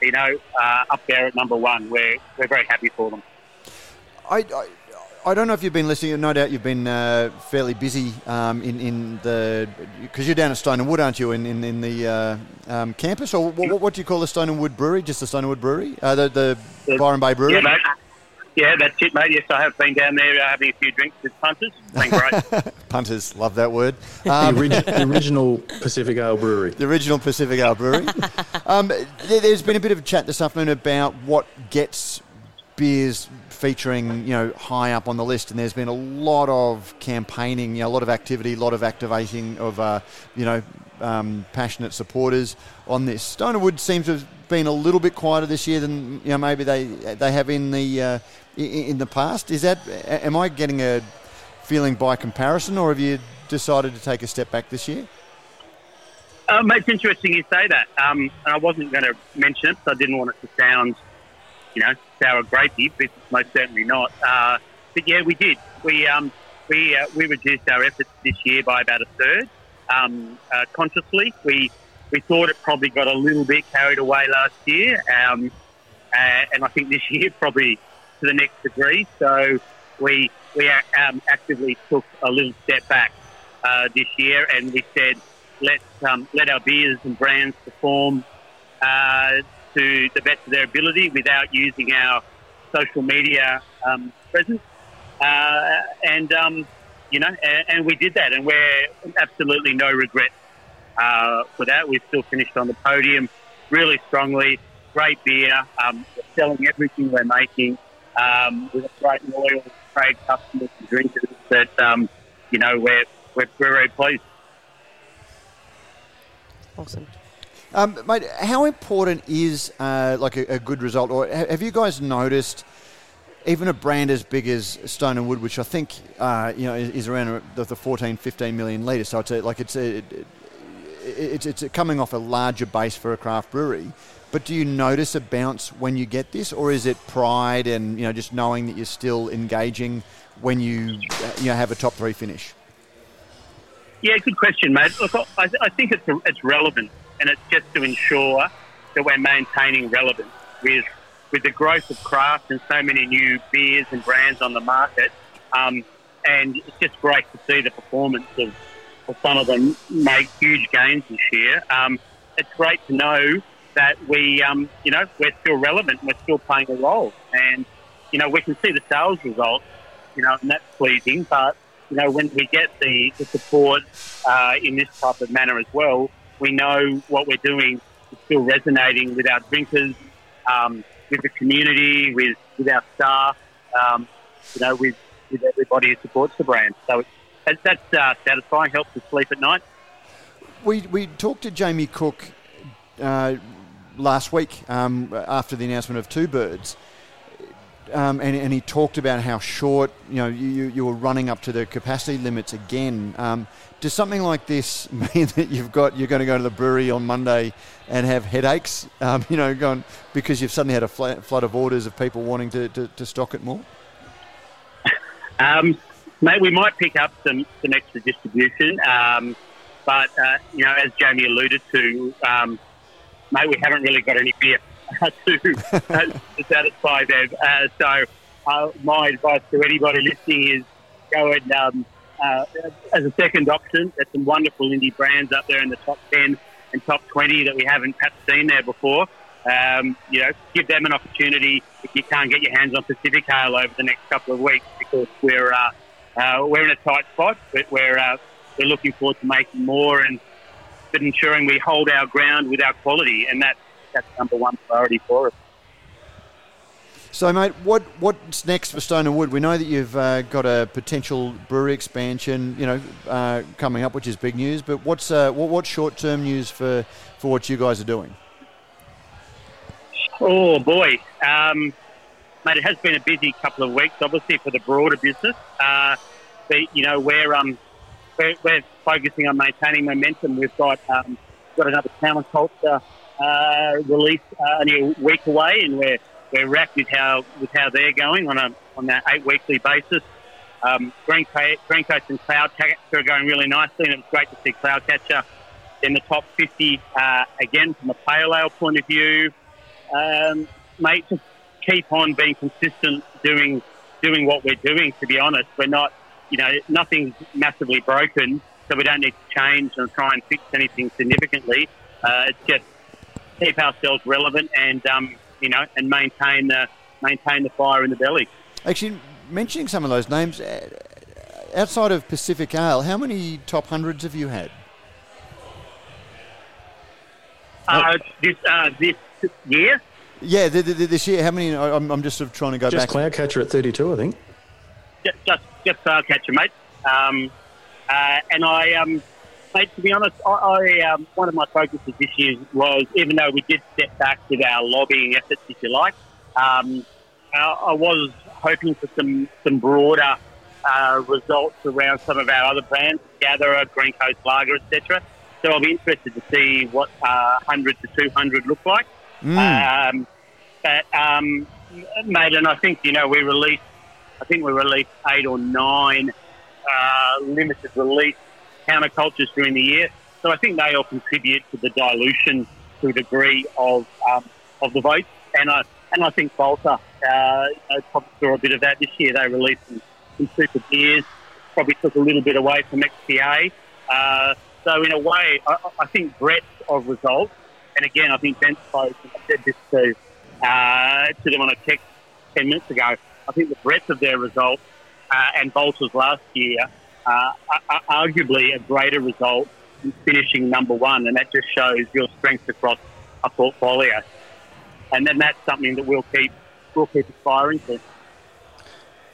you know, uh, up there at number one. We're we're very happy for them. I, I, I don't know if you've been listening. No doubt you've been uh, fairly busy um, in, in the because you're down at Stone and Wood, aren't you? In in, in the uh, um, campus, or what, what do you call the Stone and Wood Brewery? Just the Stone and Wood Brewery, uh, the the The- Byron Bay Brewery. Yeah, mate. Yeah, that's it, mate. Yes, I have been down there uh, having a few drinks with punters. It's been great. Punters love that word. The, Um, orig- the original Pacific Ale Brewery. the original Pacific Ale Brewery. um, there, there's been a bit of a chat this afternoon about what gets beers featuring, you know, high up on the list, and there's been a lot of campaigning, you know, a lot of activity, a lot of activating of, uh, you know, um, passionate supporters on this. Stone and Wood seems to have been a little bit quieter this year than you know maybe they they have in the uh, in the past. Is that am I getting a feeling by comparison, or have you decided to take a step back this year? uh, it's interesting you say that. Um, and I wasn't going to mention it, so I didn't want it to sound, you know, sour grapey, but most certainly not. Uh, but yeah, we did. We um, we uh, we reduced our efforts this year by about a third. Um, uh, consciously, we we thought it probably got a little bit carried away last year, um, uh, and I think this year probably to the next degree. So we we um, actively took a little step back uh, this year, and we said let um, let our beers and brands perform uh, to the best of their ability without using our social media um, presence. Uh, and um, you know, and, and we did that, and we're absolutely no regrets uh, for that. We've still finished on the podium really strongly. Great beer. Um, we're selling everything we're making. Um, a great loyal trade customers and drinkers that um, you know we're, we're we're very pleased. Awesome. Um, mate, how important is uh, like a, a good result, or have you guys noticed even a brand as big as Stone and Wood, which I think uh, you know is, around the, the 14, 15 million litres, so it's a, like it's a, it's it's coming off a larger base for a craft brewery. But do you notice a bounce when you get this, or is it pride and you know just knowing that you're still engaging when you uh, you know have a top three finish? Yeah, good question, mate. Look, I, I think it's it's relevant, and it's just to ensure that we're maintaining relevance with with the growth of craft and so many new beers and brands on the market. Um, and it's just great to see the performance of, of some of them make huge gains this year. Um, it's great to know that we, um, you know, we're still relevant we're still playing a role. And you know, we can see the sales results, you know, and that's pleasing. But you know, when we get the, the support uh, in this type of manner as well, we know what we're doing is still resonating with our drinkers, um, with the community, with, with our staff, um, you know, with, with everybody who supports the brand. So it's, that's, uh, satisfying, helps us sleep at night. We, we talked to Jamie Cook uh, last week um, after the announcement of Two Birds, um, and, and he talked about how short you know you- you were running up to the capacity limits again. Um, does something like this mean that you've got you're going to go to the brewery on Monday and have headaches? Um, you know, going because you've suddenly had a fla- flood of orders of people wanting to, to, to stock it more. Um, mate, we might pick up some, some extra distribution, um, but uh, you know, as Jamie alluded to, um, mate, we haven't really got any beer to, to satisfy them. Uh, so, uh, my advice to anybody listening is go and um, uh, as a second option. There's some wonderful indie brands up there in the top ten and top twenty that we haven't perhaps seen there before. Um, you know, give them an opportunity if you can't get your hands on Pacific Ale over the next couple of weeks because we're uh, uh, we're in a tight spot, but we're uh, we're looking forward to making more and but ensuring we hold our ground with our quality, and that that's number one priority for us. So, mate, what what's next for Stone and Wood? We know that you've uh, got a potential brewery expansion, you know, uh, coming up, which is big news. But what's uh, what, what's short term news for, for what you guys are doing? Oh boy, um, mate, it has been a busy couple of weeks, obviously for the broader business. Uh, but, you know, we're um, we're, we're, focusing on maintaining momentum. We've got um, got another counterculture uh, release uh, only a week away, and we're we're wrapped with how with how they're going on a on that eight weekly basis. Um, Green, Green Coast and Cloudcatcher are going really nicely, and it's great to see Cloudcatcher in the top 50 uh, again from a pale ale point of view. Um, mate, just keep on being consistent, doing doing what we're doing. To be honest, we're not, you know, nothing's massively broken, so we don't need to change and try and fix anything significantly. Uh, it's just keep ourselves relevant and um, you know, and maintain the maintain the fire in the belly. Actually, mentioning some of those names, uh, outside of Pacific Ale, how many top hundreds have you had? Uh, this uh, this year. Yeah, this year. How many? I'm, I'm just sort of trying to go just back. Just Cloudcatcher at 32, I think. Just just, just Cloudcatcher, mate. Um, uh, and I um, mate, to be honest, I, I um, one of my focuses this year was, even though we did step back with our lobbying efforts, if you like, um, I, I, was hoping for some some broader uh, results around some of our other brands, Gatherer, Green Coast Lager, etc. So I'll be interested to see what uh, 100 to 200 look like. Mm. Um, but, um, mate, and I think, you know, we released, I think we released eight or nine uh, limited release countercultures during the year. So I think they all contribute to the dilution to a degree of um, of the vote. And I and I think Balter uh, probably saw a bit of that this year. They released some, some super beers, probably took a little bit away from XPA. Uh, so in a way, I, I, think breadth of results. And again, I think Ben spoke. I said this to uh, to them on a text ten minutes ago. I think the breadth of their results uh, and Balter's last year uh, arguably a greater result than finishing number one, and that just shows your strength across a portfolio. And then that's something that we'll keep we'll keep aspiring to.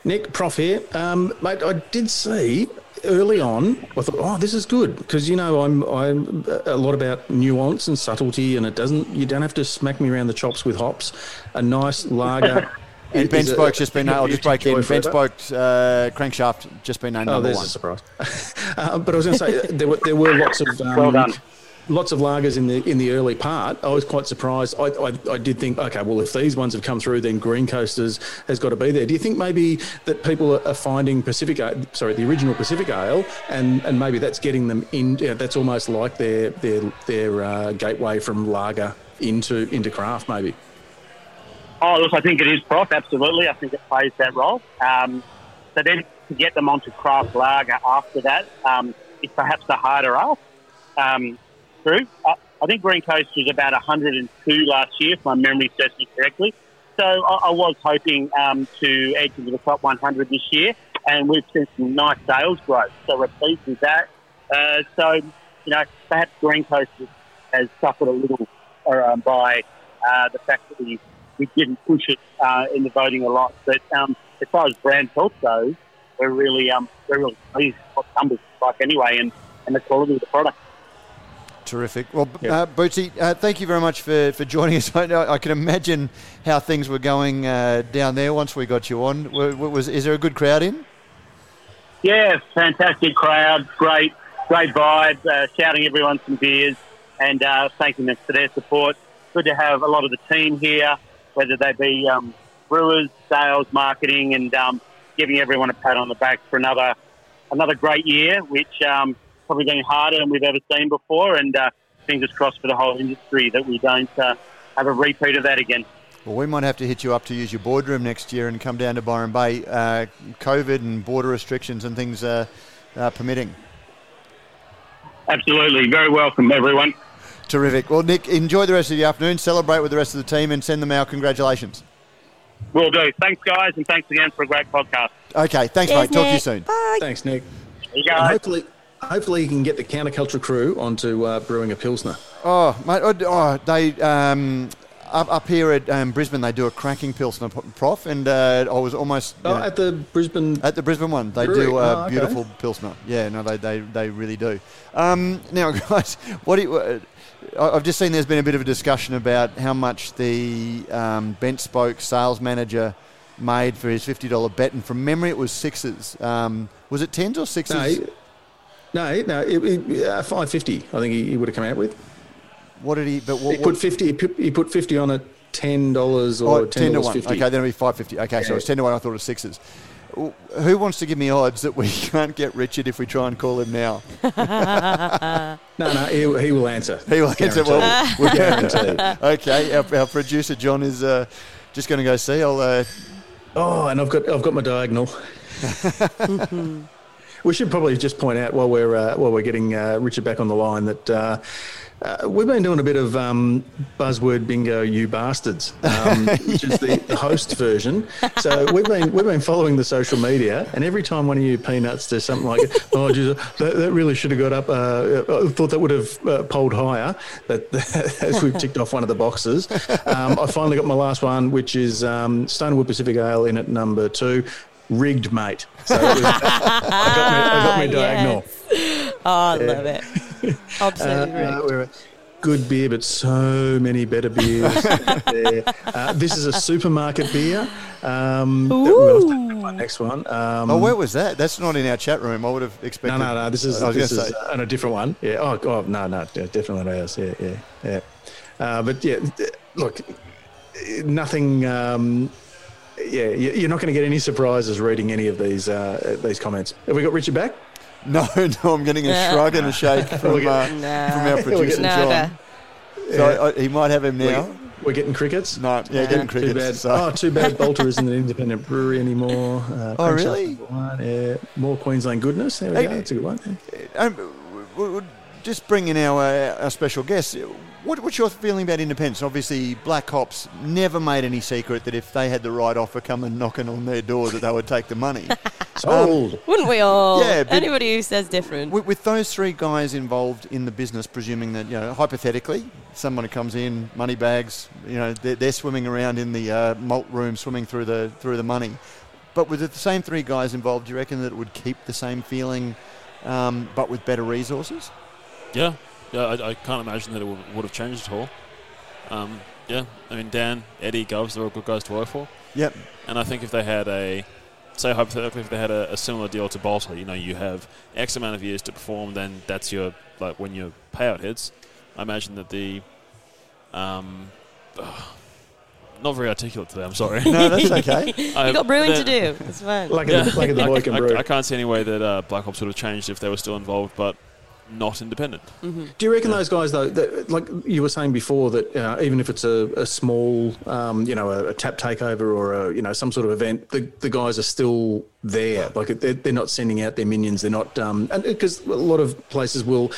Nick, Prof here, um, mate. I did see early on. I thought, oh, this is good because you know I'm I'm a lot about nuance and subtlety, and it doesn't you don't have to smack me around the chops with hops. A nice lager. And BentSpoke's just been named. I'll just break in. BentSpoke's uh, crankshaft just been named oh, number there's one. a surprise. uh, but I was going to say uh, there were there were lots of um, well done. Lots of lagers in the in the early part. I was quite surprised. I, I, I did think, okay, well, if these ones have come through, then Green Coasters has got to be there. Do you think maybe that people are finding Pacific, sorry, the original Pacific Ale, and, and maybe that's getting them in? You know, that's almost like their their their uh, gateway from lager into into craft, maybe. Oh, look, I think it is prof. Absolutely, I think it plays that role. Um, so then to get them onto craft lager after that um, is perhaps a harder ask. Um, true. I, I, think Green Coast was about 102 last year, if my memory serves me correctly. So I, I was hoping um, to edge into the top 100 this year, and we've seen some nice sales growth. So we're pleased with that. Uh, so, you know, perhaps Green Coast has suffered a little uh, by uh, the fact that we we didn't push it uh, in the voting a lot. But um, as far as brand health goes, we're really um, we're really pleased what numbers like anyway, and, and the quality of the product. Terrific. Well, yep. uh, Bootsy, uh, thank you very much for, for joining us. I, I can imagine how things were going uh, down there once we got you on. Was, was, is there a good crowd in? Yeah, fantastic crowd, great, great vibe, uh, shouting everyone some beers and uh, thanking them for their support. Good to have a lot of the team here whether they be um, brewers, sales, marketing, and um, giving everyone a pat on the back for another another great year, which um, probably been harder than we've ever seen before. And uh, fingers crossed for the whole industry that we don't uh, have a repeat of that again. Well, we might have to hit you up to use your boardroom next year and come down to Byron Bay. Uh, COVID and border restrictions and things uh, permitting. Absolutely. Very welcome, everyone. Terrific. Well, Nick, enjoy the rest of the afternoon. Celebrate with the rest of the team and send them our congratulations. Will do. Thanks, guys, and thanks again for a great podcast. Okay, thanks, mate. Talk to you soon. Bye. Thanks, Nick. You guys. hopefully, hopefully, you can get the counterculture crew onto uh, brewing a pilsner. Oh, mate, oh, oh, they um, up, up here at um, Brisbane they do a cracking pilsner, prof, and uh, I was almost Oh, know, at the Brisbane. at the Brisbane one. They Brewery. do Oh, a okay. beautiful pilsner. Yeah, no, they they, they really do. Um, now, guys, what do you? I- I've just seen there's been a bit of a discussion about how much the um, BentSpoke sales manager made for his fifty dollar bet, and from memory it was sixes. Um, was it tens or sixes? No, no, no, it, it, uh, five fifty. I think he, he would have come out with. what did he? But what, He put fifty. He put, he put fifty on it. Ten dollars or Oh, ten 10 to 1. fifty. Okay, then it'll be 550. Okay, so it's 10 to 1. I thought it was sixes. Who wants to give me odds that we can't get Richard if we try and call him now? No, no, he, he will answer. He will answer well. we'll Guaranteed. okay, our, our producer John is uh, just going to go see. I'll. Uh, Oh, and I've got I've got my diagonal. We should probably just point out while we're uh, while we're getting uh, Richard back on the line that. Uh, uh, we've been doing a bit of um, buzzword bingo, you bastards, um, which is the, the host version. So we've been we've been following the social media, and every time one of you peanuts does something like, "Oh, geez, that, that really should have got up," uh, I thought that would have uh, polled higher. That as we've ticked off one of the boxes, um, I finally got my last one, which is um, Stonewood Pacific Ale in at number two. Rigged, mate. So was, I got my, I got my Yes. diagonal. Oh, I love it. Absolutely Uh, rigged. we're good beer, but so many better beers. there. Uh, this is a supermarket beer. Um, that- we'll my next one. Um, oh, where was that? That's not in our chat room. I would have expected. no, no. no. This is I this is uh, on a different one. Yeah. Oh, oh no, no, definitely not ours. Yeah, yeah, yeah. Uh, but yeah, look, nothing. Um, yeah, you- you're not going to get any surprises reading any of these uh, these comments. Have we got Richard back? No, no, I'm getting a shrug and a shake from, uh, Nah. from our producer Nada. John. So I, he might have him now. We're, we're getting crickets. No, yeah, getting crickets. Too crickets. bad. So. Oh, too bad Balter isn't an independent brewery anymore. Uh, Oh, really? One. Yeah, more Queensland goodness. There we Hey, go. That's a good one. Um, w- w- just bring in our, uh, our special guest. What, what's your feeling about independence? Obviously, Black Hops never made any secret that if they had the right offer coming knocking on their door, that they would take the money. Sold. Wouldn't we all? Yeah, but- Anybody who says different. with, with those three guys involved in the business, presuming that you know, hypothetically, someone who comes in, money bags, you know, they're, they're swimming around in the uh, malt room, swimming through the through the money. But with the same three guys involved, do you reckon that it would keep the same feeling, um, but with better resources? Yeah, yeah. I, I can't imagine that it would, would have changed at all. Um, yeah, I mean Dan, Eddie, Govs, they're all good guys to work for. Yep. And I think if they had a, say hypothetically, if they had a, a similar deal to Balter, you know, you have X amount of years to perform, then that's your like when your payout hits. I imagine that the, um, ugh, not very articulate today. I'm sorry. No, that's okay. I- you got brewing to do. It's fine. Like at the, like at the I, I- Brew. I can't see any way that uh, Black Hops would have changed if they were still involved, but not independent. Mm-hmm. Do you reckon those guys, though, that, like you were saying before, that uh, even if it's a, a small, um, you know, a, a tap takeover or a, you know, some sort of event, the, the guys are still there. Like they're, not sending out their minions. They're not, um, and because a lot of places will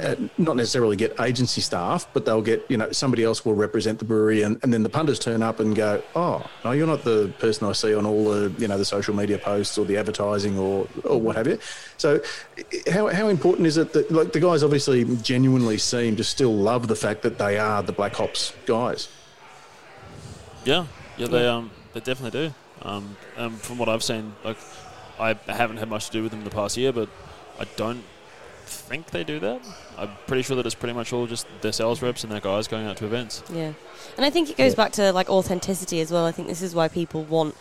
uh, not necessarily get agency staff, but they'll get, you know, somebody else will represent the brewery, and, and then the punters turn up and go, oh, no, you're not the person I see on all the, you know, the social media posts or the advertising or or what have you. So, how how important is it that like the guys obviously genuinely seem to still love the fact that they are the Black Hops guys. Yeah, yeah, they um they definitely do. Um, um, from what I've seen, like I haven't had much to do with them in the past year, but I don't think they do that. I'm pretty sure that it's pretty much all just their sales reps and their guys going out to events. Yeah. And I think it goes back to like authenticity as well. I think this is why people want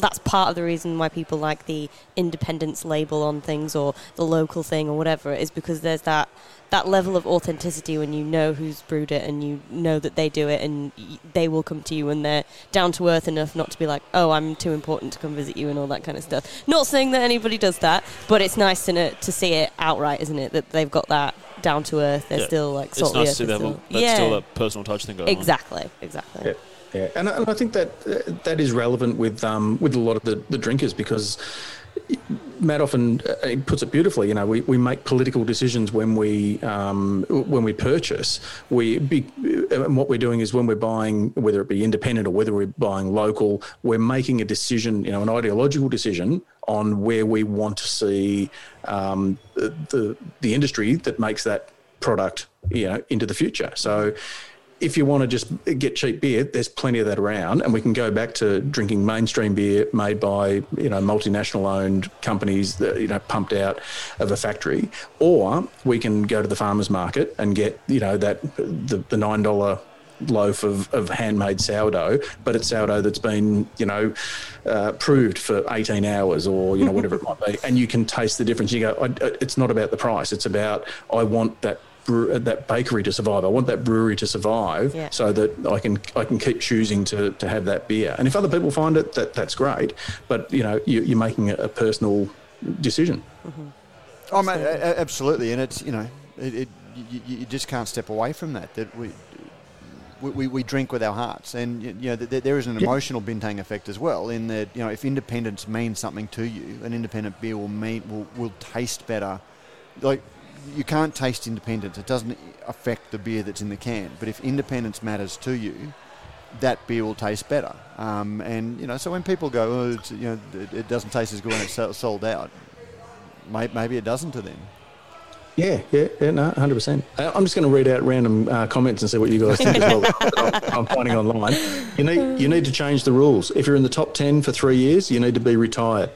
that's part of the reason why people like the independence label on things or the local thing or whatever is because there's that that level of authenticity when you know who's brewed it and you know that they do it and y- they will come to you and they're down to earth enough not to be like oh I'm too important to come visit you and all that kind of stuff. Not saying that anybody does that, but it's nice to know, to see it outright, isn't it? That they've got that down to earth. They're Yeah. still like It's salt nice to earth. see they're that, still- that's yeah. still that personal touch thing going on. Exactly, exactly. Yeah, yeah, and, I- and I think that uh, that is relevant with um, with a lot of the, the drinkers because Matt often uh, puts it beautifully. You know, we, we make political decisions when we um, when we purchase. We be, and what we're doing is when we're buying, whether it be independent or whether we're buying local, we're making a decision. You know, an ideological decision on where we want to see um, the the industry that makes that product, you know, into the future. So if you want to just get cheap beer, there's plenty of that around, and we can go back to drinking mainstream beer made by you know multinational owned companies that you know pumped out of a factory, or we can go to the farmers market and get you know that the, the nine dollar loaf of, of handmade sourdough, but it's sourdough that's been, you know, uh, proved for 18 hours or, you know, whatever it might be. And you can taste the difference. You go, it's not about the price. It's about, I want that brew, uh, that bakery to survive. I want that brewery to survive Yeah. so that I can I can keep choosing to, to have that beer. And if other people find it, that that's great. But you know, you, you're making a, a personal decision. Mm-hmm. Oh, mate, a- a- absolutely, and it's you know, it, it you, you you just can't step away from that. That we. We, we, we drink with our hearts, and you know th- th- there is an Yeah. emotional bintang effect as well. In that you know if independence means something to you, an independent beer will mean will, will taste better. Like you can't taste independence; it doesn't affect the beer that's in the can. But if independence matters to you, that beer will taste better. Um, and you know, so when people go, oh, it's, you know, it, it doesn't taste as good when it's sold out, may- maybe it doesn't to them. Yeah, yeah, yeah, no, hundred percent. I'm just going to read out random uh, comments and see what you guys think as well. I'm, I'm finding online. You need you need to change the rules. If you're in the top ten for three years, you need to be retired.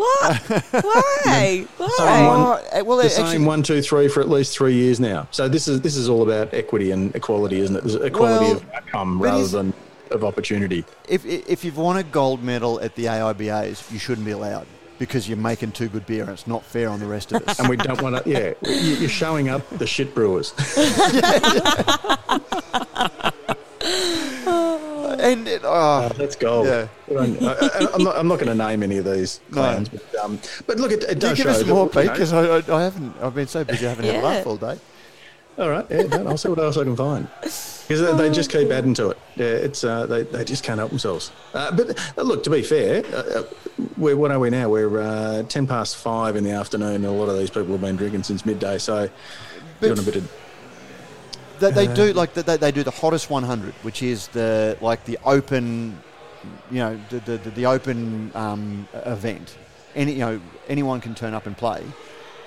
What? Why? Same Why? one, uh, well, the it same actually- one, two, three for at least three years now. So this is this is all about equity and equality, isn't it? There's equality Well, of outcome rather is- than of opportunity. If, if you've won a gold medal at the AIBAs, you shouldn't be allowed because you're making too good beer and it's not fair on the rest of us. And we don't want to. Yeah, you- you're showing up the shit brewers. and it, oh, That's gold. Yeah. Good on you. I, I, I'm not. I'm not going to name any of these No. but um, but look, it, it do you does give show us that, more, you Pete? know- Because I, I, I haven't. I've been so busy, I haven't had a Yeah. laugh all day. All right, yeah, no, I'll see what else I can find. Because they, they just keep adding to it. Yeah, it's uh, they, they just can't help themselves. Uh, but uh, look, to be fair, uh, uh, we're what are we now? We're uh, ten past five in the afternoon. and A lot of these people have been drinking since midday, so doing a bit of They, they Uh, do like the, they, they do the hottest 100, which is the like the open, you know, the the, the, the open um, event. Any you know anyone can turn up and play.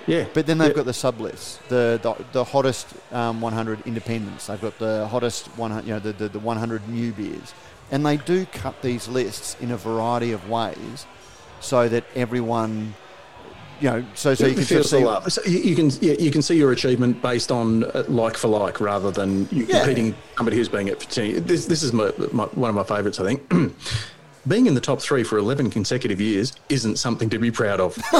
yeah. But then they've Yeah. got the sub lists, the the, the hottest um, 100 independents. They've got the hottest 100, you know, the, the, the 100 new beers, and they do cut these lists in a variety of ways, so that everyone, you know, so so you can sort of see. love. So you, you can yeah, you can see your achievement based on uh, like for like rather than you Yeah. competing somebody who's being at 15. This this is my, my, one of my favourites. I think. Being in the top three for 11 consecutive years isn't something to be proud of.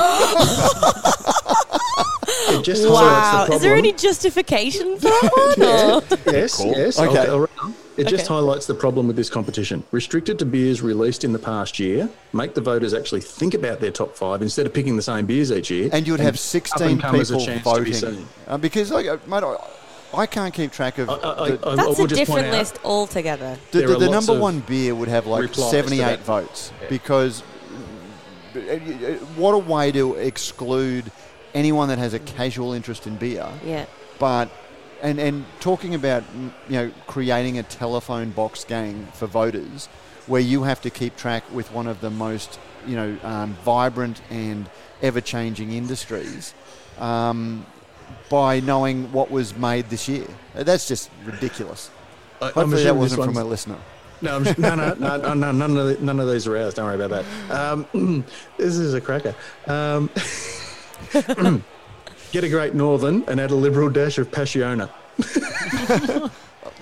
just Wow. Is there any justification for that one? or- Yes, yes. Okay. I'll go around. It just Okay. highlights the problem with this competition. Restricted to beers released in the past year, make the voters actually think about their top five instead of picking the same beers each year. and you would have 16 up-and-comers a people chance to be voting seen. uh, because like, uh, mate, I, I can't keep track of. I- I- the, I- I That's will a just point different out- list altogether. the, the, the number one beer would have like 78 votes Yeah. because uh, what a way to exclude anyone that has a casual interest in beer. Yeah. but and and talking about mm, you know creating a telephone box gang for voters where you have to keep track with one of the most you know um, vibrant and ever changing industries um, by knowing what was made this year Uh, that's just ridiculous I- hopefully that wasn't from a listener No, I'm just, no, no, no, no, no, none of the, none of these are ours. Don't worry about that. Um, this is a cracker. Um, get a Great Northern and add a liberal dash of Passiona.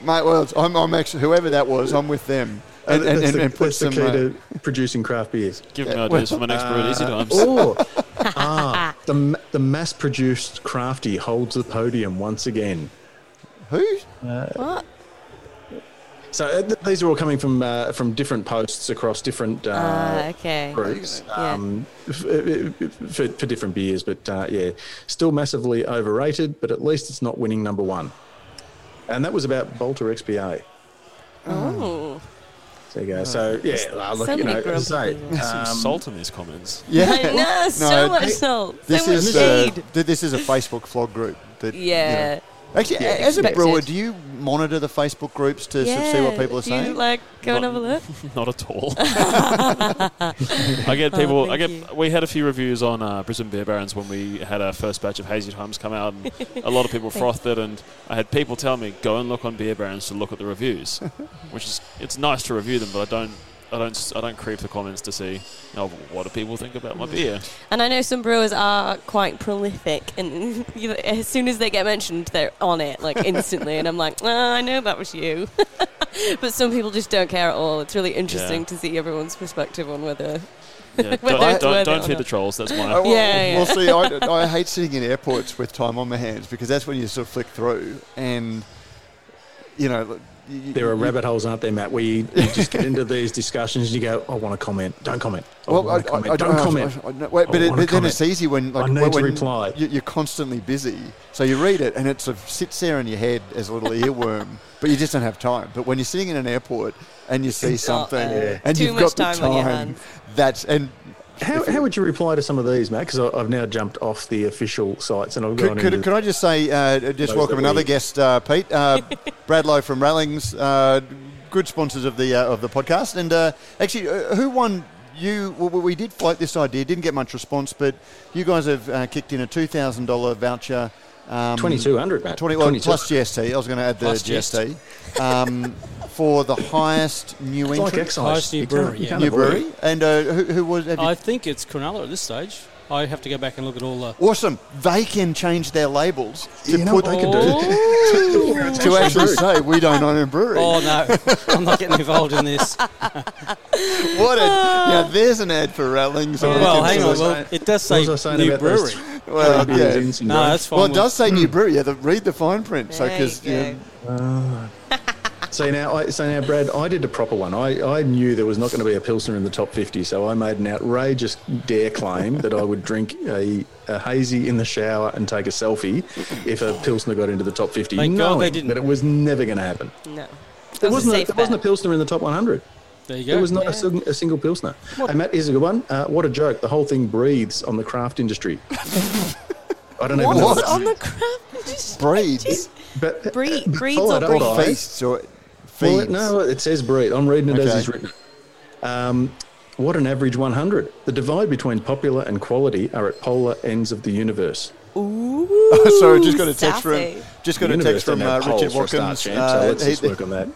mate well I'm, I'm actually whoever that was I'm with them and, and, that's and, the, and put the some key uh, to producing craft beers. Give me ideas for my next brew at Easy Times. Oh, ah, the, the mass-produced crafty holds the podium once again. who What? So uh, th- these are all coming from uh, from different posts across different uh, Ah, okay. groups Yeah. um, f- f- for, for different beers, but uh, yeah, still massively overrated. But at least it's not winning number one. And that was about Balter XPA. Oh. There you go. So yeah, uh, look, So you know, many as I say, grumpy Some um, salt in these comments. yeah I know, so No, much this- salt. this so much is uh, shade. th- this is a Facebook flog group that you know, yeah. Actually, Yeah, as a brewer, do you monitor the Facebook groups to sort of see what people are do you, saying? like go and have a look? Not at all. I get people. I Oh, thank get. We had a few reviews on uh, Brisbane Beer Barons when we had our first batch of hazy times come out, and a lot of people frothed it. And I had people tell me go and look on Beer Barons to look at the reviews, which is it's nice to review them, but I don't. I don't. I don't creep the comments to see. Oh, what do people think about my beer? And I know some brewers are quite prolific, and you know, as soon as they get mentioned, they're on it like instantly. and I'm like, oh, I know that was you. but some people just don't care at all. It's really interesting Yeah. to see everyone's perspective on whether. Yeah, don't it's don't, worth it don't feed the trolls. That's my. Oh, well, Yeah, well, yeah. see, I, I hate sitting in airports with time on my hands because that's when you sort of flick through and, you know, you, There are rabbit holes, aren't there, Matt? Where you, you just get into these discussions and you go, I want to comment. Don't comment. I Well, want to comment. don't I- comment. I- I- no, wait, but, I it, wanna but then it's easy when like I need when, to reply. you- You're constantly busy, so you read it and it sort of sits there in your head as a little earworm, but you just don't have time. But when you're sitting in an airport and you see something uh, and too you've much got the time on your hands. that's and How, how would you reply to some of these, Matt? Because I've now jumped off the official sites and I've gone could, could I just say, uh, just welcome another we- guest, uh, Pete, uh, Bradlow from Rallings, uh, good sponsors of the uh, of the podcast. And uh, actually, who won? You well, we did float this idea, didn't get much response, but you guys have uh, kicked in a two thousand dollar voucher. Um, 2200, Matt. 20, well, 22. plus GST. I was going to add the Plus GST um, for the highest new It's like. Highest new brewery, yeah. new brewery. And uh, who, who was? Have you, I think it's Cronulla at this stage. I have to go back and look at all the. awesome. They can change their labels to You know put what they can do? Oh, to actually say we don't own a brewery. oh no, I'm not getting involved in this. What a yeah! There's an ad for Rattlings. Oh, well, it. hang on. Well, it does say was I saying new brewery. Well, yeah. No, that's fine. Well, it does say new hmm. brewery. Yeah, the, read the fine print. So There because you you go. know, So now, I, so now, Brad, I did a proper one. I, I knew there was not going to be a pilsner in the top 50, so I made an outrageous dare claim that I would drink a, a hazy in the shower and take a selfie if a pilsner got into the top 50, Thank God they didn't. that it was never going to happen. No. There was wasn't a, safe there wasn't a pilsner in the top 100. There you go. There was not Yeah. a, sing- a single pilsner. Hey, Matt, here's a good one. Uh, what a joke! The whole thing breathes on the craft industry. I don't even know. What? what- on the craft? breeds But Breed- but breeds followed or up or by- feasts or Well, feeds. no, it says breed. I'm reading it as Okay. it's written. Um, what an average 100. The divide between popular and quality are at polar ends of the universe. Ooh. Sorry, just got a text from sassy. just got The a text from doesn't uh, Richard poles for a Watkins. start, champ, uh, so let's he- just work on that.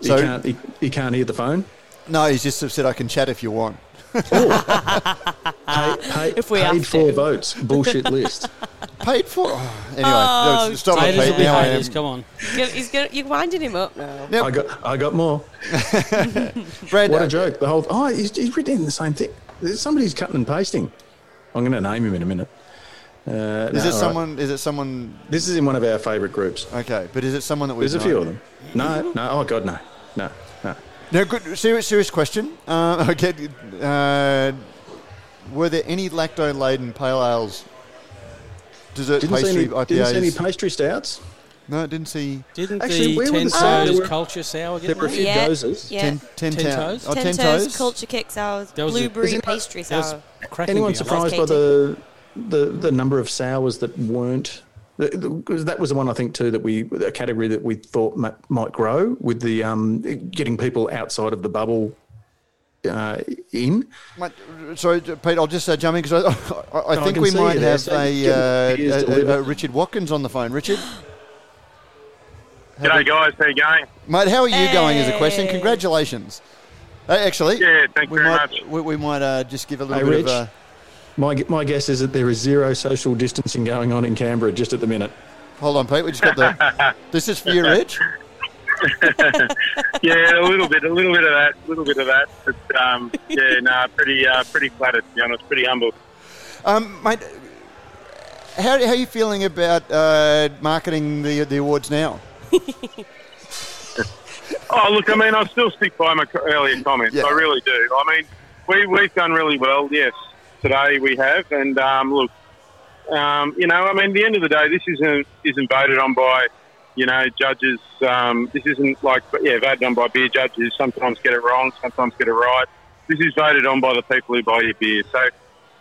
So- you, can't, you, you can't hear the phone? no, he's just said I can chat if you want. Pay, pay, If we paid have for to. votes. Bullshit list. Paid for. Oh, anyway, Oh, no, stop it, Haters will Pete. Now I haters. am- Come on. He's gonna, he's gonna, you're winding him up now. Yep. I got I got more. Brad, What a joke. The whole Oh, he's, he's written the same thing. Somebody's cutting and pasting. I'm going to name him in a minute. Uh, Is no, it all right. someone? Is it someone? This is in one of our favourite groups. Okay, but is it someone that we've There's a few of them. No, no. Oh, God, no. No, no. No, good. Serious, serious question. Uh, okay, uh, were there any lacto-laden pale ales, dessert Didn't see, pastry any, IPAs? didn't see any pastry stouts. no, didn't see. Didn't Actually, the where ten the sours? toes There were- culture sour There get were a few Yeah. dozers. Yeah. Ten, ten, Ten toes. toes? Oh, Ten, ten toes, toes. culture kick sour, That was a- blueberry pastry sour. Anyone beer. Surprised by the, the the number of sours that weren't? Because that was the one I think too that we a category that we thought might, might grow with the um, getting people outside of the bubble uh, in. Mate, sorry, Pete, I'll just uh, jump in because I, I, I No, think can we might have so a, uh, a, a, a Richard Watkins on the phone. Richard, G'day, guys. How you going? mate, how are you going? Is a question. Congratulations. Uh, actually, Yeah, thank you we very might much. we, we might uh, just give a little Hey, bit Rich. of. Uh, My my guess is that there is zero social distancing going on in Canberra just at the minute. hold on, Pete. We just got the. this is for you, Rich. Yeah, a little bit, a little bit of that, a little bit of that. But um, yeah, no, pretty, uh, pretty flattered to be honest. Pretty humbled. Um, mate, how, how are you feeling about uh, marketing the the awards now? Oh, look, I mean, I still stick by my earlier comments. Yeah. I really do. I mean, we, we've done really well, yes. Today we have. And um, look, um, you know, I mean, at the end of the day, this isn't, isn't voted on by, you know, judges. Um, this isn't like, yeah, voted on by beer judges sometimes get it wrong, sometimes get it right. This is voted on by the people who buy your beer. So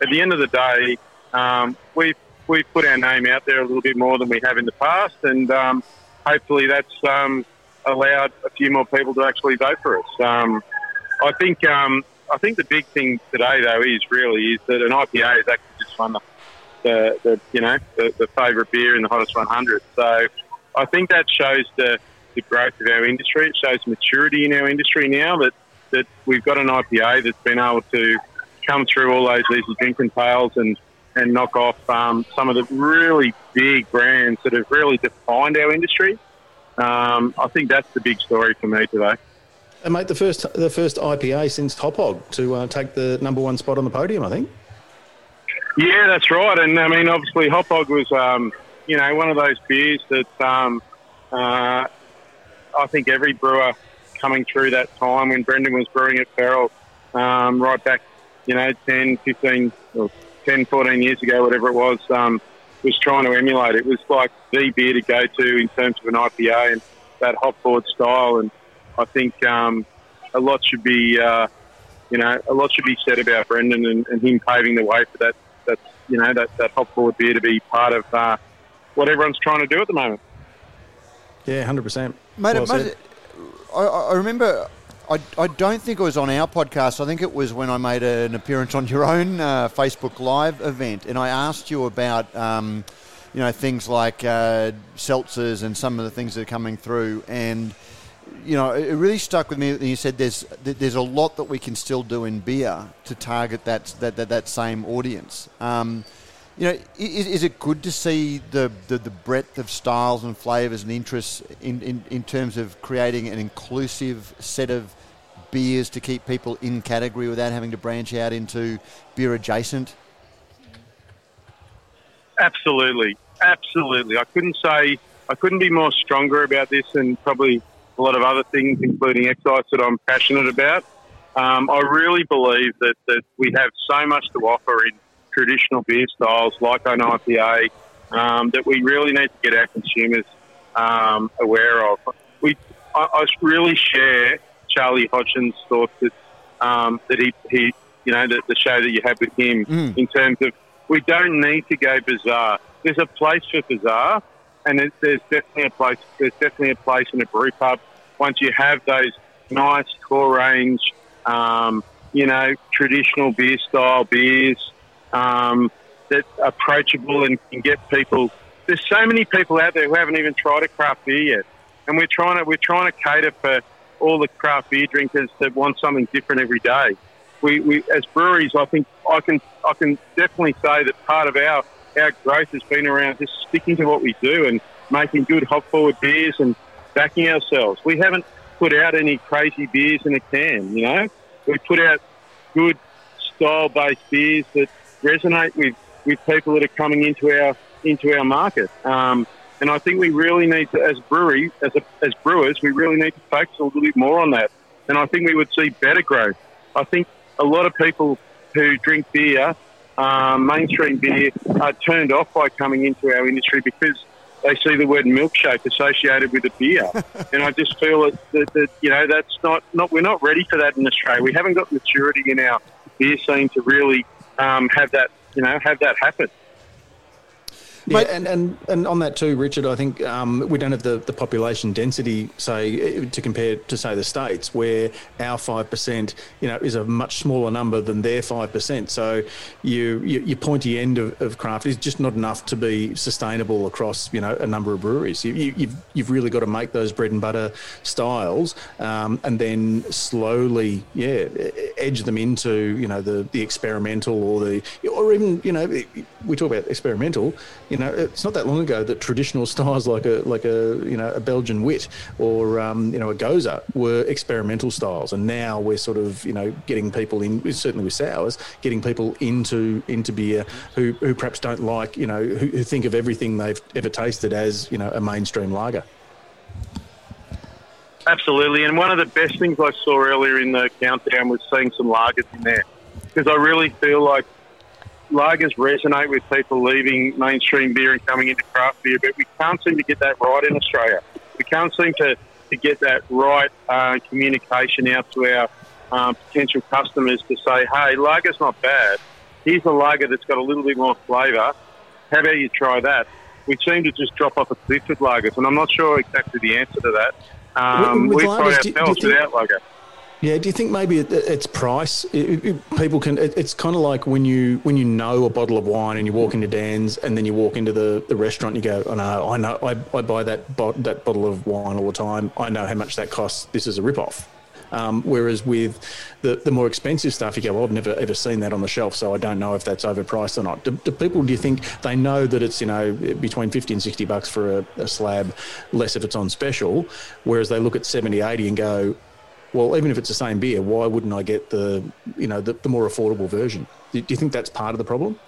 at the end of the day, um, we've we've put our name out there a little bit more than we have in the past, and um, hopefully that's um, allowed a few more people to actually vote for us. Um, I think um, I think the big thing today though is really is that an IPA is actually just won the, the, the you know the, the favourite beer in the hottest 100. So I think that shows the, the growth of our industry. It shows maturity in our industry now that that we've got an IPA that's been able to come through all those easy drinking tales and and knock off um, some of the really big brands that have really defined our industry. Um, I think that's the big story for me today. And mate, the first the first IPA since Hop Hog to uh, take the number one spot on the podium, I think. Yeah, that's right. And I mean, obviously, Hop Hog was, um, you know, one of those beers that um, uh, I think every brewer coming through that time when Brendan was brewing at Feral, um, right back, you know, 10, 15, or 10, 14 years ago, whatever it was, um, was trying to emulate. It was like the beer to go to in terms of an IPA and that hop forward style. And I think um, a lot should be, uh, you know, a lot should be said about Brendan and, and him paving the way for that, that you know, that, that hop forward beer to be part of uh, what everyone's trying to do at the moment. Yeah, hundred percent. Mate, Well it said. must- I, I remember. I, I don't think it was on our podcast. I think it was when I made an appearance on your own uh, Facebook Live event, and I asked you about, um, you know, things like uh, seltzers and some of the things that are coming through, and you know, it really stuck with me. that You said there's there's a lot that we can still do in beer to target that that that, that same audience. Um, you know, is, is it good to see the, the, the breadth of styles and flavours and interests in, in, in terms of creating an inclusive set of beers to keep people in category without having to branch out into beer adjacent? Absolutely, absolutely. I couldn't say I couldn't be more stronger about this, and probably a lot of other things, including excise, that I'm passionate about. Um, I really believe that, that we have so much to offer in traditional beer styles like an IPA um, that we really need to get our consumers um, aware of. We, I, I really share Charlie Hodgson's thoughts that um, that he, he, you know, the, the show that you had with him Mm. in terms of we don't need to go bizarre. There's a place for bizarre, and there's, there's definitely a place. There's definitely a place in a brew pub once you have those nice core range, um, you know, traditional beer style beers um, that are approachable and can get people. There's so many people out there who haven't even tried a craft beer yet, and we're trying to we're trying to cater for all the craft beer drinkers that want something different every day. We, we as breweries, I think I can I can definitely say that part of our our growth has been around just sticking to what we do and making good hop forward beers and backing ourselves. We haven't put out any crazy beers in a can, you know. We put out good style based beers that resonate with, with people that are coming into our into our market. Um, and I think we really need to, as brewery, as a, as brewers, we really need to focus a little bit more on that. And I think we would see better growth. I think a lot of people who drink beer, um, mainstream beer, are turned off by coming into our industry because they see the word milkshake associated with a beer. and I just feel that, that, that, you know, that's not, not, we're not ready for that in Australia. We haven't got maturity in our beer scene to really um, have that, you know, have that happen. Yeah, and, and, and on that too, Richard, I think um, we don't have the, the population density, say, to compare to, say, the States, where our 5%, you know, is a much smaller number than their 5%. So you, you, your pointy end of, of craft is just not enough to be sustainable across, you know, a number of breweries. You, you, you've, you've really got to make those bread and butter styles um, and then slowly, yeah, edge them into, you know, the, the experimental or the, or even, you know, we talk about experimental, you know, it's not that long ago that traditional styles like a like a you know a Belgian wit or um, you know a gose were experimental styles, and now we're sort of you know getting people in certainly with sours, getting people into into beer who, who perhaps don't like you know who, who think of everything they've ever tasted as you know a mainstream lager. Absolutely, and one of the best things I saw earlier in the countdown was seeing some lagers in there because I really feel like lagers resonate with people leaving mainstream beer and coming into craft beer, but we can't seem to get that right in Australia. We can't seem to, to get that right uh, communication out to our um, potential customers to say, hey, lager's not bad. Here's a lager that's got a little bit more flavour. how about you try that? We seem to just drop off a cliff with lagers, and I'm not sure exactly the answer to that. Um, With- with we've tried lagers, do- do ourselves think- without lager. Yeah, do you think maybe it, it's price? It, it- people can. It, it's kind of like when you when you know a bottle of wine and you walk into Dan's and then you walk into the, the restaurant. and You go, oh no, I know, I, I buy that bot, that bottle of wine all the time. I know how much that costs. This is a rip off. Um, whereas with the, the more expensive stuff, you go, well, I've never ever seen that on the shelf, so I don't know if that's overpriced or not. Do, do people, do you think they know that it's, you know, between 50 and 60 bucks for a, a slab, less if it's on special, whereas they look at 70, 80 and go, well, even if it's the same beer, why wouldn't I get the, you know, the, the more affordable version? Do, do you think that's part of the problem?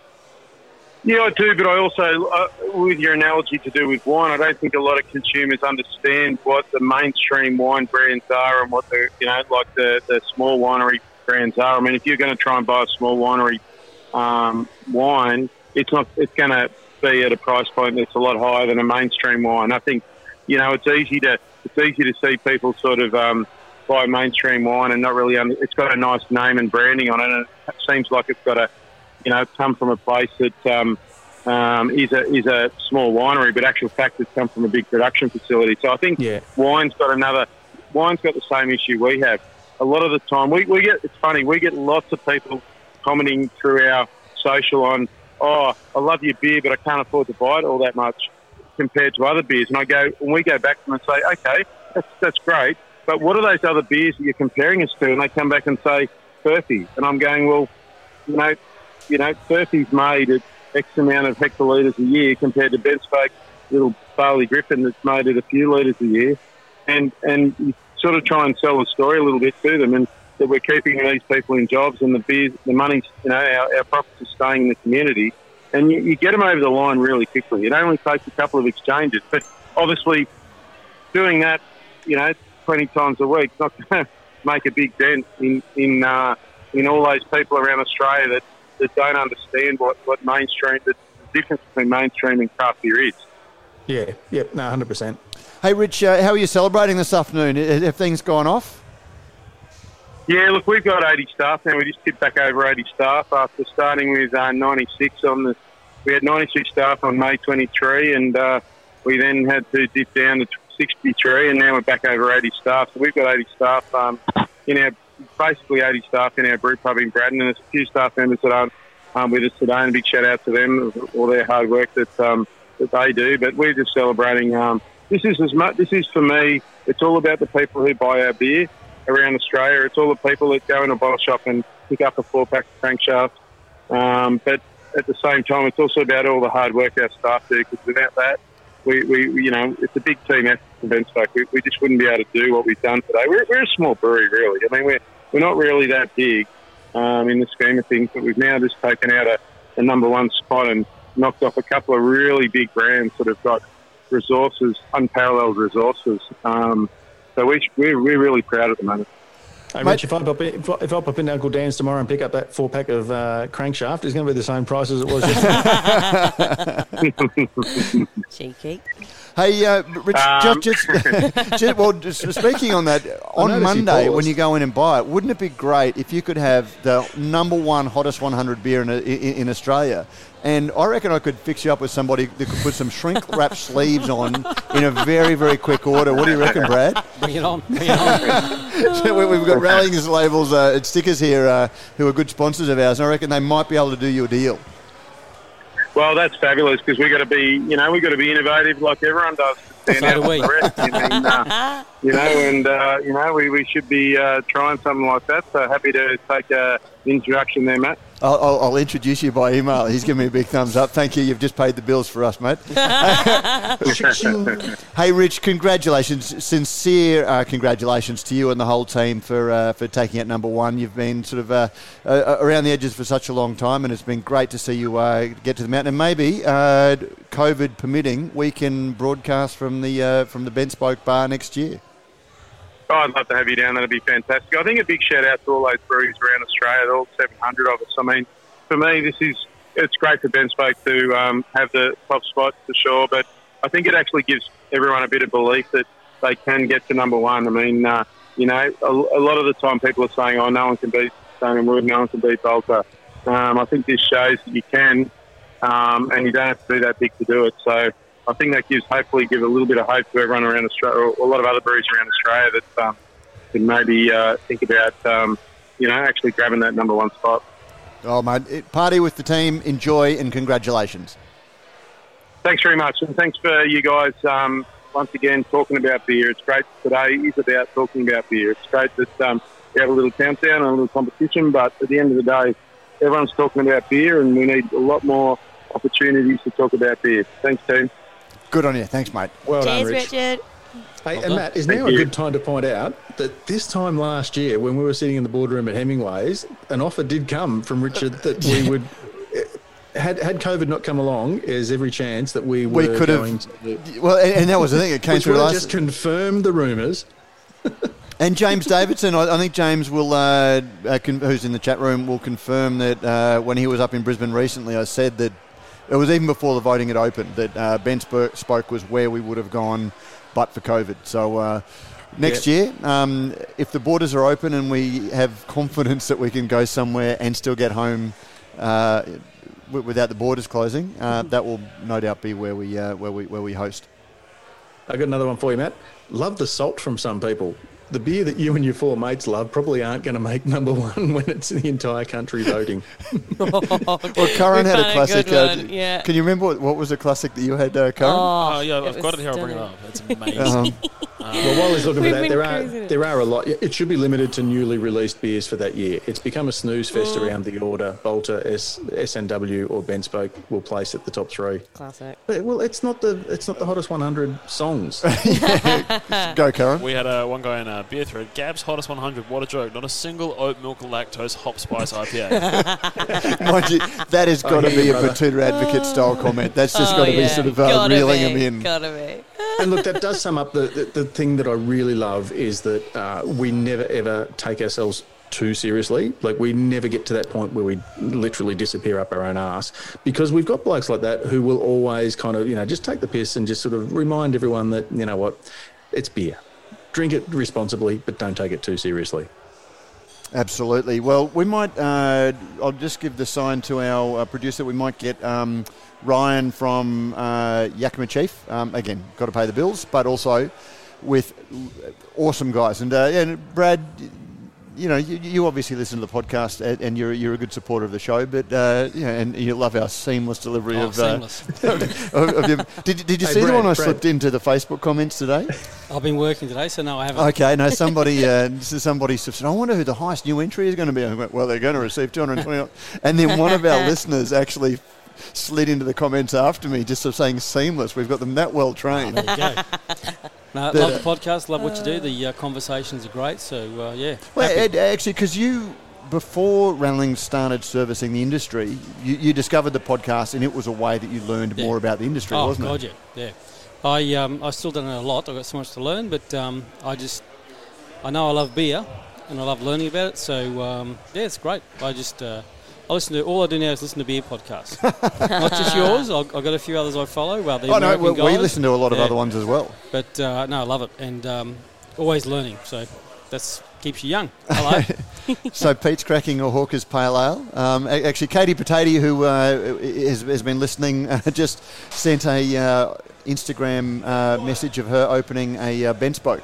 Yeah, I do, but I also, uh, with your analogy to do with wine, I don't think a lot of consumers understand what the mainstream wine brands are and what the, you know, like the, the small winery brands are. I mean, if you're going to try and buy a small winery um, wine, it's not, it's going to be at a price point that's a lot higher than a mainstream wine. I think, you know, it's easy to, it's easy to see people sort of um, buy mainstream wine and not really, under, it's got a nice name and branding on it, and it seems like it's got a, you know, come from a place that um, um, is a is a small winery, but actual fact it's come from a big production facility. So I think Yeah. wine's got another wine's got the same issue we have. A lot of the time, we, we get it's funny we get lots of people commenting through our social on, oh, I love your beer, but I can't afford to buy it all that much compared to other beers. And I go, and we go back to them and say, okay, that's that's great, but what are those other beers that you're comparing us to? And they come back and say, Furphy. And I'm going, well, you know, you know, Furphy's made at X amount of hectolitres a year compared to BentSpoke little Barley Griffin that's made at a few litres a year. And and you sort of try and sell the story a little bit to them and that we're keeping these people in jobs and the beers, the money's, you know, our, our profits are staying in the community. And you, you get them over the line really quickly. It only takes a couple of exchanges. But obviously, doing that, you know, 20 times a week, not going to make a big dent in in uh, in all those people around Australia that, that don't understand what, what mainstream, the difference between mainstream and craft beer is. Yeah, yep, no, 100%. Hey, Rich, uh, how are you celebrating this afternoon? Have have things gone off? Yeah, look, we've got 80 staff now. We just tipped back over 80 staff after starting with uh, 96 on the. We had 96 staff on May 23, and uh, we then had to dip down to 63, and now we're back over 80 staff. So we've got 80 staff um, in our basically 80 staff in our brew pub in Braddon, and there's a few staff members that aren't um, with us today, and a big shout out to them for all their hard work that um, that they do. But we're just celebrating. Um, this is as much. This is for me. It's all about the people who buy our beer around Australia. It's all the people that go in a bottle shop and pick up a four pack of crankshaft. Um, but at the same time, it's also about all the hard work our staff do. Because without that, we, we you know it's a big team for BentSpoke. We, we just wouldn't be able to do what we've done today. We're, we're a small brewery, really. I mean, we're we're not really that big um, in the scheme of things, but we've now just taken out a, a number one spot and knocked off a couple of really big brands that have got resources, unparalleled resources. Um, so we, we're, we're really proud at the moment. Hey, Mate- Rich, if I, pop in, if, I, if I pop into Uncle Dan's tomorrow and pick up that four pack of uh, crankshaft, it's going to be the same price as it was yesterday. Cheeky. Hey, uh, Rich, Um, just, just, just, well, just speaking on that, on noticed you Monday when you go in and buy it, wouldn't it be great if you could have the number one hottest 100 beer in, in, in Australia? And I reckon I could fix you up with somebody that could put some shrink wrap sleeves on in a very, very quick order. What do you reckon, Brad? Bring it on. Bring it on. So we- We've got rallying labels uh, and stickers here uh, who are good sponsors of ours, and I reckon they might be able to do you a deal. Well, that's fabulous because we've got to be, you know, we've got to be innovative like everyone does. to stand So out do we. the rest. I mean, uh, you know, and uh, you know, we, we should be uh, trying something like that. So happy to take uh, an introduction there, Matt. I'll, I'll, I'll introduce you by email. He's giving me a big thumbs up. Thank you. You've just paid the bills for us, mate. Hey, Rich, congratulations. Sincere uh, congratulations to you and the whole team for uh, for taking it number one. You've been sort of uh, uh, around the edges for such a long time, and it's been great to see you uh, get to the mountain. And maybe, uh, COVID permitting, we can broadcast from the uh, from the BentSpoke Bar next year. Oh, I'd love to have you down. That'd be fantastic. I think a big shout out to all those breweries around Australia, all 700 of us. I mean, for me, this is it's great for BentSpoke to um, have the top spot for sure, but I think it actually gives everyone a bit of belief that they can get to number one. I mean, uh, you know, a, a lot of the time people are saying, "Oh, no one can beat Stone and Wood, no one can beat Balter." Um, I think this shows that you can. um, and you don't have to be that big to do it. So I think that gives hopefully give a little bit of hope to everyone around Australia, or a lot of other breweries around Australia that um, can maybe uh, think about um, you know actually grabbing that number one spot. Oh, mate, party with the team, enjoy, and congratulations. Thanks very much, and thanks for you guys um, once again talking about beer. It's great today is about talking about beer. It's great that um, we have a little countdown and a little competition, but at the end of the day, everyone's talking about beer, and we need a lot more opportunities to talk about beer. Thanks, team. Good on you. Thanks, mate. Well done, Rich. Richard. Hey, and. Matt, is Thank now a good time to point out that this time last year, when we were sitting in the boardroom at Hemingway's, an offer did come from Richard that we would. Had, had COVID not come along, there's every chance that we were We could have- going to, Well, and, and that was the thing. It came which through would last. just confirmed the rumours. And James Davidson, I, I think James will, uh, uh, con- who's in the chat room, will confirm that uh, when he was up in Brisbane recently, I said that it was even before the voting had opened that uh, Ben Sp- Spoke was where we would have gone, but for COVID. So uh, next year, um, if the borders are open and we have confidence that we can go somewhere and still get home. Uh, w- Without the borders closing, uh, that will no doubt be where we uh, where we where we host. I got another one for you, Matt. Love the salt from some people. The beer that you and your four mates love probably aren't going to make number one when it's the entire country voting. Well, Curran We had a found a classic. uh, yeah. Can you remember what, what was the classic that you had, uh, Curran? Oh, yeah, I've was got it here. I'll bring it up. It's amazing. Um, Well, while he's looking for that, been there are there are a lot. It should be limited to newly released beers for that year. It's become a snooze fest around the order. Balter, S, SNW, or BentSpoke will place at the top three. Classic. But, well, it's not the it's not the hottest 100 songs. Go, Curran. We had uh, one guy in a beer thread. Gab's hottest 100. What a joke! Not a single oat milk lactose hop spice IPA. Mind you, that has got to be you, a brother. Batuta advocate style comment. That's just Oh, got to be sort of uh, reeling be, them in. Gotta be. and look, that does sum up the, the, the thing that I really love is that uh, we never ever take ourselves too seriously. Like we never get to that point where we literally disappear up our own ass because we've got blokes like that who will always kind of you know just take the piss and just sort of remind everyone that you know what, it's beer. Drink it responsibly, but don't take it too seriously. Absolutely. Well, we might. Uh, I'll just give the sign to our uh, producer. We might get um, Ryan from uh, Yakima Chief. Um, again, got to pay the bills, but also with awesome guys. And, uh, and Brad, you know, you, you obviously listen to the podcast, and, and you're you're a good supporter of the show. But uh, yeah, and you love our seamless delivery Oh, of. Uh, seamless. of, of your, did, did you Hey, see the one I Brad. slipped into the Facebook comments today? I've been working today, so no, I haven't. Okay, no, somebody, uh, so somebody said, I wonder who the highest new entry is going to be. Went, well, they're going to receive 220. and then one of our listeners actually slid into the comments after me, just of saying seamless. We've got them that well trained. There you go. no, The- love the podcast, love what you do. The uh, conversations are great, so uh, yeah. Well. Ed, actually, because you, before Rallings started servicing the industry, you, you discovered the podcast, and it was a way that you learned Yeah. more about the industry, oh wasn't God, it? yeah, yeah. I um, I still don't know a lot. I've got so much to learn, but um, I just I know I love beer and I love learning about it. So um, yeah, it's great. I just uh, I listen to all I do now is listen to beer podcasts. Not just yours. I've, I've got a few others I follow. Well, the Oh, no, we, we listen to a lot of Yeah. other ones as well. But uh, no, I love it and um, always learning. So that's keeps you young. Hello. so Pete's cracking a Hawke's Pale Ale. Um, actually, Katie Potato, who uh, has, has been listening, uh, just sent a uh, Instagram uh, message of her opening a uh, BentSpoke.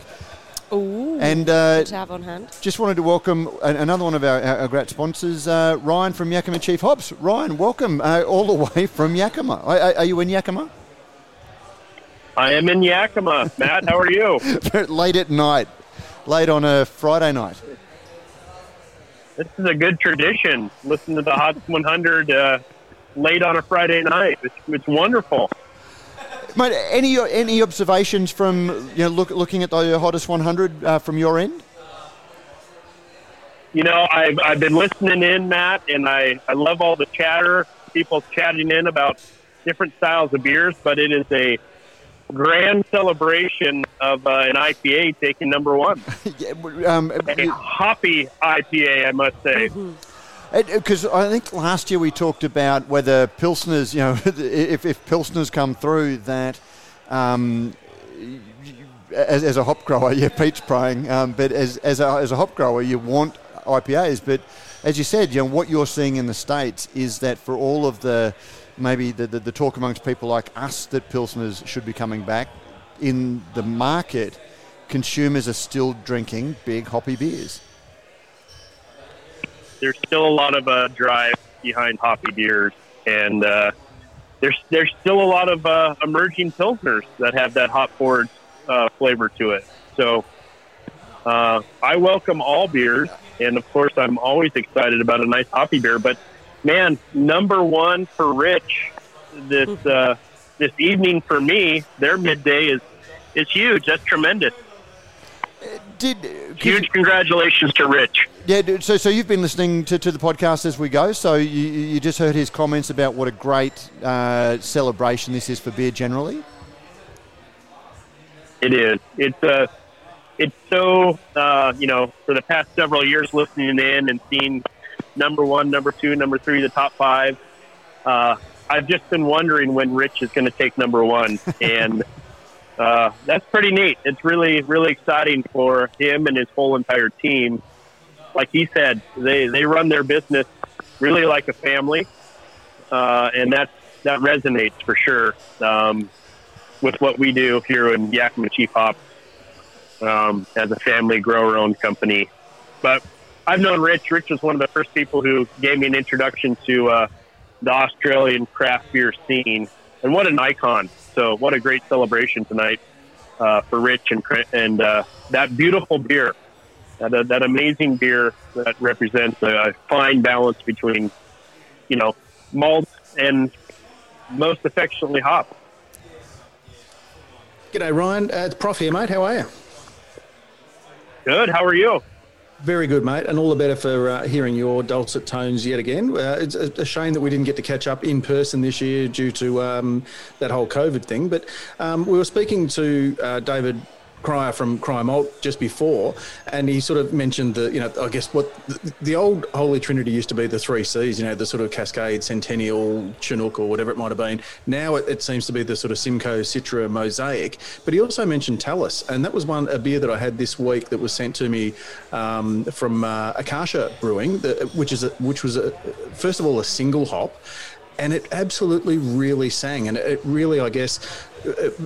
Ooh. And uh, good to have on hand. just wanted to welcome another one of our, our, our great sponsors, uh, Ryan from Yakima Chief Hops. Ryan, welcome uh, all the way from Yakima. Are, are- are you in Yakima? I am in Yakima. Matt, how are you? late at night, late on a Friday night. This is a good tradition. Listen to the Hot 100 uh, late on a Friday night. It's, it's wonderful. Mate, any any observations from you know look, looking at the hottest 100 uh, from your end? You know, I've, I've been listening in, Matt, and I, I love all the chatter, people chatting in about different styles of beers, but it is a grand celebration of uh, an IPA taking number one. Yeah, um, A hoppy IPA, I must say. Because I think last year we talked about whether pilsners, you know, if, if pilsners come through, that um, as, as a hop grower, yeah, Pete's praying, um, but as, as, a, as a hop grower, you want IPAs. But as you said, you know, what you're seeing in the states is that for all of the maybe the, the, the talk amongst people like us that Pilsners should be coming back. In the market, consumers are still drinking big hoppy beers. There's still a lot of uh, drive behind hoppy beers, and uh, there's there's still a lot of uh, emerging pilsners that have that hop forward uh, flavor to it. So uh, I welcome all beers, and of course I'm always excited about a nice hoppy beer. But man, number one for Rich this uh, this evening for me, their midday is is huge. That's tremendous. Did huge congratulations to Rich. Yeah, dude, so so you've been listening to, to the podcast as we go. So you, you just heard his comments about what a great uh, celebration this is for beer generally. It is. It's uh, it's so uh, you know for the past several years listening in and seeing number one, number two, number three, the top five. Uh, I've just been wondering when Rich is going to take number one, and uh, that's pretty neat. It's really, really exciting for him and his whole entire team. Like he said, they they run their business really like a family, uh, and that that resonates for sure um, with what we do here in Yakima Chief Hop um, as a family grower-owned company. But I've known Rich. Rich was one of the first people who gave me an introduction to uh, the Australian craft beer scene, and what an icon! So, what a great celebration tonight uh, for Rich and and uh, that beautiful beer, that, that amazing beer that represents a fine balance between, you know, malt and most affectionately hop. G'day, Ryan. Uh, it's Prof here, mate. How are you? Good. How are you? Very good, mate, and all the better for uh, hearing your dulcet tones yet again. Uh, it's a, a, shame that we didn't get to catch up in person this year due to um, that whole COVID thing. But um, we were speaking to uh, David Cryer from Cryer Malt just before, and he sort of mentioned the, you know, I guess what the, the, old Holy Trinity used to be the three C's, you know, the sort of Cascade, Centennial, Chinook, or whatever it might have been. Now it, it seems to be the sort of Simcoe, Citra, Mosaic. But he also mentioned Talus, and that was one a beer that I had this week that was sent to me um, from uh, Akasha Brewing, the, which is a, which was a, first of all a single hop, and it absolutely really sang, and it really, I guess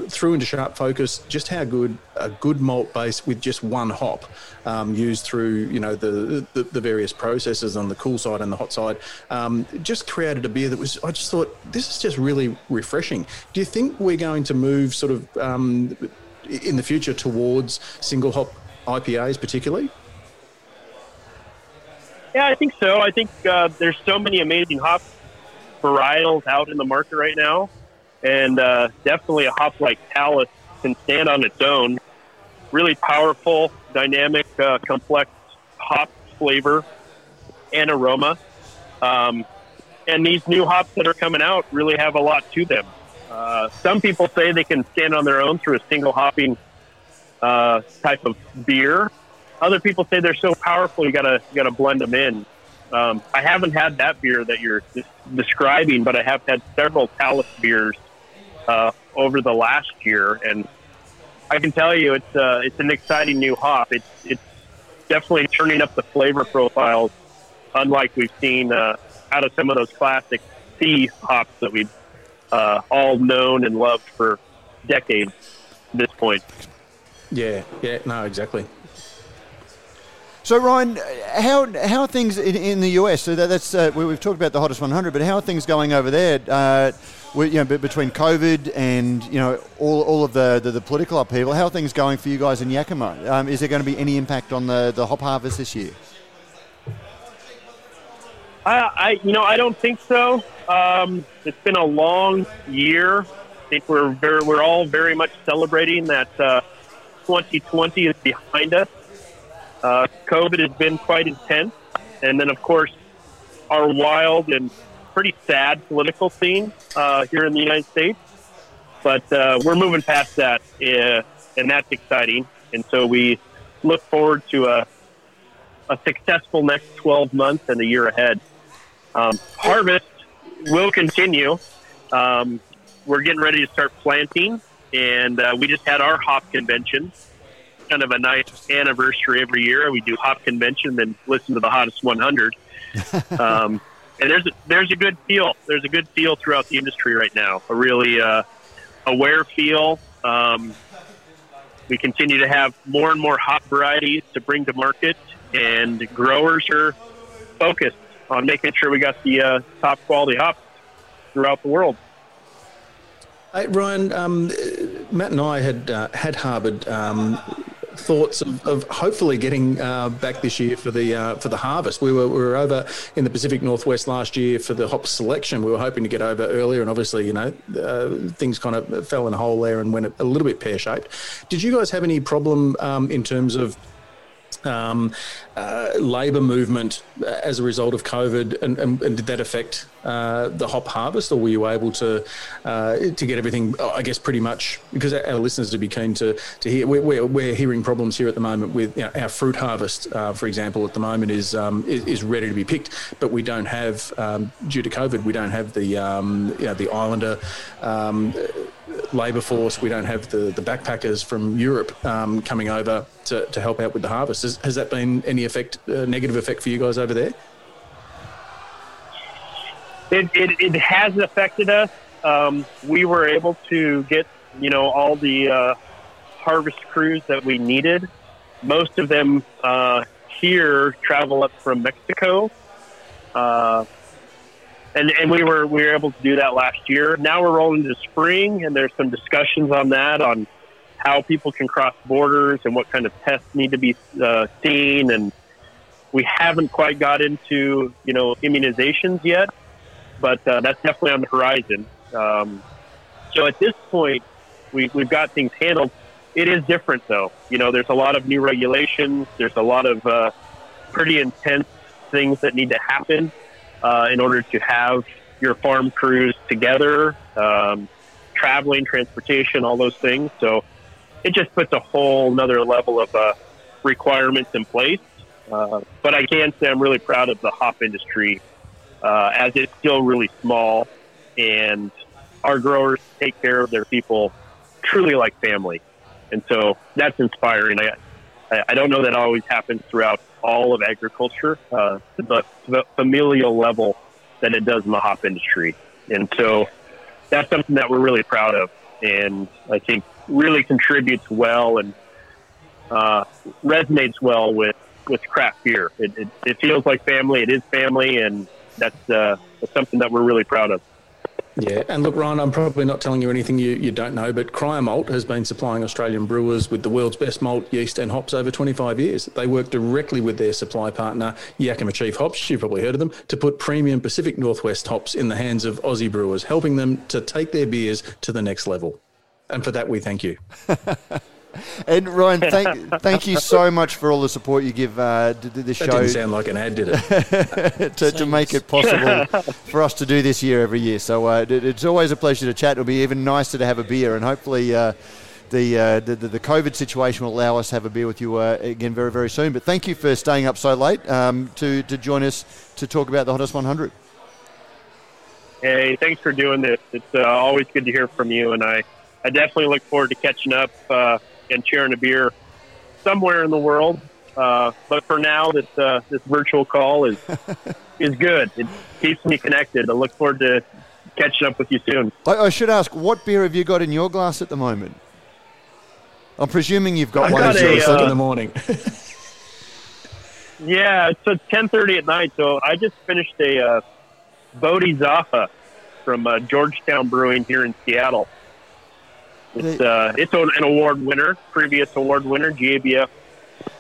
threw into sharp focus just how good a good malt base with just one hop um, used through you know the, the, the various processes on the cool side and the hot side um, just created a beer that was I just thought this is just really refreshing. Do you think we're going to move sort of um, in the future towards single hop IPAs particularly? Yeah, I think so. I think uh, there's so many amazing hop varietals out in the market right now and uh, definitely a hop like Talus can stand on its own. Really powerful, dynamic, uh, complex hop flavor and aroma. Um, and these new hops that are coming out really have a lot to them. Uh, some people say they can stand on their own through a single hopping uh, type of beer. Other people say they're so powerful you gotta you gotta blend them in. Um, I haven't had that beer that you're describing, but I have had several Talus beers uh, over the last year, and I can tell you it's uh, it's an exciting new hop. It's it's definitely turning up the flavor profiles, unlike we've seen uh, out of some of those classic C hops that we've uh, all known and loved for decades. At this point. Yeah, yeah, no, exactly. So Ryan, how how are things in, in the US? So that, that's uh, we, have talked about the hottest 100, but how are things going over there? Uh, you know, between COVID and you know all, all of the, the, the, political upheaval, how are things going for you guys in Yakima? Um, is there going to be any impact on the, the hop harvest this year? I, I you know I don't think so. Um, it's been a long year. I think we're very, we're all very much celebrating that uh, 2020 is behind us. Uh, COVID has been quite intense, and then of course our wild and pretty sad political scene uh, here in the United States. But uh, we're moving past that, uh, and that's exciting. And so we look forward to a, a successful next 12 months and a year ahead. Um, harvest will continue. Um, we're getting ready to start planting, and uh, we just had our hop convention kind of a nice anniversary every year. We do hop convention, then listen to the hottest 100. um, and there's a, there's a good feel. There's a good feel throughout the industry right now. A really uh, aware feel. Um, we continue to have more and more hop varieties to bring to market, and growers are focused on making sure we got the uh, top quality hops throughout the world. Hey, Ryan, um, Matt and I had uh, had harboured um, thoughts of, of hopefully getting uh, back this year for the uh, for the harvest. We were we were over in the Pacific Northwest last year for the hop selection. We were hoping to get over earlier, and obviously, you know, uh, things kind of fell in a hole there and went a little bit pear shaped. Did you guys have any problem um, in terms of um, uh, labour movement as a result of COVID, and, and, and did that affect uh, the hop harvest, or were you able to uh, to get everything? I guess pretty much because our listeners would be keen to to hear. We're, we're hearing problems here at the moment with you know, our fruit harvest, uh, for example, at the moment is, um, is, is ready to be picked, but we don't have um, due to COVID, we don't have the um, you know the Islander um, labour force. We don't have the, the backpackers from Europe um, coming over to, to help out with the harvest. Has, has that been any effect, uh, negative effect for you guys over there? It, it, it has affected us. Um, we were able to get, you know, all the uh, harvest crews that we needed. Most of them uh, here travel up from Mexico. Uh, and and we were we were able to do that last year. Now we're rolling to spring, and there's some discussions on that on how people can cross borders and what kind of tests need to be uh, seen. And we haven't quite got into you know immunizations yet, but uh, that's definitely on the horizon. Um, so at this point, we, we've got things handled. It is different though. You know, there's a lot of new regulations. There's a lot of uh, pretty intense things that need to happen uh, in order to have your farm crews together, um, traveling, transportation, all those things. So it just puts a whole another level of uh, requirements in place. Uh, but I can say I'm really proud of the hop industry uh, as it's still really small, and our growers take care of their people truly like family, and so that's inspiring. I I don't know that always happens throughout all of agriculture, uh, but the familial level that it does in the hop industry. And so that's something that we're really proud of, and I think really contributes well and uh, resonates well with, with craft beer. It, it, it, feels like family. It is family, and that's, uh, that's something that we're really proud of. Yeah, and look, Ryan, I'm probably not telling you anything you, you don't know, but Cryer Malt has been supplying Australian brewers with the world's best malt, yeast, and hops over 25 years. They work directly with their supply partner, Yakima Chief Hops, you've probably heard of them, to put premium Pacific Northwest hops in the hands of Aussie brewers, helping them to take their beers to the next level. And for that, we thank you. And Ryan, thank thank you so much for all the support you give uh, the, the show. That didn't sound like an ad, did it? to, to, make it possible for us to do this year every year. So uh, it, it's always a pleasure to chat. It'll be even nicer to have a beer, and hopefully. Uh, the, uh, the, the COVID situation will allow us to have a beer with you uh, again very very soon. But thank you for staying up so late um, to to join us to talk about the hottest 100. Hey, thanks for doing this. It's uh, always good to hear from you, and I I definitely look forward to catching up and sharing a beer somewhere in the world. Uh, but for now, this uh, this virtual call is is good. It keeps me connected. I look forward to catching up with you soon. I, I should ask, what beer have you got in your glass at the moment? I'm presuming you've got I one got a, uh, in the morning. yeah, so it's at 10:30 at night. So I just finished a uh, Bodhizafa from uh, Georgetown Brewing here in Seattle. It's uh, it's an award winner, previous award winner, GABF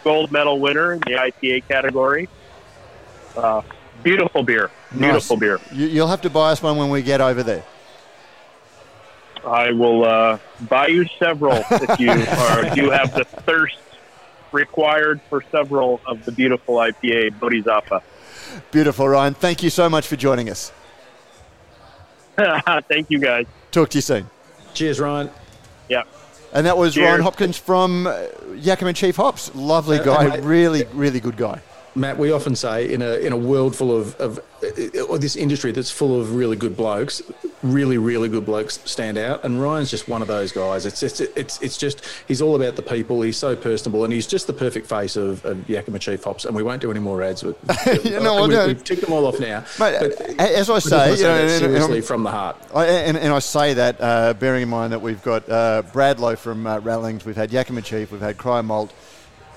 gold medal winner in the IPA category. Uh, beautiful beer, beautiful nice. beer. You'll have to buy us one when we get over there. I will uh, buy you several if you are if you have the thirst required for several of the beautiful IPA Bodhizafa. Beautiful, Ryan. Thank you so much for joining us. Thank you, guys. Talk to you soon. Cheers, Ryan. Yeah. And that was Cheers. Ryan Hopkins from uh, Yakima Chief Hops. Lovely Uh, guy, really, really good guy. Matt, we often say in a in a world full of, of or this industry that's full of really good blokes, really, really good blokes stand out, and Ryan's just one of those guys. It's it's it's it's just he's all about the people. He's so personable, and he's just the perfect face of, of Yakima Chief Hops. And we won't do any more ads. With, You know, we, no. We've ticked them all off now. Mate, But as I say, you know, wanna and- say and- seriously and- from the heart. I, and, and I say that uh, bearing in mind that we've got uh, Bradlow from uh, Rallings, we've had Yakima Chief, we've had Cryer Malt.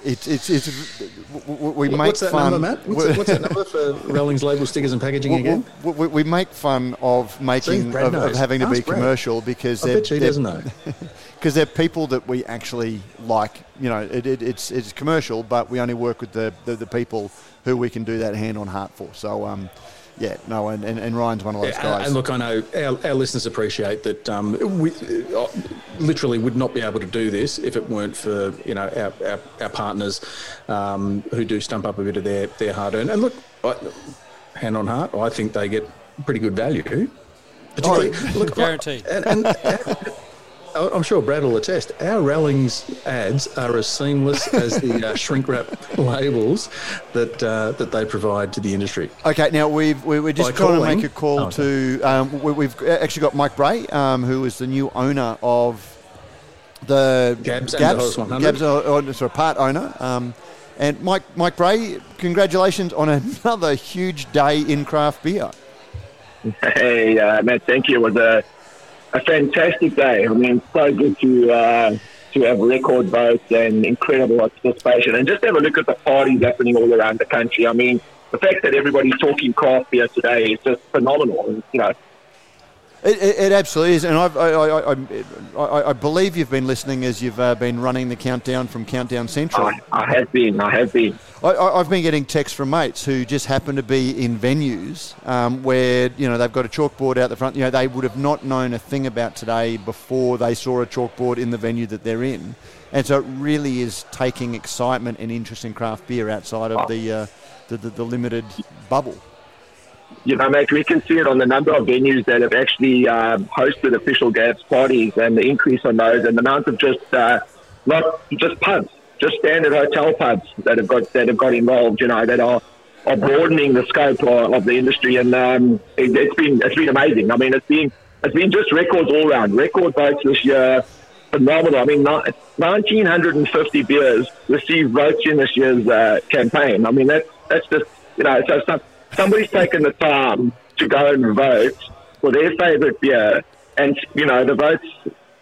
It's, it's, it's, we make What's that fun. number, Matt? What's, what's that number for Rowling's label stickers and packaging we, again? we, we, we make fun of making of, of having to be Ask Brad. commercial because I they're, bet they're- doesn't know. because they're people that we actually like. You know, it, it, it's it's commercial, but we only work with the, the, the people who we can do that hand on heart for. So, um, yeah, no, and, and, and Ryan's one of those Yeah, guys. and look, I know our, our listeners appreciate that um, we uh, literally would not be able to do this if it weren't for you know our, our, our partners um, who do stump up a bit of their, their hard earned. And look, I, hand on heart, I think they get pretty good value. Particularly, look, Guaranteed. And, and I- I'm sure Brad will attest. Our Rallings ads are as seamless as the uh, shrink wrap labels that uh, that they provide to the industry. Okay, now we've, we, we're just By trying to make a call Oh, okay. to. Um, we, we've actually got Mike Bray, um, who is the new owner of the Gabs and the Gabs, uh, uh, sorry, part owner. Um, and Mike, Mike Bray, congratulations on another huge day in craft beer. Hey, uh, Matt, thank you. It was a, a fantastic day. I mean, so good to uh, to have record votes and incredible participation, and just have a look at the parties happening all around the country. I mean, the fact that everybody's talking craft beer today is just phenomenal. You know, It, it, it absolutely is, and I've, I, I, I, I, believe you've been listening as you've uh, been running the countdown from Countdown Central. I have been, I have been. I, I've been getting texts from mates who just happen to be in venues um, where you know they've got a chalkboard out the front. You know they would have not known a thing about today before they saw a chalkboard in the venue that they're in, and so it really is taking excitement and interest in craft beer outside of the uh, the, the, the limited bubble. you know, mate, we can see it on the number of venues that have actually um, hosted official Gabs parties and the increase on those and the amount of just uh, not just pubs, just standard hotel pubs that have got that have got involved. You know, that are are broadening the scope of, of the industry, and um, it, it's been it's been amazing. I mean, it's been it's been just records all round. Record votes this year, phenomenal. I mean, nineteen hundred and fifty beers received votes in this year's uh, campaign. I mean, that's that's just you know, so some, somebody's taken the time to go and vote for their favourite beer, and you know, the votes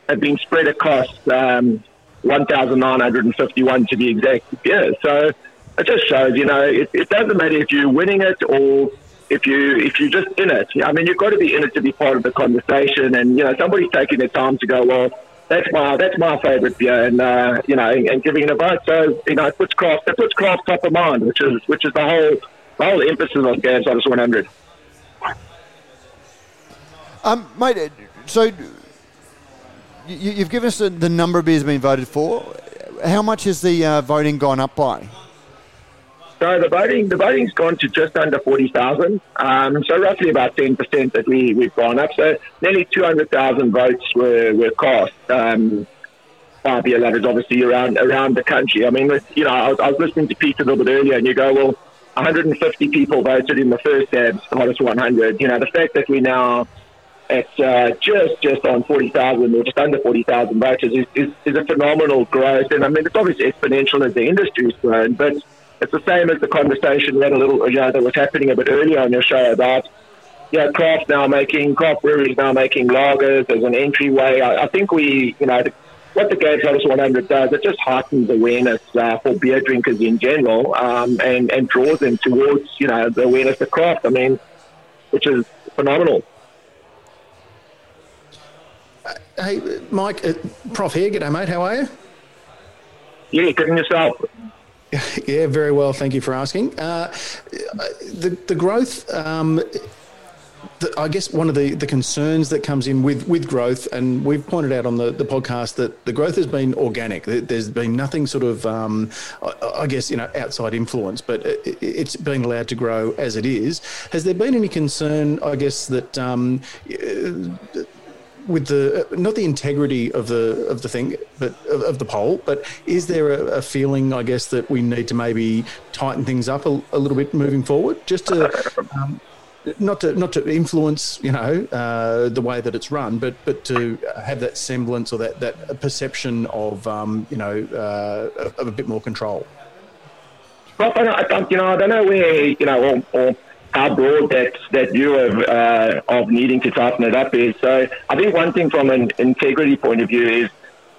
have been spread across um, 1,951 to be exact Yeah, So it just shows, you know, it, it doesn't matter if you're winning it or if you if you're just in it. I mean, you've got to be in it to be part of the conversation, and you know, somebody's taking the time to go, well. That's my that's my favourite beer, and uh, you know, and, and giving it a vote. So you know, it puts craft it puts craft top of mind, which is which is the whole the whole emphasis of Gabs Hottest 100. Um, mate, so you, you've given us the, the number of beers being voted for. How much has the uh, voting gone up by? So the voting, the voting's gone to just under forty thousand. Um, so roughly about ten percent that we we've gone up. So nearly two hundred thousand votes were were cast. Um, by beer obviously around around the country. I mean, you know, I was, I was listening to Pete a little bit earlier, and you go, well, 150 people voted in the first Gabs Hottest 100. You know, the fact that we now at uh, just just on 40,000 or just under 40,000 voters is, is, is a phenomenal growth. And I mean, it's obviously exponential as the industry's grown, but it's the same as the conversation we had a little, you know, that was happening a bit earlier on your show about, you know, craft now making, craft breweries now making lagers as an entryway. I, I think we, you know, the, what the Gabs Hottest 100 does, it just heightens awareness uh, for beer drinkers in general um, and, and draws them towards, you know, the awareness of craft. I mean, which is phenomenal. Hey, Mike, uh, Prof here. G'day, mate. How are you? Yeah, good and yourself. Yeah, very well. Thank you for asking. Uh, the the growth. Um, the, I guess one of the, the concerns that comes in with, with growth, and we've pointed out on the, the podcast that the growth has been organic. There- There's been nothing sort of, um, I, I guess, you know, outside influence, but it, it's been allowed to grow as it is. Has there been any concern, I guess, that um, uh, with the not the integrity of the of the thing, but of, of the poll. But is there a, a feeling, I guess, that we need to maybe tighten things up a, a little bit moving forward, just to um, not to not to influence you know uh, the way that it's run, but but to have that semblance or that that perception of um, you know uh, of a bit more control. Well, I don't, you know, I don't know where you know or, or how broad that that view of uh, of needing to tighten it up is. So I think one thing from an integrity point of view is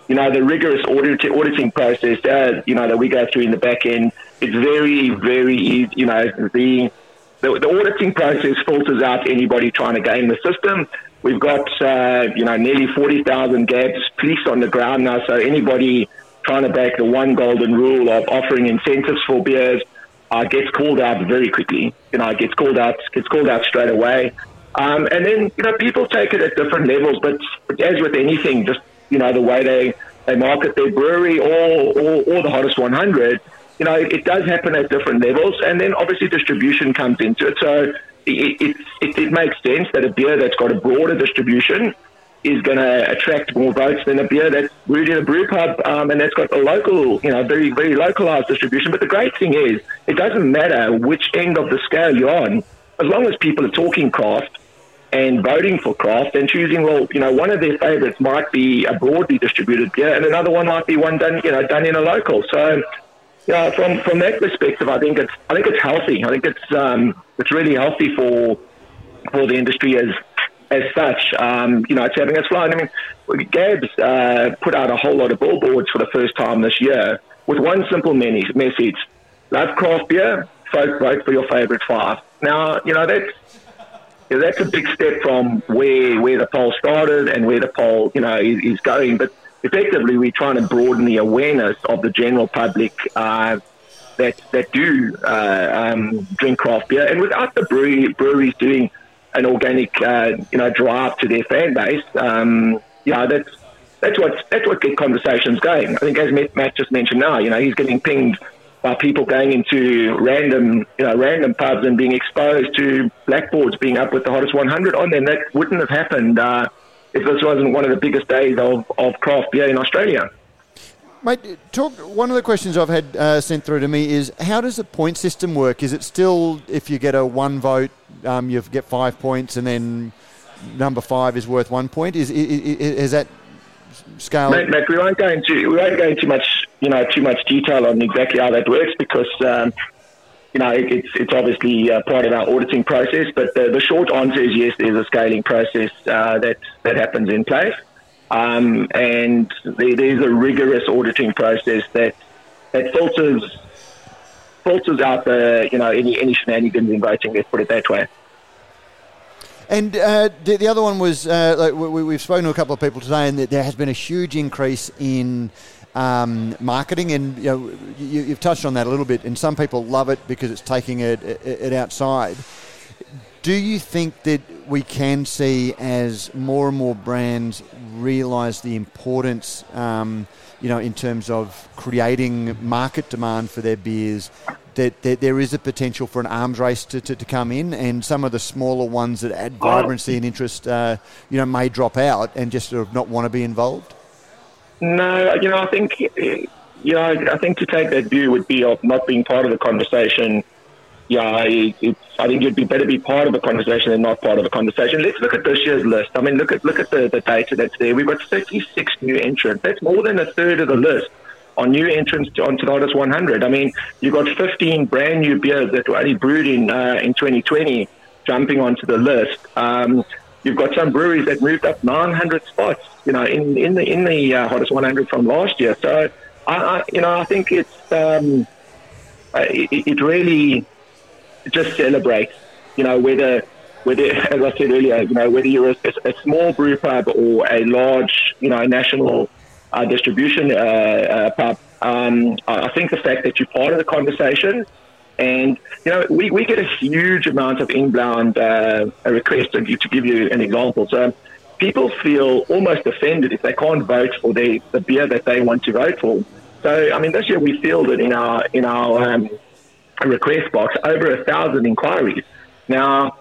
you know, the rigorous audit, auditing process, uh, you know, that we go through in the back end, it's very, very easy. You know, the, the, the auditing process filters out anybody trying to game the system. We've got, uh, you know, nearly 40,000 GABs police on the ground now, so anybody trying to break the one golden rule of offering incentives for beers uh, gets called out very quickly. You know, gets called out, gets called out straight away. Um, and then, you know, people take it at different levels, but, as with anything, just you know, the way they, they market their brewery or, or, or the hottest 100, you know, it, it, does happen at different levels. And then obviously distribution comes into it. So it, it, it, it makes sense that a beer that's got a broader distribution is going to attract more votes than a beer that's brewed in a brew pub um, and that's got a local, you know, very, very localized distribution. But the great thing is, it doesn't matter which end of the scale you're on, as long as people are talking craft and voting for craft and choosing, well, you know, one of their favourites might be a broadly distributed beer and another one might be one done, you know, done in a local. So, know, from, from that perspective, I think it's, I think it's healthy. I think it's, um, it's really healthy for, for the industry as, as such. Um, you know, it's having its fun. I mean, Gabs uh, put out a whole lot of billboards for the first time this year with one simple message: love craft beer, vote, vote for your favourite five. Now, you know that's that's a big step from where where the poll started and where the poll you know is, is going. But effectively, we're trying to broaden the awareness of the general public uh, that that do uh, um, drink craft beer, and without the brewery, breweries doing an organic uh, you know drive to their fan base, um, you know that's that's what that's what gets conversations going. I think as Matt just mentioned now, you know he's getting pinged by people going into random, you know, random pubs and being exposed to blackboards being up with the hottest 100 on them. That wouldn't have happened uh, if this wasn't one of the biggest days of, of craft beer in Australia. Mate, talk. One of the questions I've had uh, sent through to me is how does the point system work? Is it still if you get a one vote, um, you get five points, and then number five is worth one point? Is is, is that scale? Mate, we won't go into we won't go into much you know too much detail on exactly how that works because um, you know it's it's obviously uh, part of our auditing process. But the, the, short answer is yes, there's a scaling process uh, that that happens in place, um, and there, there's a rigorous auditing process that that filters filters out the you know any any shenanigans in voting. Let's put it that way. And uh, the, the, other one was uh, like we, have spoken to a couple of people today, and there has been a huge increase in um, marketing, and you know, you, have touched on that a little bit. And some people love it because it's taking it, it outside. Do you think that we can see as more and more brands realise the importance, um, you know, in terms of creating market demand for their beers, that, that, there is a potential for an arms race to, to, to, come in, and some of the smaller ones that add vibrancy and interest, uh, you know, may drop out and just sort of not want to be involved? No, you know, I think, you know, I think to take that view would be of not being part of the conversation. Yeah, it's, I think you'd be better be part of the conversation than not part of the conversation. Let's look at this year's list. I mean, look at look at the, the data that's there. We've got 36 new entrants. That's more than a third of the list on new entrants to, onto the Hottest 100. I mean, you've got 15 brand new beers that were only brewed in uh, in 2020 jumping onto the list. Um, you've got some breweries that moved up 900 spots, you know, in in the in the uh, Hottest 100 from last year. So, I, I you know, I think it's um, uh, it, it really just celebrate. you know, whether whether, as I said earlier, you know, whether you're a, a, small brew pub or a large, you know, national uh, distribution uh, uh, pub. Um, I think the fact that you're part of the conversation, and you know, we, we get a huge amount of inbound uh, requests. To, to give you an example, so people feel almost offended if they can't vote for the, the beer that they want to vote for. So, I mean, this year we fielded in our in our um, request box over a thousand inquiries. Now,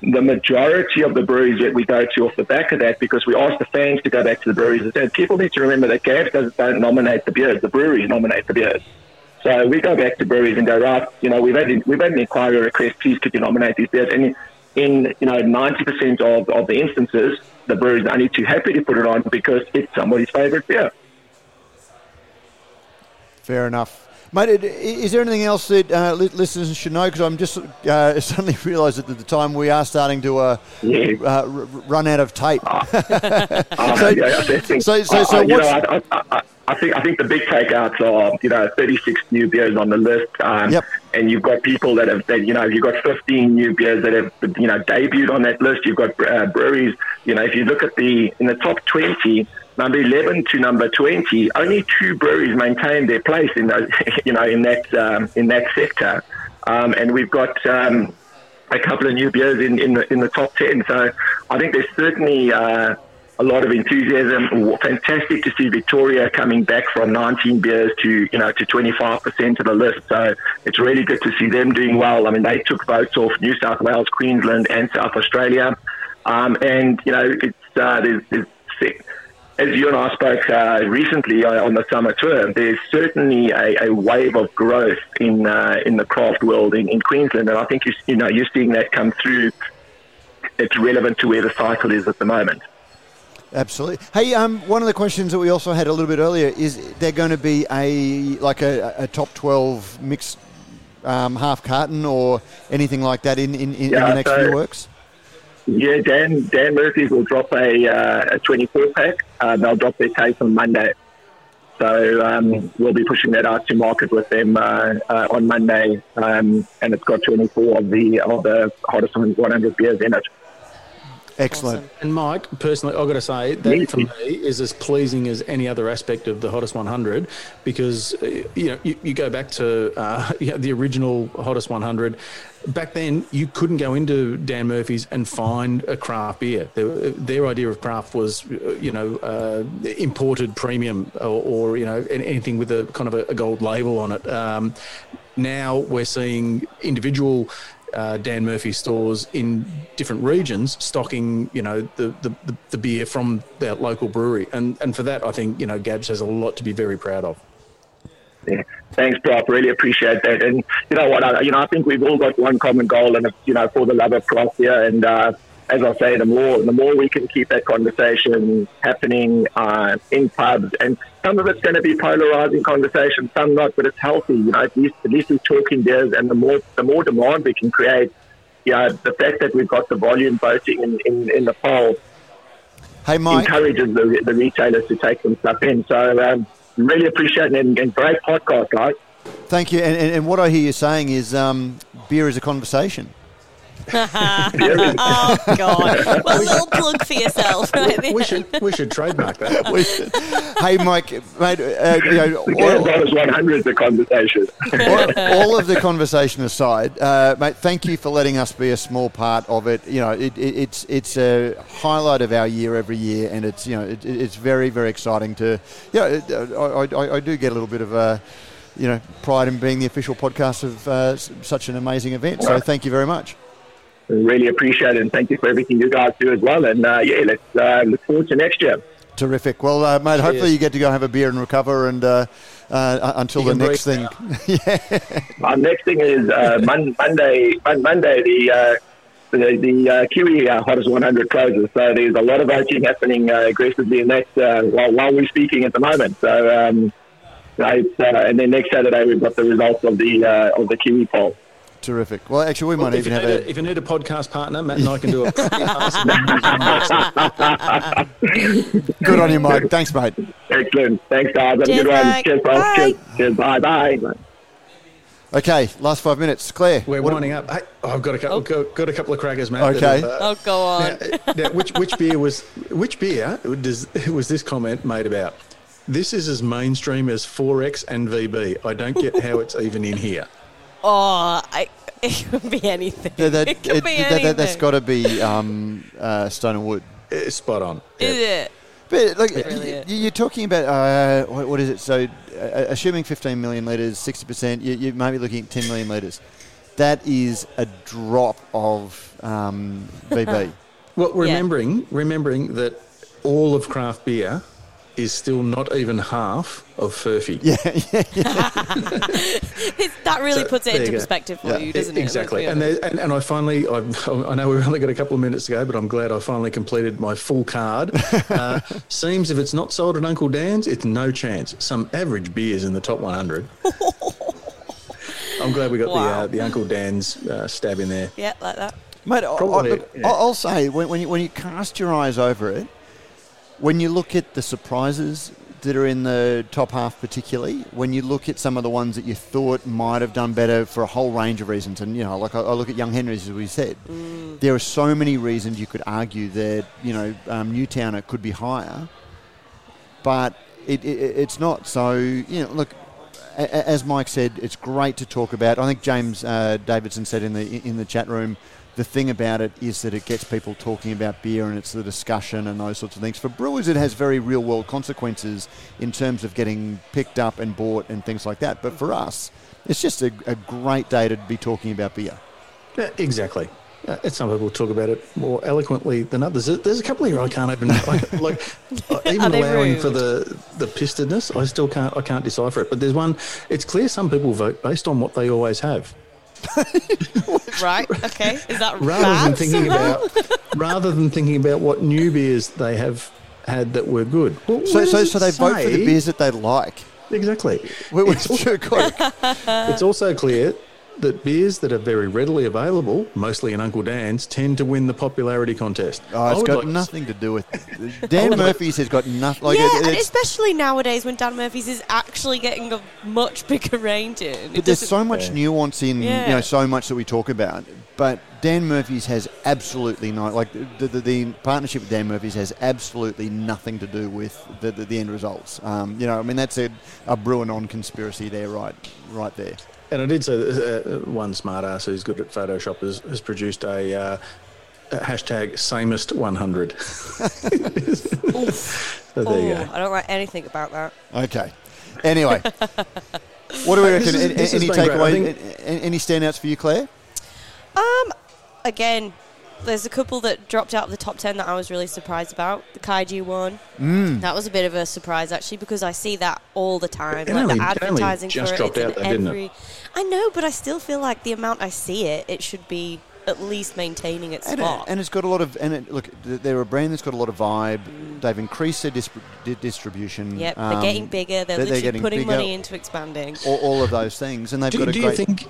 the majority of the breweries that we go to off the back of that because we ask the fans to go back to the breweries and said people need to remember that GABs doesn't don't nominate the beers, the breweries nominate the beers. So we go back to breweries and go, right, you know, we've had we've had an inquiry request, please could you nominate these beers? And in you know 90% of, of the instances, the breweries are only too happy to put it on because it's somebody's favourite beer. Fair enough. Mate, is there anything else that uh, li- listeners should know? Because I'm just uh, suddenly realised that at the time we are starting to uh, Yeah. uh, r- run out of tape. Oh, So- yeah, I think, so- so- so uh, you know, I, I, I, I think I think the big takeouts are you know 36 new beers on the list, um, Yep. and you've got people that have that you know you've got 15 new beers that have you know debuted on that list. You've got uh, breweries. You know, if you look at the in the top 20. Number 11 to number 20, only two breweries maintain their place in those, you know, in that um, in that sector, um, and we've got um, a couple of new beers in, in the in the top ten. So I think there's certainly uh, a lot of enthusiasm. Fantastic to see Victoria coming back from 19 beers to you know to 25 percent of the list. So it's really good to see them doing well. I mean, they took votes off New South Wales, Queensland, and South Australia, um, and you know it's uh, there's, there's as you and I spoke uh, recently uh, on the summer tour, there's certainly a, a wave of growth in uh, in the craft world in, in Queensland, and I think you, you know you're seeing that come through. It's relevant to where the cycle is at the moment. Absolutely. Hey, um, one of the questions that we also had a little bit earlier is there going to be a like a, a top 12 mixed um, half carton or anything like that in, in, in, in the next so- few works? Yeah, Dan Dan Murphy's will drop a, uh, a 24 pack. Uh, they'll drop their case on Monday. So um, we'll be pushing that out to market with them uh, uh, on Monday, um, and it's got 24 of the of the hottest 100 beers in it. Excellent. And Mike, personally, I've got to say that for me is as pleasing as any other aspect of the hottest 100 because uh, you know you, you go back to uh, you know, the original hottest 100. Back then, you couldn't go into Dan Murphy's and find a craft beer. Their, their idea of craft was, uh, you know, uh, imported premium or, or you know anything with a kind of a, a gold label on it. Um, now we're seeing individual uh, Dan Murphy stores in different regions stocking, you know, the, the, the, beer from their local brewery. And, and for that, I think, you know, Gabs has a lot to be very proud of. Yeah. Thanks, Brock. Really appreciate that. And you know what? I, you know, I think we've all got one common goal, and it's you know for the love of craft beer. And uh, as I say, the more the more we can keep that conversation happening uh, in pubs, and some of it's going to be polarizing conversation, some not, but it's healthy. You know, at least at least we're talking beers, and the more the more demand we can create, you know, the fact that we've got the volume voting in, in, in the poll Hey, Mike. encourages the, the retailers to take some stuff in. So um, really appreciate it, and, and great podcast, guys. Thank you. And, and, and what I hear you saying is um, beer is a conversation. oh God! Well, a little plug for yourself. Right there. We should we should trademark that. We should- hey, Mike, mate, uh, you know, all- Gas Brothers 100 is the conversation. all, all of the conversation aside, uh, mate, thank you for letting us be a small part of it. You know, it, it, it's it's a highlight of our year every year, and it's you know it, it's very very exciting to. Yeah, it, uh, I, I, I do get a little bit of uh, you know pride in being the official podcast of uh, such an amazing event. So thank you very much. Really appreciate it, and thank you for everything you guys do as well. And uh, yeah, let's uh, look forward to next year. Terrific. Well, uh, mate, hopefully you get to go have a beer and recover, and uh, uh, until You the next thing. breathe Our next thing is uh, Mon- Monday. Mon- Monday, the uh, the, the uh, Kiwi uh, Hottest 100 closes. So there's a lot of voting happening uh, aggressively in that uh, while, while we're speaking at the moment. So um, it's, uh, and then next Saturday we've got the results of the uh, of the Kiwi poll. Terrific. Well, actually, we Well, might if, even you have need a. a, if you need a podcast partner, Matt and I can do it. Good on you, Mike. Thanks, mate. Excellent. Thanks, guys. Have a good one. Mike. Cheers, bro. Bye. Cheers. Cheers. Bye. Bye. Okay, last five minutes. Claire. We're what- winding up. Hey, I've got a couple, oh. got, got a couple of crackers, Matt. Okay. that have, uh, Oh, go on. Now, uh, now, which which beer was which beer does was this comment made about? This is as mainstream as 4X and VB. I don't get how it's even in here. Oh, I, it could be anything. Yeah, that, it could it- be that, anything. that, has got to be um, uh, Stone and Wood. spot on. Is it? But look, Brilliant. you- you're talking about uh, what, what is it? So, uh, assuming 15 million litres, 60%, you, you may be looking at 10 million litres. That is a drop of um, VB. Well, remembering remembering that all of craft beer is still not even half of Furphy. Yeah, that really So, puts it into go. perspective for Yeah, you, doesn't it? Exactly. be And, there, and and I finally, I, I know we've only got a couple of minutes to go, but I'm glad I finally completed my full card. Uh, seems if it's not sold at Uncle Dan's, it's no chance. Some average beers in the top 100. I'm glad we got the uh, the Uncle Dan's uh, stab in there. yeah, like that. Mate, I, I, Probably, look, yeah. I- I'll say when, when you when you cast your eyes over it, when you look at the surprises that are in the top half, particularly when you look at some of the ones that you thought might have done better for a whole range of reasons, and you know, like I, I look at Young Henrys as we said, there are so many reasons you could argue that you know um, Newtowner could be higher, but it, it, it's not. So you know, look. As Mike said, it's great to talk about. I think James uh, Davidson said in the in the chat room, the thing about it is that it gets people talking about beer and it's the discussion and those sorts of things. For brewers, it has very real world consequences in terms of getting picked up and bought and things like that. But for us, it's just a, a great day to be talking about beer. Yeah, exactly. Uh, and some people talk about it more eloquently than others. There's a couple here I can't even like, like uh, even Are they allowing for the the pistedness. I still can't I can't decipher it. But there's one. It's clear some people vote based on what they always have, Right? Okay. Is that rather bad than thinking somehow? about rather than thinking about what new beers they have had that were good. Well, So, so, so it they vote for the beers that they like. Exactly. It's is It's also clear that beers that are very readily available, mostly in Uncle Dan's, tend to win the popularity contest. Oh, I it's would got like nothing to do with Dan Murphy's has got nothing. Like yeah, it- and especially nowadays when Dan Murphy's is actually getting a much bigger range in. It But there's so much nuance in you know so much that we talk about. But Dan Murphy's has absolutely no like the, the, the partnership with Dan Murphy's has absolutely nothing to do with the, the, the end results. Um, you know, I mean that's a, a brewer non conspiracy there, right, right there. And I did say that uh, one smart ass who's good at Photoshop has, has produced a, uh, a hashtag samest 100. so there you Oh, go. I don't like anything about that. Okay. Anyway, what do we This reckon? is- Any, this has any been great. I takeaways? think- Any, any standouts for you, Claire? Um, again, there's a couple that dropped out of the top ten that I was really surprised about. The Kaiju one, Mm. that was a bit of a surprise actually because I see that all the time. It like only- the advertising just for it, dropped it's out in though, didn't it? every. I know, but I still feel like the amount I see it, it should be at least maintaining its And, it, spot. and it's got a lot of and it, look, they're a brand that's got a lot of vibe. They've increased their dis- di- distribution. Yep, um, they're getting bigger. They're, they're- they're literally getting putting bigger. money into expanding. all, all of those things, and they've Do, got a do great. you think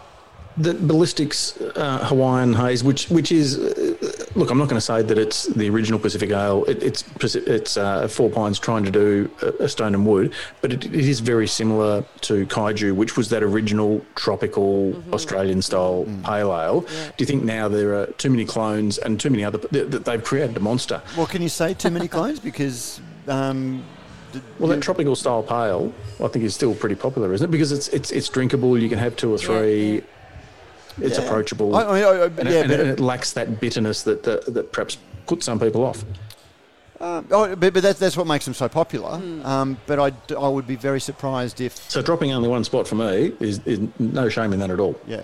that Ballistics uh, Hawaiian Haze, which which is, uh, look, I'm not going to say that it's the original Pacific Ale. It, it's it's uh, Four Pines trying to do a, a stone and wood, but it, it is very similar to Kaiju, which was that original tropical Australian style pale ale. Do you think now there are too many clones and too many other that that they've created a monster? well, can you say too many clones because? Um, Well, that tropical style pale, I think, is still pretty popular, isn't it? Because it's it's it's drinkable. You can have two or three. It's Yeah. approachable. I- I- I- and, yeah, it, and but- it, it lacks that bitterness that, that that perhaps puts some people off. Um, oh, but, but that's, that's what makes them so popular. Hmm. Um, but I, d- I would be very surprised if. So dropping only one spot for me is, is no shame in that at all. Yeah.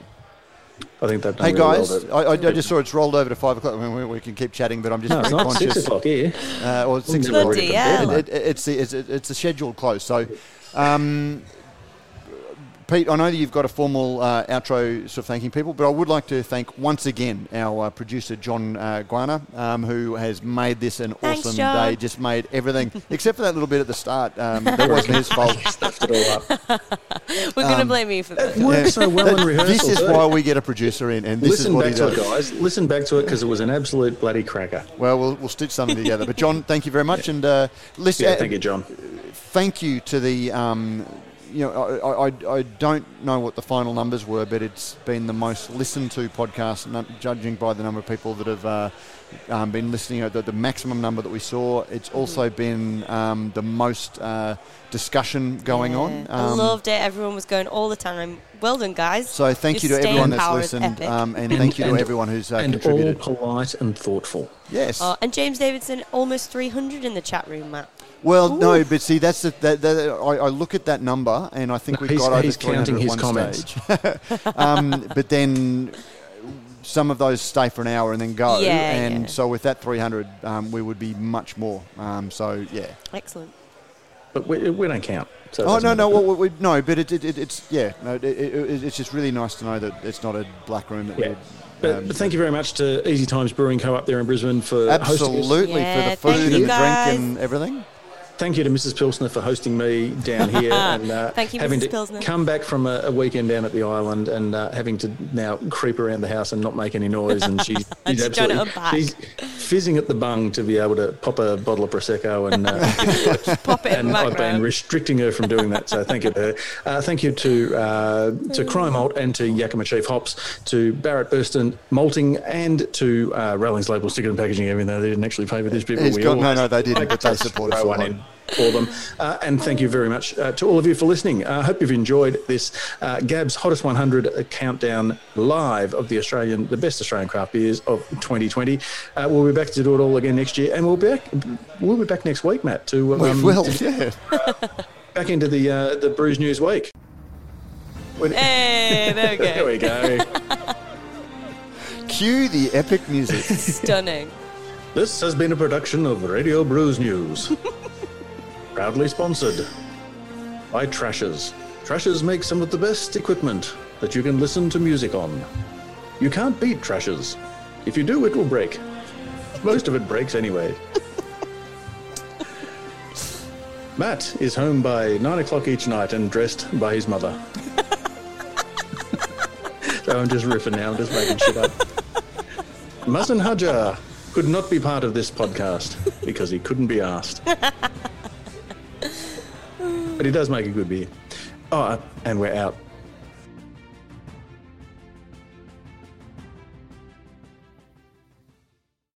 I think they've done Hey really well guys, to- I, I, I just saw it's rolled over to five o'clock. I mean, we, we can keep chatting, but I'm just No, it's very not conscious. six o'clock here. Uh, or six o'clock. It, it, it's, the, it's, it's a scheduled close. So, um, Pete, I know that you've got a formal uh, outro sort of thanking people, but I would like to thank once again our uh, producer John uh, Guana, um, who has made this an Thanks, awesome John. day. Just made everything, except for that little bit at the start. Um, that wasn't his fault. Stuffed it all up. We're going to blame you for that. It works so well in rehearsal. This is why we get a producer in, and this Listen is what back to it, guys. Listen back to it because it was an absolute bloody cracker. Well, we'll we'll stitch something together. But John, thank you very much, and uh, listen. Yeah, thank you, John. thank you to the. Um, you know, I, I, I don't know what the final numbers were, but it's been the most listened to podcast, judging by the number of people that have uh, um, been listening. At the, the maximum number that we saw. It's also been um, the most uh, discussion going on. I Um, loved it. Everyone was going all the time. Well done, guys. So thank Your you to everyone that's listened, epic. um, and thank you to everyone who's uh, and all contributed. polite and thoughtful. yes. Uh, and James Davidson, almost 300 in the chat room, Matt. Well, no, but see, that's the, that, that, I, I look at that number, and I think No, we've he's- got over he's counting his one comments. stage. um, but then some of those stay for an hour and then go, Yeah, and yeah. so with that 300, um, we would be much more. Um, so yeah, Excellent. but we, we don't count. So Oh doesn't no, no, well, we, no, but it, it, it, it's yeah, no, it, it, it's just really nice to know that it's not a black room that Yeah. we. But, um, but thank you very much to Easy Times Brewing Co. up there in Brisbane for hosting us. absolutely Yeah, for the food and the drink and everything. Thank you to Mrs. Pilsner for hosting me down here and uh, Thank you, having Mrs. to Pilsner. come back from a, a weekend down at the island and uh, having to now creep around the house and not make any noise. And she's, she's She's absolutely she's fizzing at the bung to be able to pop a bottle of prosecco and. Uh, Pop it and the I've been restricting her from doing that. So thank you to her. Uh, thank you to uh, to Cryer Malt and to Yakima Chief Hops, to Barrett Burston Malting, and to uh, Rowling's Label Sticker and Packaging. Even though they didn't actually pay for this bit, but we got- no, no, they didn't, but they to support us throw a one in for them. Uh, and thank you very much uh, to all of you for listening. I hope you've enjoyed this uh, Gab's Hottest 100 countdown live of the Australian, the best Australian craft beers of 2020. Uh, we'll be back to do it all again next year, and we'll be back. We'll be back next week, Matt. To um, we will, to- yeah. back into the uh, the Brews News week. When- Hey, there we go. there we go. Cue the epic music. Stunning. This has been a production of Radio Brews News. Proudly sponsored by Trashers. Trashers make some of the best equipment that you can listen to music on. You can't beat Trashers. If you do, it will break. Most of it breaks anyway. Matt is home by nine o'clock each night and dressed by his mother. so I'm just riffing now, I'm just making shit up. Mazen Hajar could not be part of this podcast because he couldn't be asked. but he does make a good beer. Oh, and we're out.